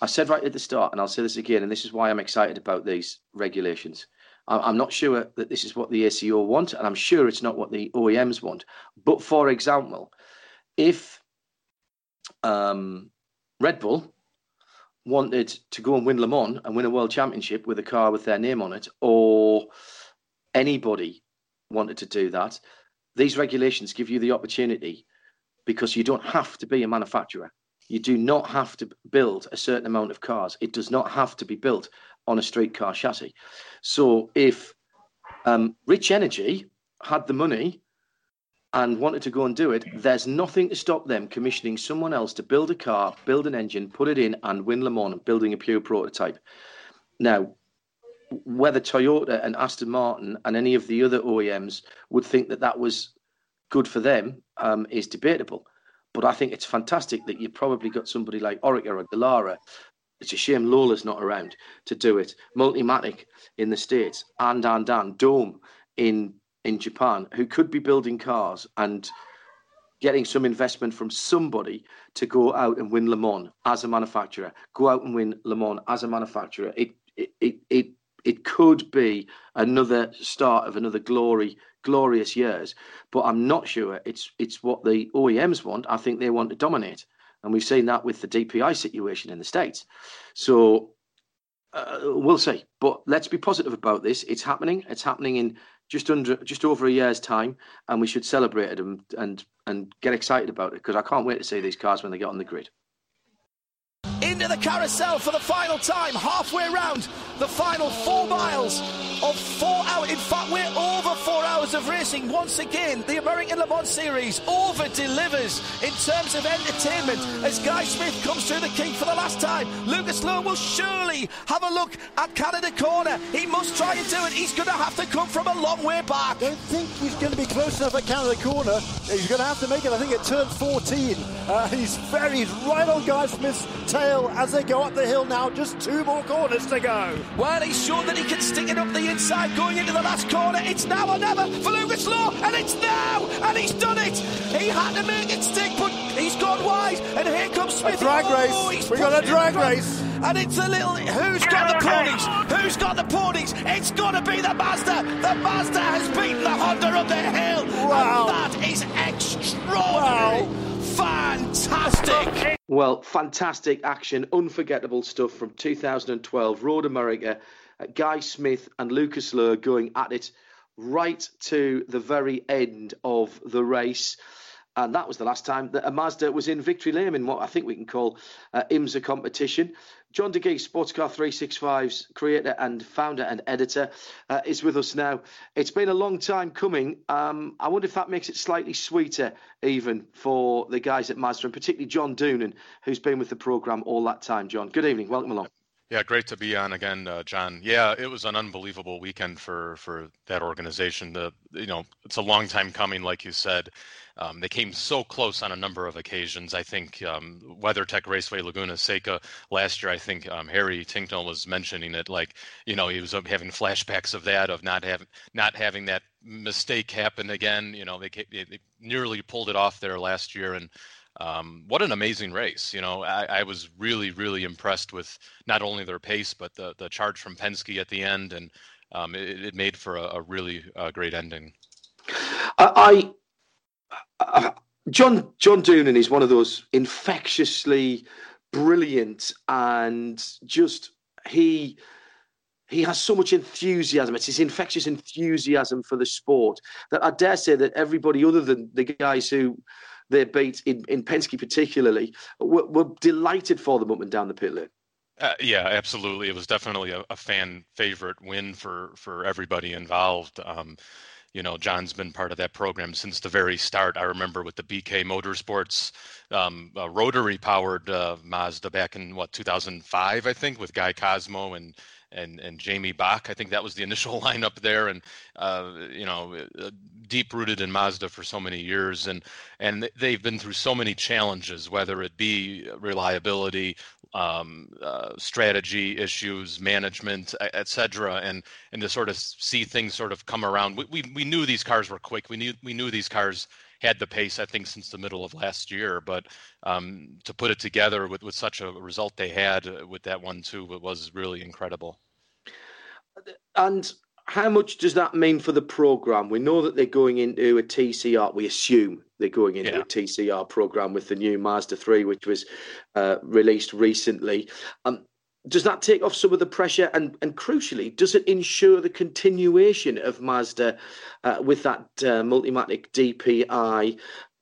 I said right at the start, and I'll say this again, and this is why I'm excited about these regulations. I'm not sure that this is what the ACO want, and I'm sure it's not what the OEMs want. But for example, if um, Red Bull wanted to go and win Le Mans and win a world championship with a car with their name on it, or anybody wanted to do that, these regulations give you the opportunity because you don't have to be a manufacturer. You do not have to build a certain amount of cars. It does not have to be built on a street car chassis. So if um, Rich Energy had the money and wanted to go and do it, there's nothing to stop them commissioning someone else to build a car, build an engine, put it in, and win Le Mans, building a pure prototype. Now, whether Toyota and Aston Martin and any of the other OEMs would think that that was good for them um, is debatable. But I think it's fantastic that you've probably got somebody like Oreca or Dallara. It's a shame Lola's not around to do it. Multimatic in the States and and and Dome in in Japan who could be building cars and getting some investment from somebody to go out and win Le Mans as a manufacturer, go out and win Le Mans as a manufacturer. It it it it, it could be another start of another glory glorious years. But I'm not sure it's it's what the OEMs want. I think they want to dominate, and we've seen that with the DPI situation in the states. So uh, we'll see. But let's be positive about this. It's happening. It's happening in just under just over a year's time, and we should celebrate it and and and get excited about it because I can't wait to see these cars when they get on the grid into the carousel for the final time, halfway round the final four miles of four hours. In fact, we're over four hours of racing. Once again, the American Le Mans Series over delivers in terms of entertainment as Guy Smith comes through the kink for the last time. Lucas Luhr will surely have a look at Canada Corner. He must try and do it. He's going to have to come from a long way back. I don't think he's going to be close enough at Canada Corner. He's going to have to make it, I think, at turn 14. Uh, he's very, right on Guy Smith's tail as they go up the hill now. Just two more corners to go. Well, he's shown that he can stick it up the inside going into the last corner. It's now or never for Lucas Luhr, and it's now, and he's done it. He had to make it stick, but he's gone wide, and here comes Smith. A drag oh, race. We got a drag race. And it's a little. Who's got the ponies? Who's got the ponies? It's got to be the Mazda. The Mazda has beaten the Honda up the hill. Wow. And that is extraordinary. Wow. Fantastic. Well, fantastic action, unforgettable stuff from 2012. Road America, uh, Guy Smith and Lucas Luhr going at it right to the very end of the race. And that was the last time that a Mazda was in victory lane in what I think we can call uh, IMSA competition. John De Sports Car 365's creator and founder and editor, uh, is with us now. It's been a long time coming. Um, I wonder if that makes it slightly sweeter, even for the guys at Mazda, and particularly John Doonan, who's been with the programme all that time. John, good evening. Welcome along. Yeah, great to be on again, uh, John. Yeah, it was an unbelievable weekend for for that organization. The you know it's a long time coming, like you said. Um, they came so close on a number of occasions. I think um, WeatherTech Raceway Laguna Seca last year. I think um, Harry Tincknell was mentioning it, like you know he was having flashbacks of that, of not having not having that mistake happen again. You know they, they nearly pulled it off there last year, and um, what an amazing race! You know, I, I, was really, really impressed with not only their pace but the the charge from Penske at the end, and um, it, it, made for a, a really uh, great ending. I, I, John John Doonan is one of those infectiously brilliant and just he he has so much enthusiasm. It's his infectious enthusiasm for the sport that I dare say that everybody other than the guys who they beat in, in Penske particularly were, were delighted for them up and down the pit lane. Uh, yeah, absolutely. It was definitely a, a, fan favorite win for for everybody involved. Um, you know, John's been part of that program since the very start. I remember with the BK Motorsports um, rotary powered uh, Mazda back in what 2005, I think, with Guy Cosmo and and and Jamie Bach. I think that was the initial lineup there, and uh, you know, uh, deep rooted in Mazda for so many years, and and they've been through so many challenges, whether it be reliability, um, uh, strategy issues, management, etc., and and to sort of see things sort of come around. We, we we knew these cars were quick. We knew we knew these cars had the pace, I think, since the middle of last year. But um, to put it together with, with such a result they had uh, with that one too, it was really incredible. And how much does that mean for the program? We know that they're going into a TCR. We assume they're going into yeah. a TCR program with the new Mazda 3, which was uh, released recently. Um, does that take off some of the pressure? And, and crucially, does it ensure the continuation of Mazda uh, with that uh, Multimatic DPI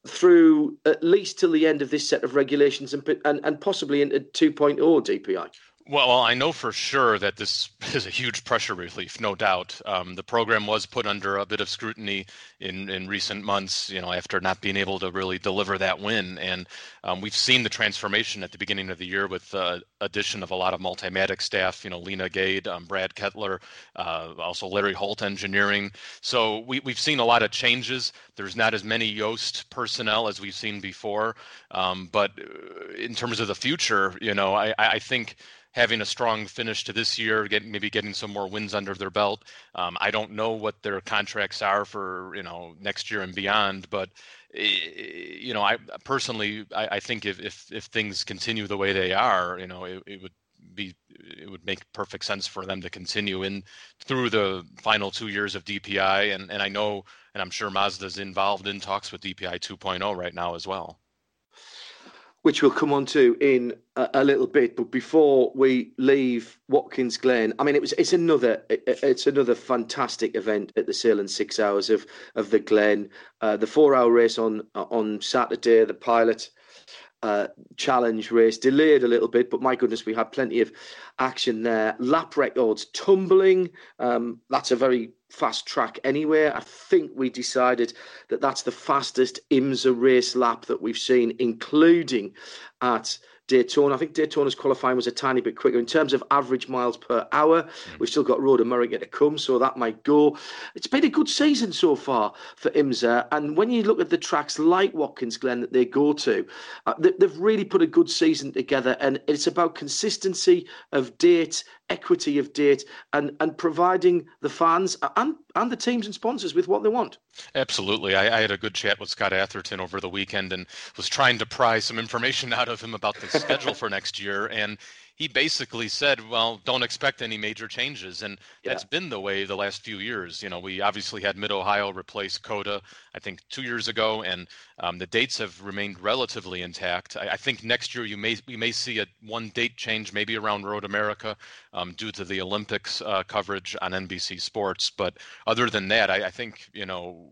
through at least till the end of this set of regulations and, and, and possibly into 2.0 DPI? Well, I know for sure that this is a huge pressure relief, no doubt. Um, the program was put under a bit of scrutiny in, in recent months, you know, after not being able to really deliver that win. And um, we've seen the transformation at the beginning of the year with the addition of a lot of Multimatic staff, you know, Leena Gade, um, Brad Kettler, uh, also Larry Holt Engineering. So we, we've seen a lot of changes. There's not as many Joest personnel as we've seen before. Um, but uh, in terms of the future, you know, I, I think – having a strong finish to this year, get, maybe getting some more wins under their belt. Um, I don't know what their contracts are for you know next year and beyond, but eh, you know, I personally, I, I think if, if if things continue the way they are, you know, it, it would be it would make perfect sense for them to continue in through the final two years of DPI and and I know and I'm sure Mazda's involved in talks with DPI 2.0 right now as well which we'll come on to in a, a, little bit. But before we leave Watkins Glen, I mean, it was it's another it's another fantastic event at the Sahlen's Six Hours of of the Glen. Uh, the four hour race on on Saturday, the pilot uh, challenge race delayed a little bit, but my goodness, we had plenty of action there. Lap records tumbling. Um, that's a very fast track anyway. I think we decided that that's the fastest IMSA race lap that we've seen, including at Daytona. I think Daytona's qualifying was a tiny bit quicker in terms of average miles per hour. Mm. We've still got Road America to come, so that might go. It's been a good season so far for IMSA. And when you look at the tracks like Watkins Glen that they go to, uh, they, they've really put a good season together. And it's about consistency of date equity of date and and providing the fans and and the teams and sponsors with what they want. Absolutely. I, I, had a good chat with Scott Atherton over the weekend and was trying to pry some information out of him about the schedule for next year. And he basically said, well, don't expect any major changes. And yeah. that's been the way the last few years. You know, we obviously had Mid Ohio replace COTA, I think, two years ago, and um, the dates have remained relatively intact. I, I, think next year you may we may see a one date change, maybe around Road America, um, due to the Olympics uh, coverage on NBC Sports. But other than that, I, I think you know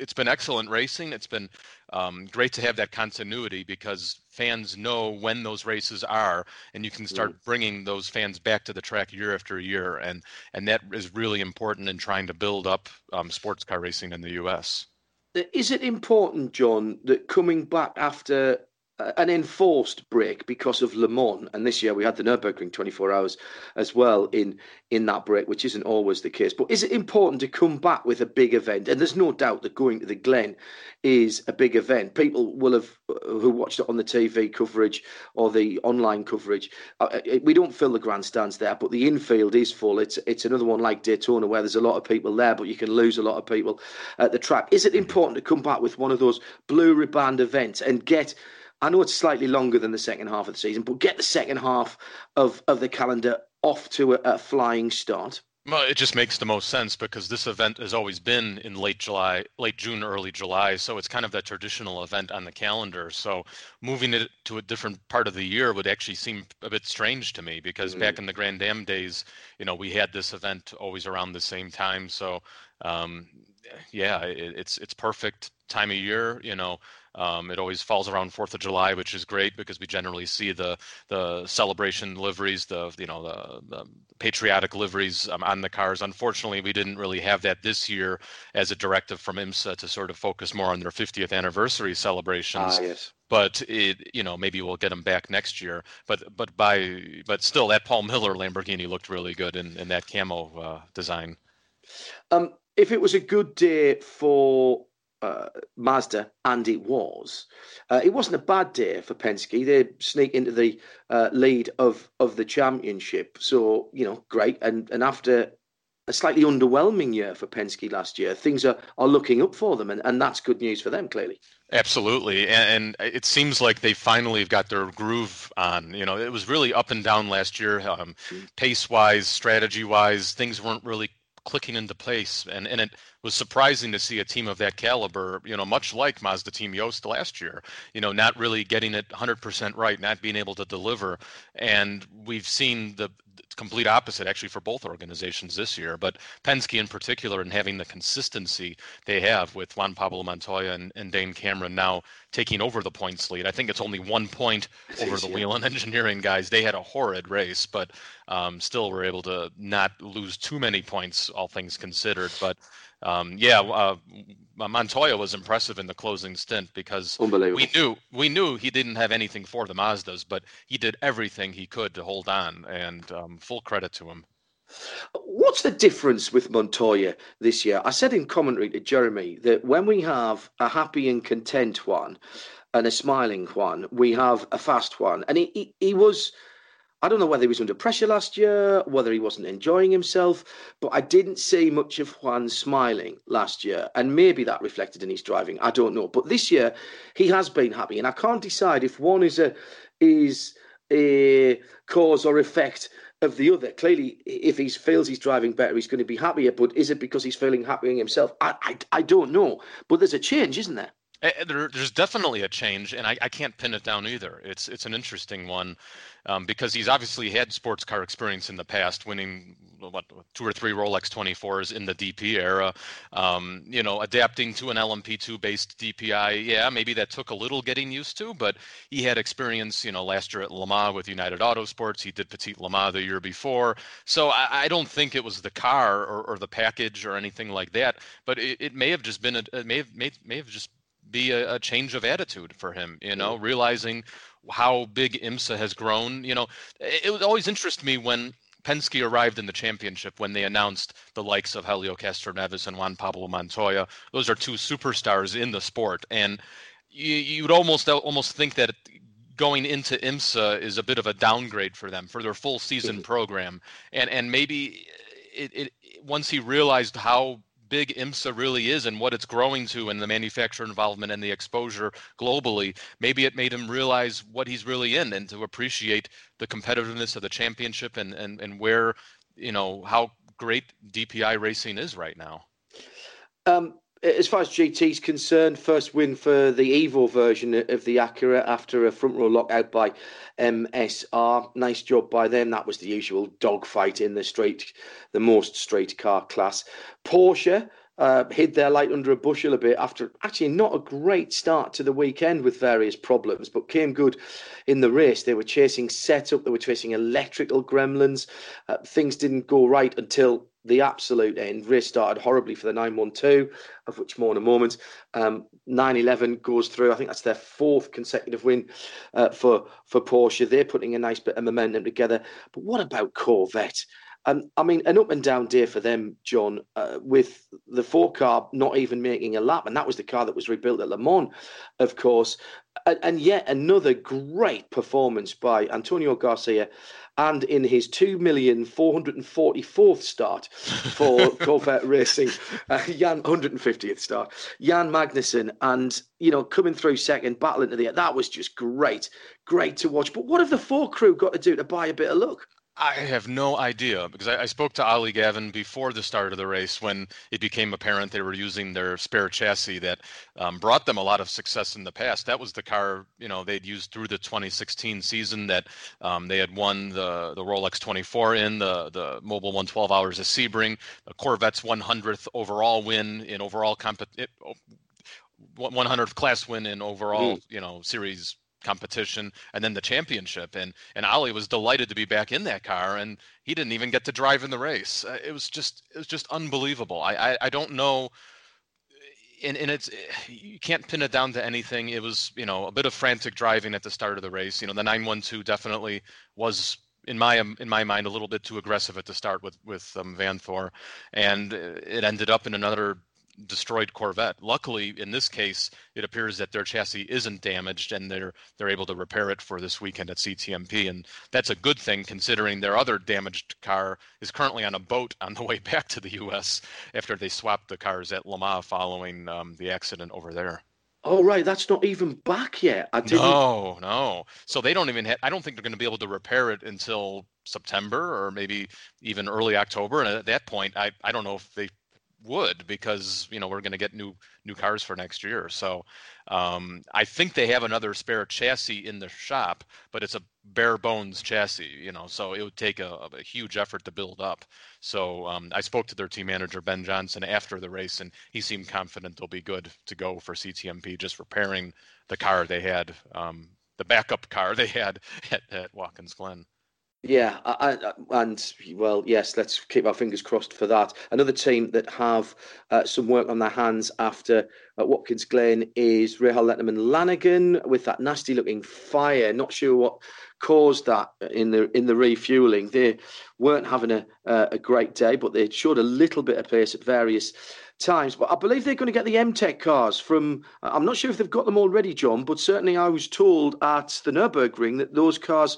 it's been excellent racing. It's been um, great to have that continuity because fans know when those races are, and you can start mm. bringing those fans back to the track year after year, and and that is really important in trying to build up um, sports car racing in the U.S. Is it important, John, that coming back after an enforced break because of Le Mans, and this year we had the Nurburgring 24 hours as well in in that break, which isn't always the case. But is it important to come back with a big event? And there's no doubt that going to the Glen is a big event. People will have who watched it on the TV coverage or the online coverage. Uh, uh, we don't fill the grandstands there, but the infield is full. It's it's another one like Daytona where there's a lot of people there, but you can lose a lot of people at the track. Is it important to come back with one of those blue riband events and get I know it's slightly longer than the second half of the season, but get the second half of, of the calendar off to a, a flying start. Well, it just makes the most sense because this event has always been in late July, late June, early July. So it's kind of that traditional event on the calendar. So moving it to a different part of the year would actually seem a bit strange to me because mm-hmm. back in the Grand Am days, you know, we had this event always around the same time. So um, yeah, it, it's it's perfect time of year. You know, um, it always falls around Fourth of July, which is great because we generally see the the celebration liveries, the you know the, the patriotic liveries um, on the cars. Unfortunately, we didn't really have that this year as a directive from IMSA to sort of focus more on their 50th anniversary celebrations. Ah, yes but it you know maybe we'll get them back next year but but by but still that paul miller lamborghini looked really good in, in that camo uh, design um, if it was a good day for uh, Mazda, and it was. Uh, it wasn't a bad day for Penske. They sneak into the uh, lead of of the championship, so you know, great. And and after a slightly underwhelming year for Penske last year, things are are looking up for them, and, and that's good news for them, clearly. Absolutely, and, and it seems like they finally have got their groove on. You know, it was really up and down last year, um, mm. pace wise, strategy wise. Things weren't really clicking into place, and and it was surprising to see a team of that caliber, you know, much like Mazda Team Joest last year, you know, not really getting it 100% right, not being able to deliver. And we've seen the, complete opposite actually for both organizations this year. But Penske in particular, and having the consistency they have with Juan Pablo Montoya and, and Dane Cameron now taking over the points lead. I think it's only one point over the Whelen Engineering guys. They had a horrid race, but um, still were able to not lose too many points, all things considered. But um, yeah, uh, Montoya was impressive in the closing stint because we knew we knew he didn't have anything for the Mazdas, but he did everything he could to hold on, and um, full credit to him. What's the difference with Montoya this year? I said in commentary to Jeremy that when we have a happy and content one and a smiling one, we have a fast one, and he, he, he was I don't know whether he was under pressure last year, whether he wasn't enjoying himself, but I didn't see much of Juan smiling last year. And maybe that reflected in his driving. I don't know. But this year, he has been happy. And I can't decide if one is a is a cause or effect of the other. Clearly, if he feels he's driving better, he's going to be happier. But is it because he's feeling happier himself? I, I, I don't know. But there's a change, isn't there? There, there's definitely a change, and I, I, can't pin it down either. It's it's an interesting one um, because he's obviously had sports car experience in the past, winning what two or three Rolex 24s in the DP era. Um, you know, adapting to an LMP2 based DPI, yeah, maybe that took a little getting used to, but he had experience. You know, last year at Le Mans with United Autosports, he did Petit Le Mans the year before. So I, I don't think it was the car or, or, the package or anything like that, but it, it may have just been a, it may have may, may have just be a, a, change of attitude for him, you know, realizing how big IMSA has grown. You know, it, it always interested me when Penske arrived in the championship when they announced the likes of Helio Castroneves and Juan Pablo Montoya. Those are two superstars in the sport, and you, you'd almost almost think that going into IMSA is a bit of a downgrade for them for their full season mm-hmm. program, and and maybe it, it once he realized how big IMSA really is and what it's growing to and the manufacturer involvement and the exposure globally, maybe it made him realize what he's really in and to appreciate the competitiveness of the championship and, and, and where, you know, how great DPI racing is right now. Um, as far as GT is concerned, first win for the Evo version of the Acura after a front row lockout by MSR. Nice job by them. That was the usual dogfight in the straight, the most straight car class. Porsche uh, hid their light under a bushel a bit after actually not a great start to the weekend with various problems, but came good in the race. They were chasing setup, they were chasing electrical gremlins. Uh, things didn't go right until the absolute end. Race started horribly for the 912, of which more in a moment. Um, 911 goes through. I think that's their fourth consecutive win uh, for for Porsche. They're putting a nice bit of momentum together. But what about Corvette? Um, I mean, an up and down day for them, John, uh, with the four car not even making a lap. And that was the car that was rebuilt at Le Mans, of course. And, and yet another great performance by Antonio Garcia and in his 2,444th start for Corvette Racing, uh, Jan 150th start, Jan Magnussen, and you know coming through second, battling to the end. That was just great, great to watch. But what have the four crew got to do to buy a bit of luck? I have no idea because I, I, spoke to Ollie Gavin before the start of the race when it became apparent they were using their spare chassis that um, brought them a lot of success in the past. That was the car you know they'd used through the 2016 season that um, they had won the the Rolex 24 in the the Mobil 112 Hours of Sebring, the Corvette's 100th overall win in overall comp 100th class win in overall mm. you know series competition and then the championship. And and Ollie was delighted to be back in that car and he didn't even get to drive in the race. Uh, it was just it was just unbelievable. I, I I, don't know and, and it's you can't pin it down to anything. It was you know a bit of frantic driving at the start of the race. You know the 912 definitely was in my in my mind a little bit too aggressive at the start with with um, Vanthoor, and it ended up in another destroyed Corvette. Luckily, in this case, it appears that their chassis isn't damaged and they're they're able to repair it for this weekend at CTMP, and that's a good thing considering their other damaged car is currently on a boat on the way back to the U.S. after they swapped the cars at Le Mans following um, the accident over there. Oh right, that's not even back yet. I didn't. No, no. So they don't even have. I don't think they're going to be able to repair it until September or maybe even early October. And at that point, I I don't know if they would because you know we're going to get new new cars for next year. So um, I think they have another spare chassis in the shop, but it's a bare bones chassis, you know. So it would take a, a huge effort to build up. So um, I spoke to their team manager Ben Johnson after the race, and he seemed confident they'll be good to go for CTMP, just repairing the car they had, um, the backup car they had at, at Watkins Glen. Yeah, I, I, and well, yes, let's keep our fingers crossed for that. Another team that have uh, some work on their hands after uh, Watkins Glen is Rahal Letterman Lanigan with that nasty looking fire. Not sure what caused that in the in the refueling. They weren't having a uh, a great day, but they showed a little bit of pace at various times. But I believe they're going to get the MTEK cars from. I'm not sure if they've got them already, John, but certainly I was told at the Nurburgring that those cars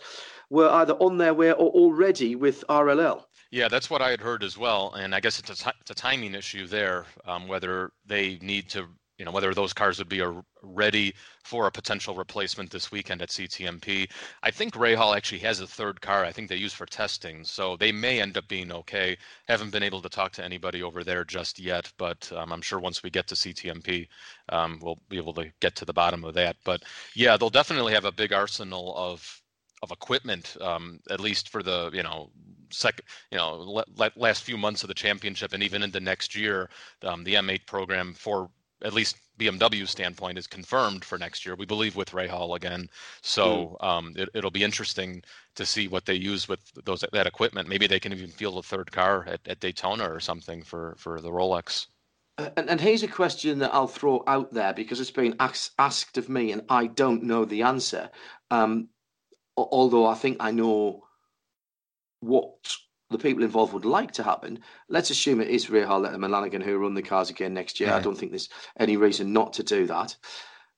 were either on their way or already with RLL. Yeah, that's what I had heard as well, and I guess it's a, t- it's a timing issue there, um, whether they need to, you know, whether those cars would be ready for a potential replacement this weekend at CTMP. I think Rahal actually has a third car. I think they use for testing, so they may end up being okay. Haven't been able to talk to anybody over there just yet, but um, I'm sure once we get to CTMP, um, we'll be able to get to the bottom of that. But yeah, they'll definitely have a big arsenal of of equipment, um, at least for the you know second you know last few months of the championship and even into next year. Um, the M8 program for at least BMW standpoint is confirmed for next year. We believe with Rahal again, so mm. um, it, will be interesting to see what they use with those that equipment. Maybe they can even field a third car at, at Daytona or something for for the Rolex. Uh, and, and, here's a question that I'll throw out there because it's been asked, asked of me and I don't know the answer. Um, although I think I know what the people involved would like to happen. Let's assume it is Rahal Letterman Lanigan who run the cars again next year. Yeah. I don't think there's any reason not to do that.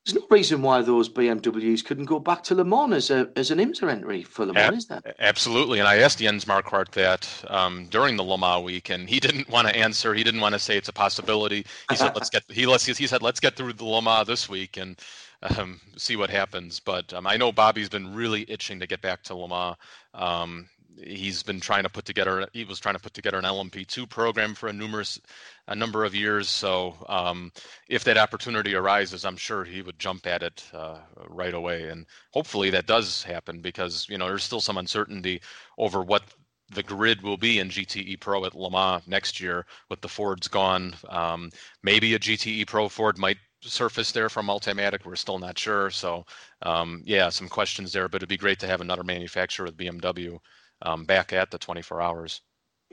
There's no reason why those BMWs couldn't go back to Le Mans as, a, as an IMSA entry for Le Mans, is there? Absolutely. And I asked Jens Marquardt that um, during the Le Mans week, and he didn't want to answer. He didn't want to say it's a possibility. He said, "Let's get." He let's. He said, "Let's get through the Le Mans this week." And um, see what happens. But um, I know Bobby's been really itching to get back to Le Mans. Um, he's been trying to put together. He was trying to put together an LMP2 program for a numerous, a number of years. So um, if that opportunity arises, I'm sure he would jump at it uh, right away. And hopefully that does happen because you know there's still some uncertainty over what the grid will be in GTE Pro at Le Mans next year with the Fords gone. Um, maybe a GTE Pro Ford might surface there from Multimatic. We're still not sure. So, um, yeah, some questions there, but it'd be great to have another manufacturer with BMW um, back at the 24 hours.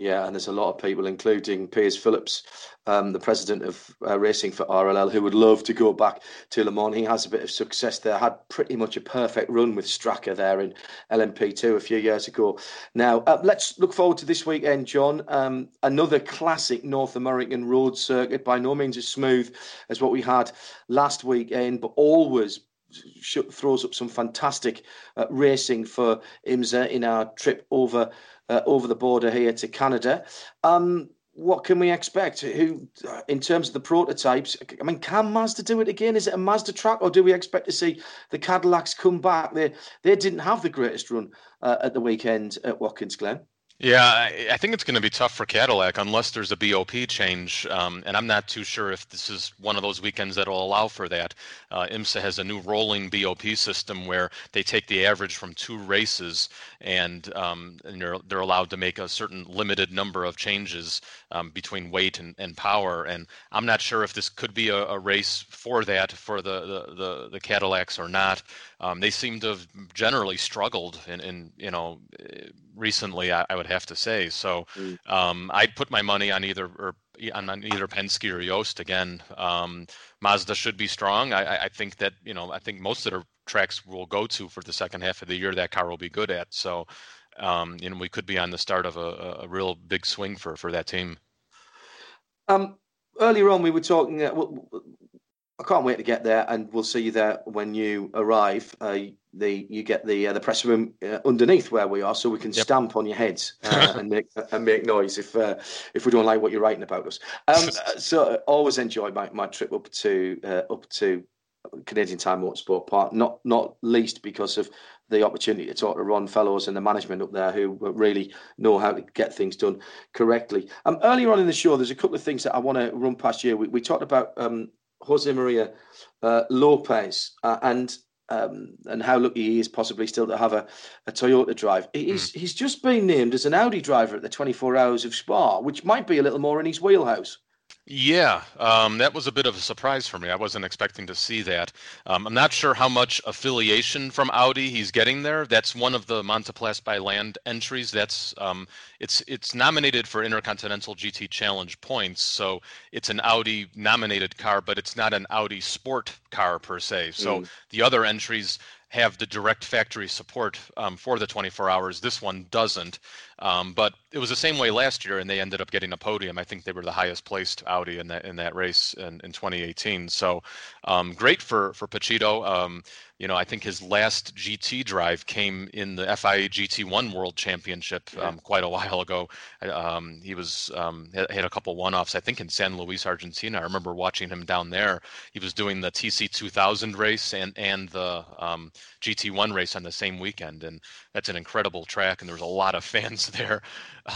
Yeah, and there's a lot of people, including Piers Phillips, um, the president of uh, racing for RLL, who would love to go back to Le Mans. He has a bit of success there. Had pretty much a perfect run with Strakka there in LMP2 a few years ago. Now, uh, let's look forward to this weekend, John. Um, another classic North American road circuit, by no means as smooth as what we had last weekend, but always throws up some fantastic uh, racing for IMSA in our trip over uh, over the border here to Canada. Um, what can we expect? Who, in terms of the prototypes, I mean, can Mazda do it again? Is it a Mazda track, or do we expect to see the Cadillacs come back? They they didn't have the greatest run uh, at the weekend at Watkins Glen. Yeah, I, think it's going to be tough for Cadillac unless there's a BOP change, um, and I'm not too sure if this is one of those weekends that will allow for that. Uh, IMSA has a new rolling BOP system where they take the average from two races, and, um, and they're, they're allowed to make a certain limited number of changes um, between weight and, and power. And I'm not sure if this could be a, a race for that for the, the, the, the Cadillacs or not. Um, they seem to have generally struggled in, in you know recently. I, I, would have to say so. Mm. Um, I'd put my money on either or on, either Penske or Joest again. Um, Mazda should be strong. I, I, think that you know I think most of the tracks we'll go to for the second half of the year that car will be good at. So um, you know, we could be on the start of a, a real big swing for for that team. Um, earlier on, we were talking. Uh, I can't wait to get there, and we'll see you there when you arrive. Uh, the you get the uh, the press room uh, underneath where we are, so we can yep. stamp on your heads uh, and make and make noise if uh, if we don't like what you're writing about us. Um, so always enjoy my, my trip up to up to Canadian Tire Motorsport Park, not not least because of the opportunity to talk to Ron Fellows and the management up there who really know how to get things done correctly. Um, earlier on in the show, there's a couple of things that I want to run past you. We, we talked about um, Jose Maria uh, Lopez uh, and um, and how lucky he is possibly still to have a, a Toyota drive. He's mm. he's just been named as an Audi driver at the 24 Hours of Spa, which might be a little more in his wheelhouse. Yeah, um, that was a bit of a surprise for me. I wasn't expecting to see that. Um, I'm not sure how much affiliation from Audi he's getting there. That's one of the Monteplastic by Land entries. That's um, it's it's nominated for Intercontinental GT Challenge points, so it's an Audi nominated car, but it's not an Audi sport car per se. So mm. the other entries have the direct factory support um, for the 24 hours. This one doesn't. Um, but it was the same way last year, and they ended up getting a podium. I think they were the highest placed Audi in that in that race in, in 2018. So um, great for for Pechito. You know, I think his last GT drive came in the FIA GT1 World Championship um, quite a while ago. Um, he was um, had, a couple one-offs, I think, in San Luis, Argentina. I remember watching him down there. He was doing the TC 2000 race and and the um, GT1 race on the same weekend, and that's an incredible track. And there was a lot of fans there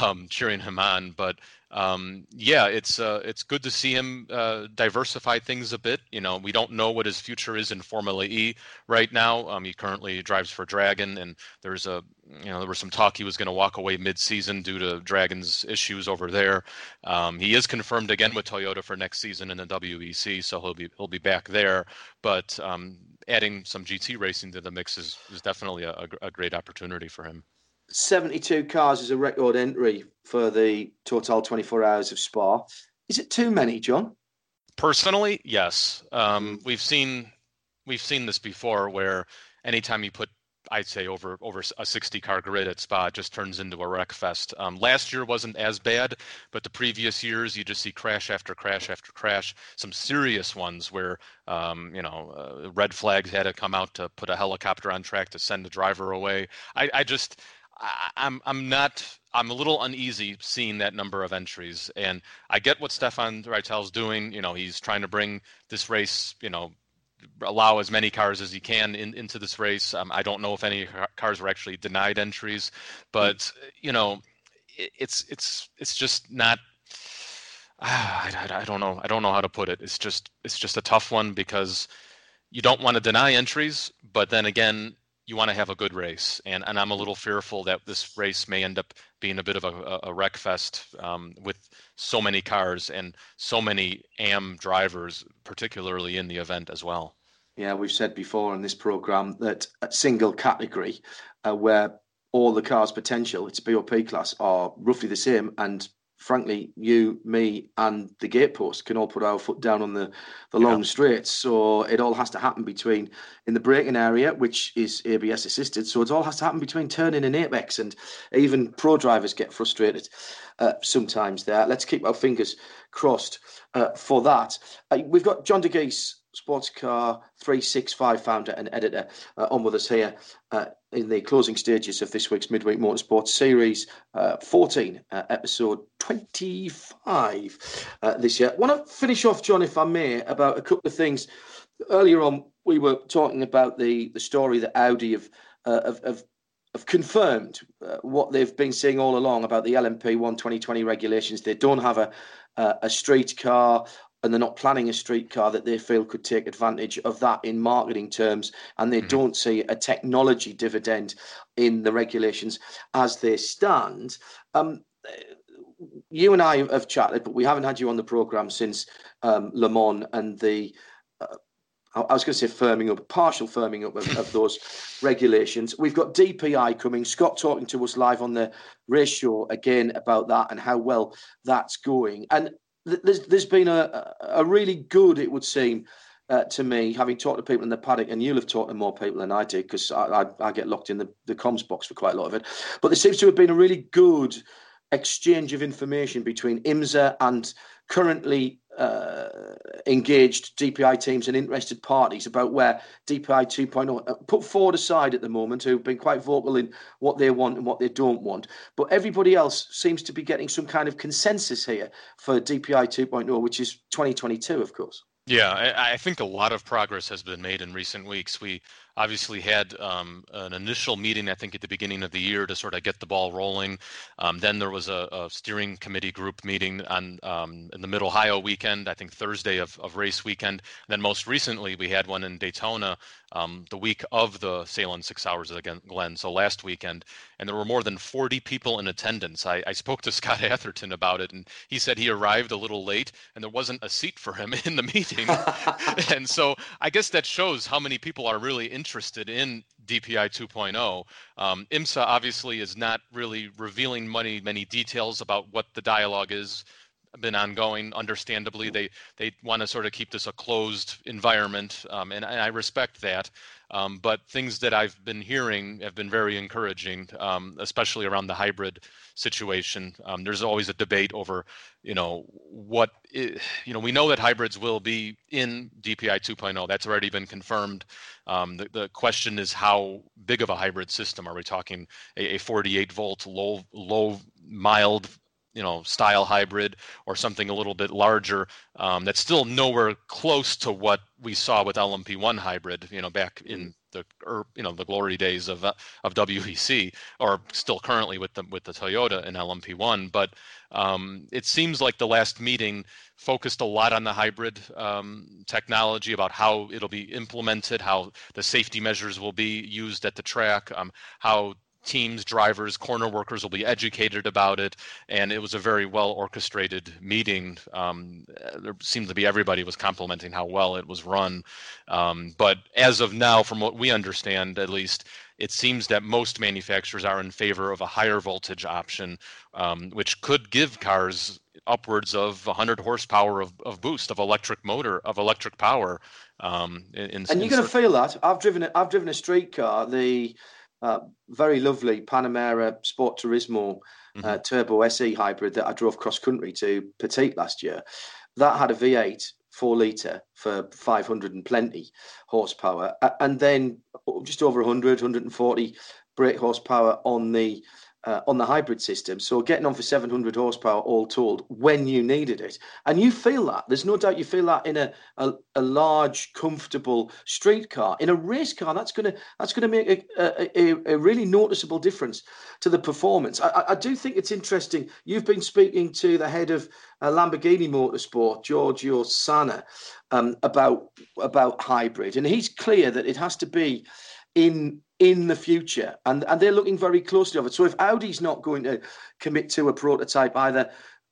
um, cheering him on. But um, yeah, it's uh, it's good to see him uh, diversify things a bit. You know, we don't know what his future is in Formula E right now. Um, he currently drives for Dragon, and there's a you know there was some talk he was going to walk away mid-season due to Dragon's issues over there. Um, he is confirmed again with Toyota for next season in the WEC, so he'll be he'll be back there. But um, adding some GT racing to the mix is, is definitely a, a great opportunity for him. 72 cars is a record entry for the Total 24 Hours of Spa. Is it too many, John? Personally, yes. Um, we've seen we've seen this before, where anytime you put I'd say over over a 60 car grid at Spa it just turns into a wreck fest. Um, last year wasn't as bad, but the previous years you just see crash after crash after crash. Some serious ones where um, you know uh, red flags had to come out to put a helicopter on track to send the driver away. I, I just I, I'm I'm not I'm a little uneasy seeing that number of entries, and I get what Stefan Ratel's doing. You know, he's trying to bring this race, you know, allow as many cars as he can in, into this race. Um, I don't know if any cars were actually denied entries, but you know, it, it's it's it's just not. Uh, I, I, I don't know. I don't know how to put it. It's just it's just a tough one because you don't want to deny entries, but then again, you want to have a good race, and and I'm a little fearful that this race may end up being a bit of a, a wreck fest um, with so many cars and so many AM drivers, particularly in the event as well. Yeah, we've said before in this program that a single category uh, where all the cars' potential, its BOP class, are roughly the same, and frankly, you, me, and the gatepost can all put our foot down on the, the long yeah. straights. So it all has to happen between in the braking area, which is ABS assisted. So it all has to happen between turning and apex, and even pro drivers get frustrated uh, sometimes there. Let's keep our fingers crossed uh, for that. Uh, we've got John Dagys Sports Car 365 founder and editor, uh, on with us here uh, in the closing stages of this week's Midweek Motorsports Series uh, 14, uh, episode 25 uh, this year. I want to finish off, John, if I may, about a couple of things. Earlier on, we were talking about the, the story that Audi have, uh, have, have have confirmed uh, what they've been saying all along about the LMP1 2020 regulations. They don't have a uh, a street car and they're not planning a streetcar that they feel could take advantage of that in marketing terms, and they mm-hmm. don't see a technology dividend in the regulations as they stand. Um, you and I have chatted, but we haven't had you on the program since um, Le Mans and the. Uh, I was going to say firming up, partial firming up of, of, those regulations. We've got DPI coming. Scott talking to us live on the race show again about that and how well that's going. And there's there's been a a really good, it would seem, uh, to me, having talked to people in the paddock, and you'll have talked to more people than I did because I, I, I, get locked in the, the comms box for quite a lot of it. But there seems to have been a really good exchange of information between IMSA and currently uh, engaged DPI teams and interested parties about where DPI 2.0 uh, put forward aside at the moment, who've been quite vocal in what they want and what they don't want. But everybody else seems to be getting some kind of consensus here for DPI 2.0, which is 2022, of course. Yeah, I, I, think a lot of progress has been made in recent weeks. We obviously had um, an initial meeting, I think, at the beginning of the year to sort of get the ball rolling. Um, then there was a, a, steering committee group meeting on um, in the Mid Ohio weekend, I think Thursday of, of race weekend. And then most recently, we had one in Daytona um, the week of the Sahlen's Six Hours of Glen, so last weekend. And there were more than 40 people in attendance. I, I spoke to Scott Atherton about it, and he said he arrived a little late and there wasn't a seat for him in the meeting. and so I guess that shows how many people are really interested interested in DPI 2.0. Um, IMSA obviously is not really revealing many many details about what the dialogue is been ongoing. Understandably, they they want to sort of keep this a closed environment, um, and, and, I respect that. Um, but things that I've been hearing have been very encouraging, um, especially around the hybrid situation. Um, there's always a debate over, you know, what is, you know. We know that hybrids will be in DPI 2.0. That's already been confirmed. Um, the, the question is how big of a hybrid system are we talking? A, a 48 volt low low mild you know style hybrid or something a little bit larger um, that's still nowhere close to what we saw with LMP1 hybrid you know back in the or, you know the glory days of uh, of WEC or still currently with the with the Toyota and LMP1 but um, it seems like the last meeting focused a lot on the hybrid um, technology about how it'll be implemented how the safety measures will be used at the track um, how teams, drivers, corner workers will be educated about it. And it was a very well orchestrated meeting. Um, there seemed to be everybody was complimenting how well it was run. Um, but as of now, from what we understand, at least, it seems that most manufacturers are in favor of a higher voltage option, um, which could give cars upwards of 100 horsepower of, of boost of electric motor of electric power. Um, in, and you're going to feel that. I've driven it. I've driven a street car. The uh, very lovely Panamera Sport Turismo uh, mm-hmm. Turbo SE hybrid that I drove cross country to Petit last year. That had a V8 four litre for 500 and plenty horsepower, and then just over 100, 140 brake horsepower on the uh, on the hybrid system. So getting on for 700 horsepower all told when you needed it. And you feel that. There's no doubt you feel that in a, a, a large, comfortable street car. In a race car, that's going to that's gonna make a, a, a, really noticeable difference to the performance. I, I, do think it's interesting. You've been speaking to the head of uh, Lamborghini Motorsport, Giorgio Sanna, um, about, about hybrid. And he's clear that it has to be in in the future, and and they're looking very closely of it. So if Audi's not going to commit to a prototype, either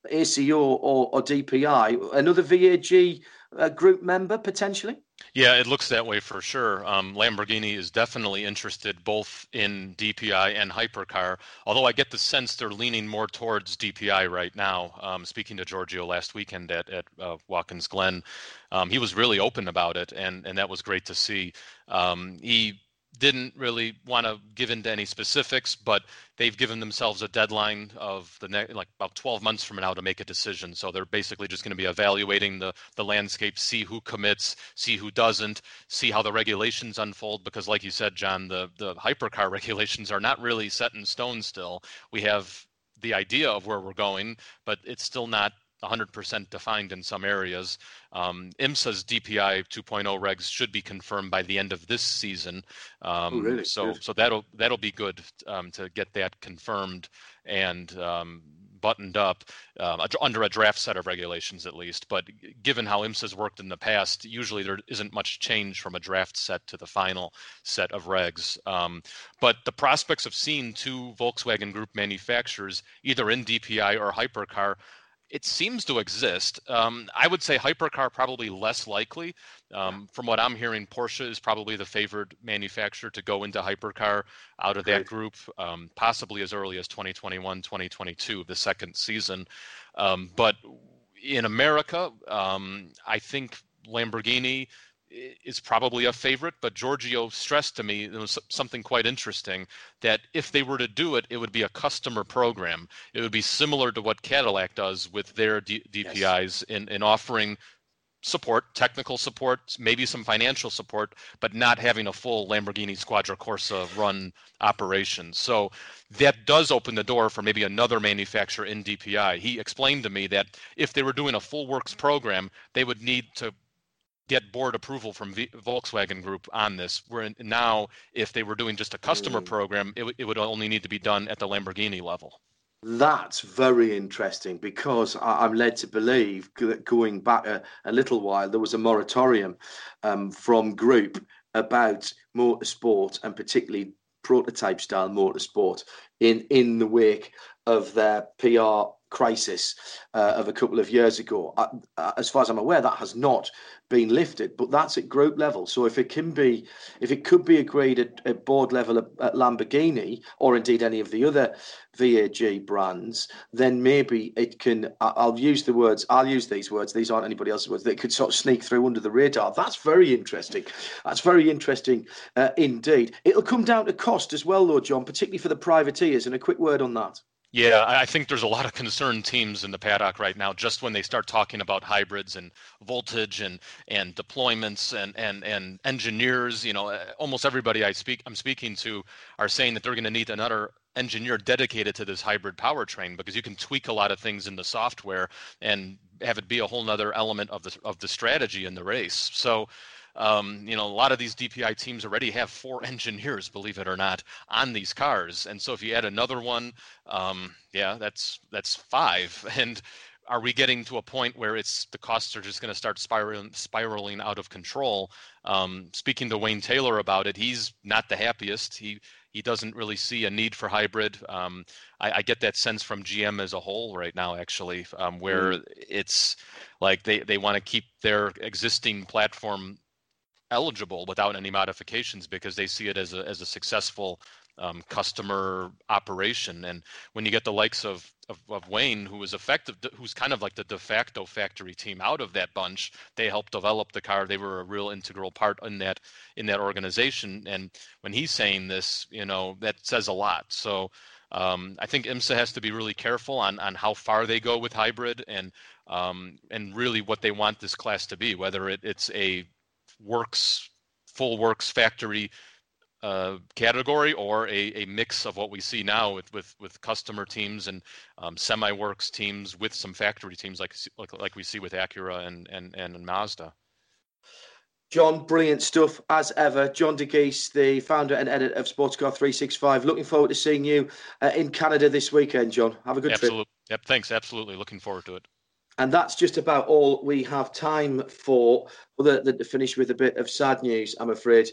ACO or, or DPI, another VAG uh, group member potentially. Yeah, it looks that way for sure. Um, Lamborghini is definitely interested both in DPI and hypercar, although I get the sense they're leaning more towards DPI right now. Um, speaking to Giorgio last weekend at, at uh, Watkins Glen, um, he was really open about it, and, and that was great to see. Um, he didn't really want to give into any specifics, but they've given themselves a deadline of the next, like about 12 months from now to make a decision. So they're basically just going to be evaluating the the landscape, see who commits, see who doesn't, see how the regulations unfold. Because, like you said, John, the the hypercar regulations are not really set in stone. Still, we have the idea of where we're going, but it's still not 100% defined in some areas. Um, IMSA's DPI 2.0 regs should be confirmed by the end of this season. Um, oh, really? So, good. so that'll that'll be good um, to get that confirmed and um, buttoned up uh, under a draft set of regulations at least. But given how IMSA's worked in the past, usually there isn't much change from a draft set to the final set of regs. Um, but the prospects of seeing two Volkswagen Group manufacturers, either in DPI or hypercar, it seems to exist. Um, I would say hypercar probably less likely. Um, from what I'm hearing, Porsche is probably the favored manufacturer to go into hypercar out of that group, um, possibly as early as 2021, 2022, the second season. Um, but in America, um, I think Lamborghini is probably a favorite, but Giorgio stressed to me something quite interesting that if they were to do it, it would be a customer program. It would be similar to what Cadillac does with their D- DPIs yes. in, in offering support, technical support, maybe some financial support, but not having a full Lamborghini Squadra Corsa run operation. So that does open the door for maybe another manufacturer in DPI. He explained to me that if they were doing a full works program, they would need to get board approval from v- Volkswagen Group on this. Where now, if they were doing just a customer mm. program, it, w- it would only need to be done at the Lamborghini level. That's very interesting because I'm led to believe that going back a, a little while, there was a moratorium um, from Group about motorsport and particularly prototype style motorsport in, in the wake of their PR crisis uh, of a couple of years ago. Uh, uh, as far as I'm aware, that has not been lifted, but that's at group level. So if it can be, if it could be agreed at, at board level at, at, Lamborghini or indeed any of the other VAG brands, then maybe it can. I'll use the words. I'll use these words. These aren't anybody else's words. They could sort of sneak through under the radar. That's very interesting. That's very interesting uh, indeed. It'll come down to cost as well, though, John, particularly for the privateers. And a quick word on that. Yeah, I think there's a lot of concerned teams in the paddock right now. Just when they start talking about hybrids and voltage and and deployments and and and engineers, you know, uh, almost everybody I speak I'm speaking to are saying that they're going to need another engineer dedicated to this hybrid powertrain because you can tweak a lot of things in the software and have it be a whole nother element of the of the strategy in the race. So um, you know, a lot of these DPI teams already have four engineers, believe it or not, on these cars. And so if you add another one, um, yeah, that's that's five. And are we getting to a point where it's the costs are just going to start spiraling spiraling out of control? Um, speaking to Wayne Taylor about it, he's not the happiest. He he doesn't really see a need for hybrid. Um, I, I, get that sense from GM as a whole right now, actually, um, where mm. it's like they, they want to keep their existing platform eligible without any modifications because they see it as a as a successful um, customer operation. And when you get the likes of, of, of Wayne, who was effective, who's kind of like the de facto factory team out of that bunch, they helped develop the car. They were a real integral part in that in that organization. And when he's saying this, you know, that says a lot. So. Um, I think IMSA has to be really careful on, on how far they go with hybrid and um, and really what they want this class to be, whether it, it's a works full works factory uh, category or a, a mix of what we see now with with, with customer teams and um, semi works teams with some factory teams like, like like we see with Acura and and and Mazda. John, brilliant stuff as ever. John Dagys, the founder and editor of Sportscar365. Looking forward to seeing you uh, in Canada this weekend, John. Have a good Absolutely. trip. Yep, thanks. Absolutely. Looking forward to it. And that's just about all we have time for. Other than to finish with a bit of sad news, I'm afraid.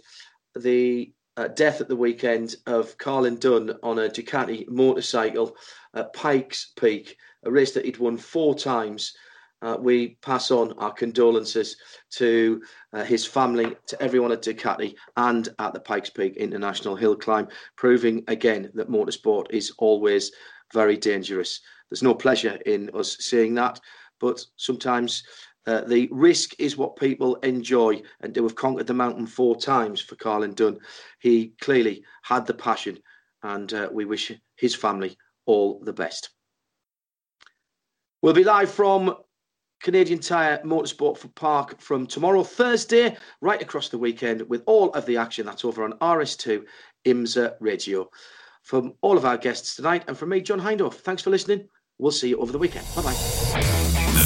The uh, death at the weekend of Carlin Dunn on a Ducati motorcycle at Pikes Peak, a race that he'd won four times. Uh, we pass on our condolences to uh, his family, to everyone at Ducati, and at the Pikes Peak International Hill Climb, proving again that motorsport is always very dangerous. There's no pleasure in us seeing that but sometimes uh, the risk is what people enjoy. And have conquered the mountain four times for Carlin Dunn, he clearly had the passion, and uh, we wish his family all the best. We'll be live from Canadian Tire Motorsport for Park from tomorrow, Thursday, right across the weekend with all of the action that's over on RS2 IMSA Radio. From all of our guests tonight and from me, John Hindhaugh, thanks for listening. We'll see you over the weekend. Bye bye.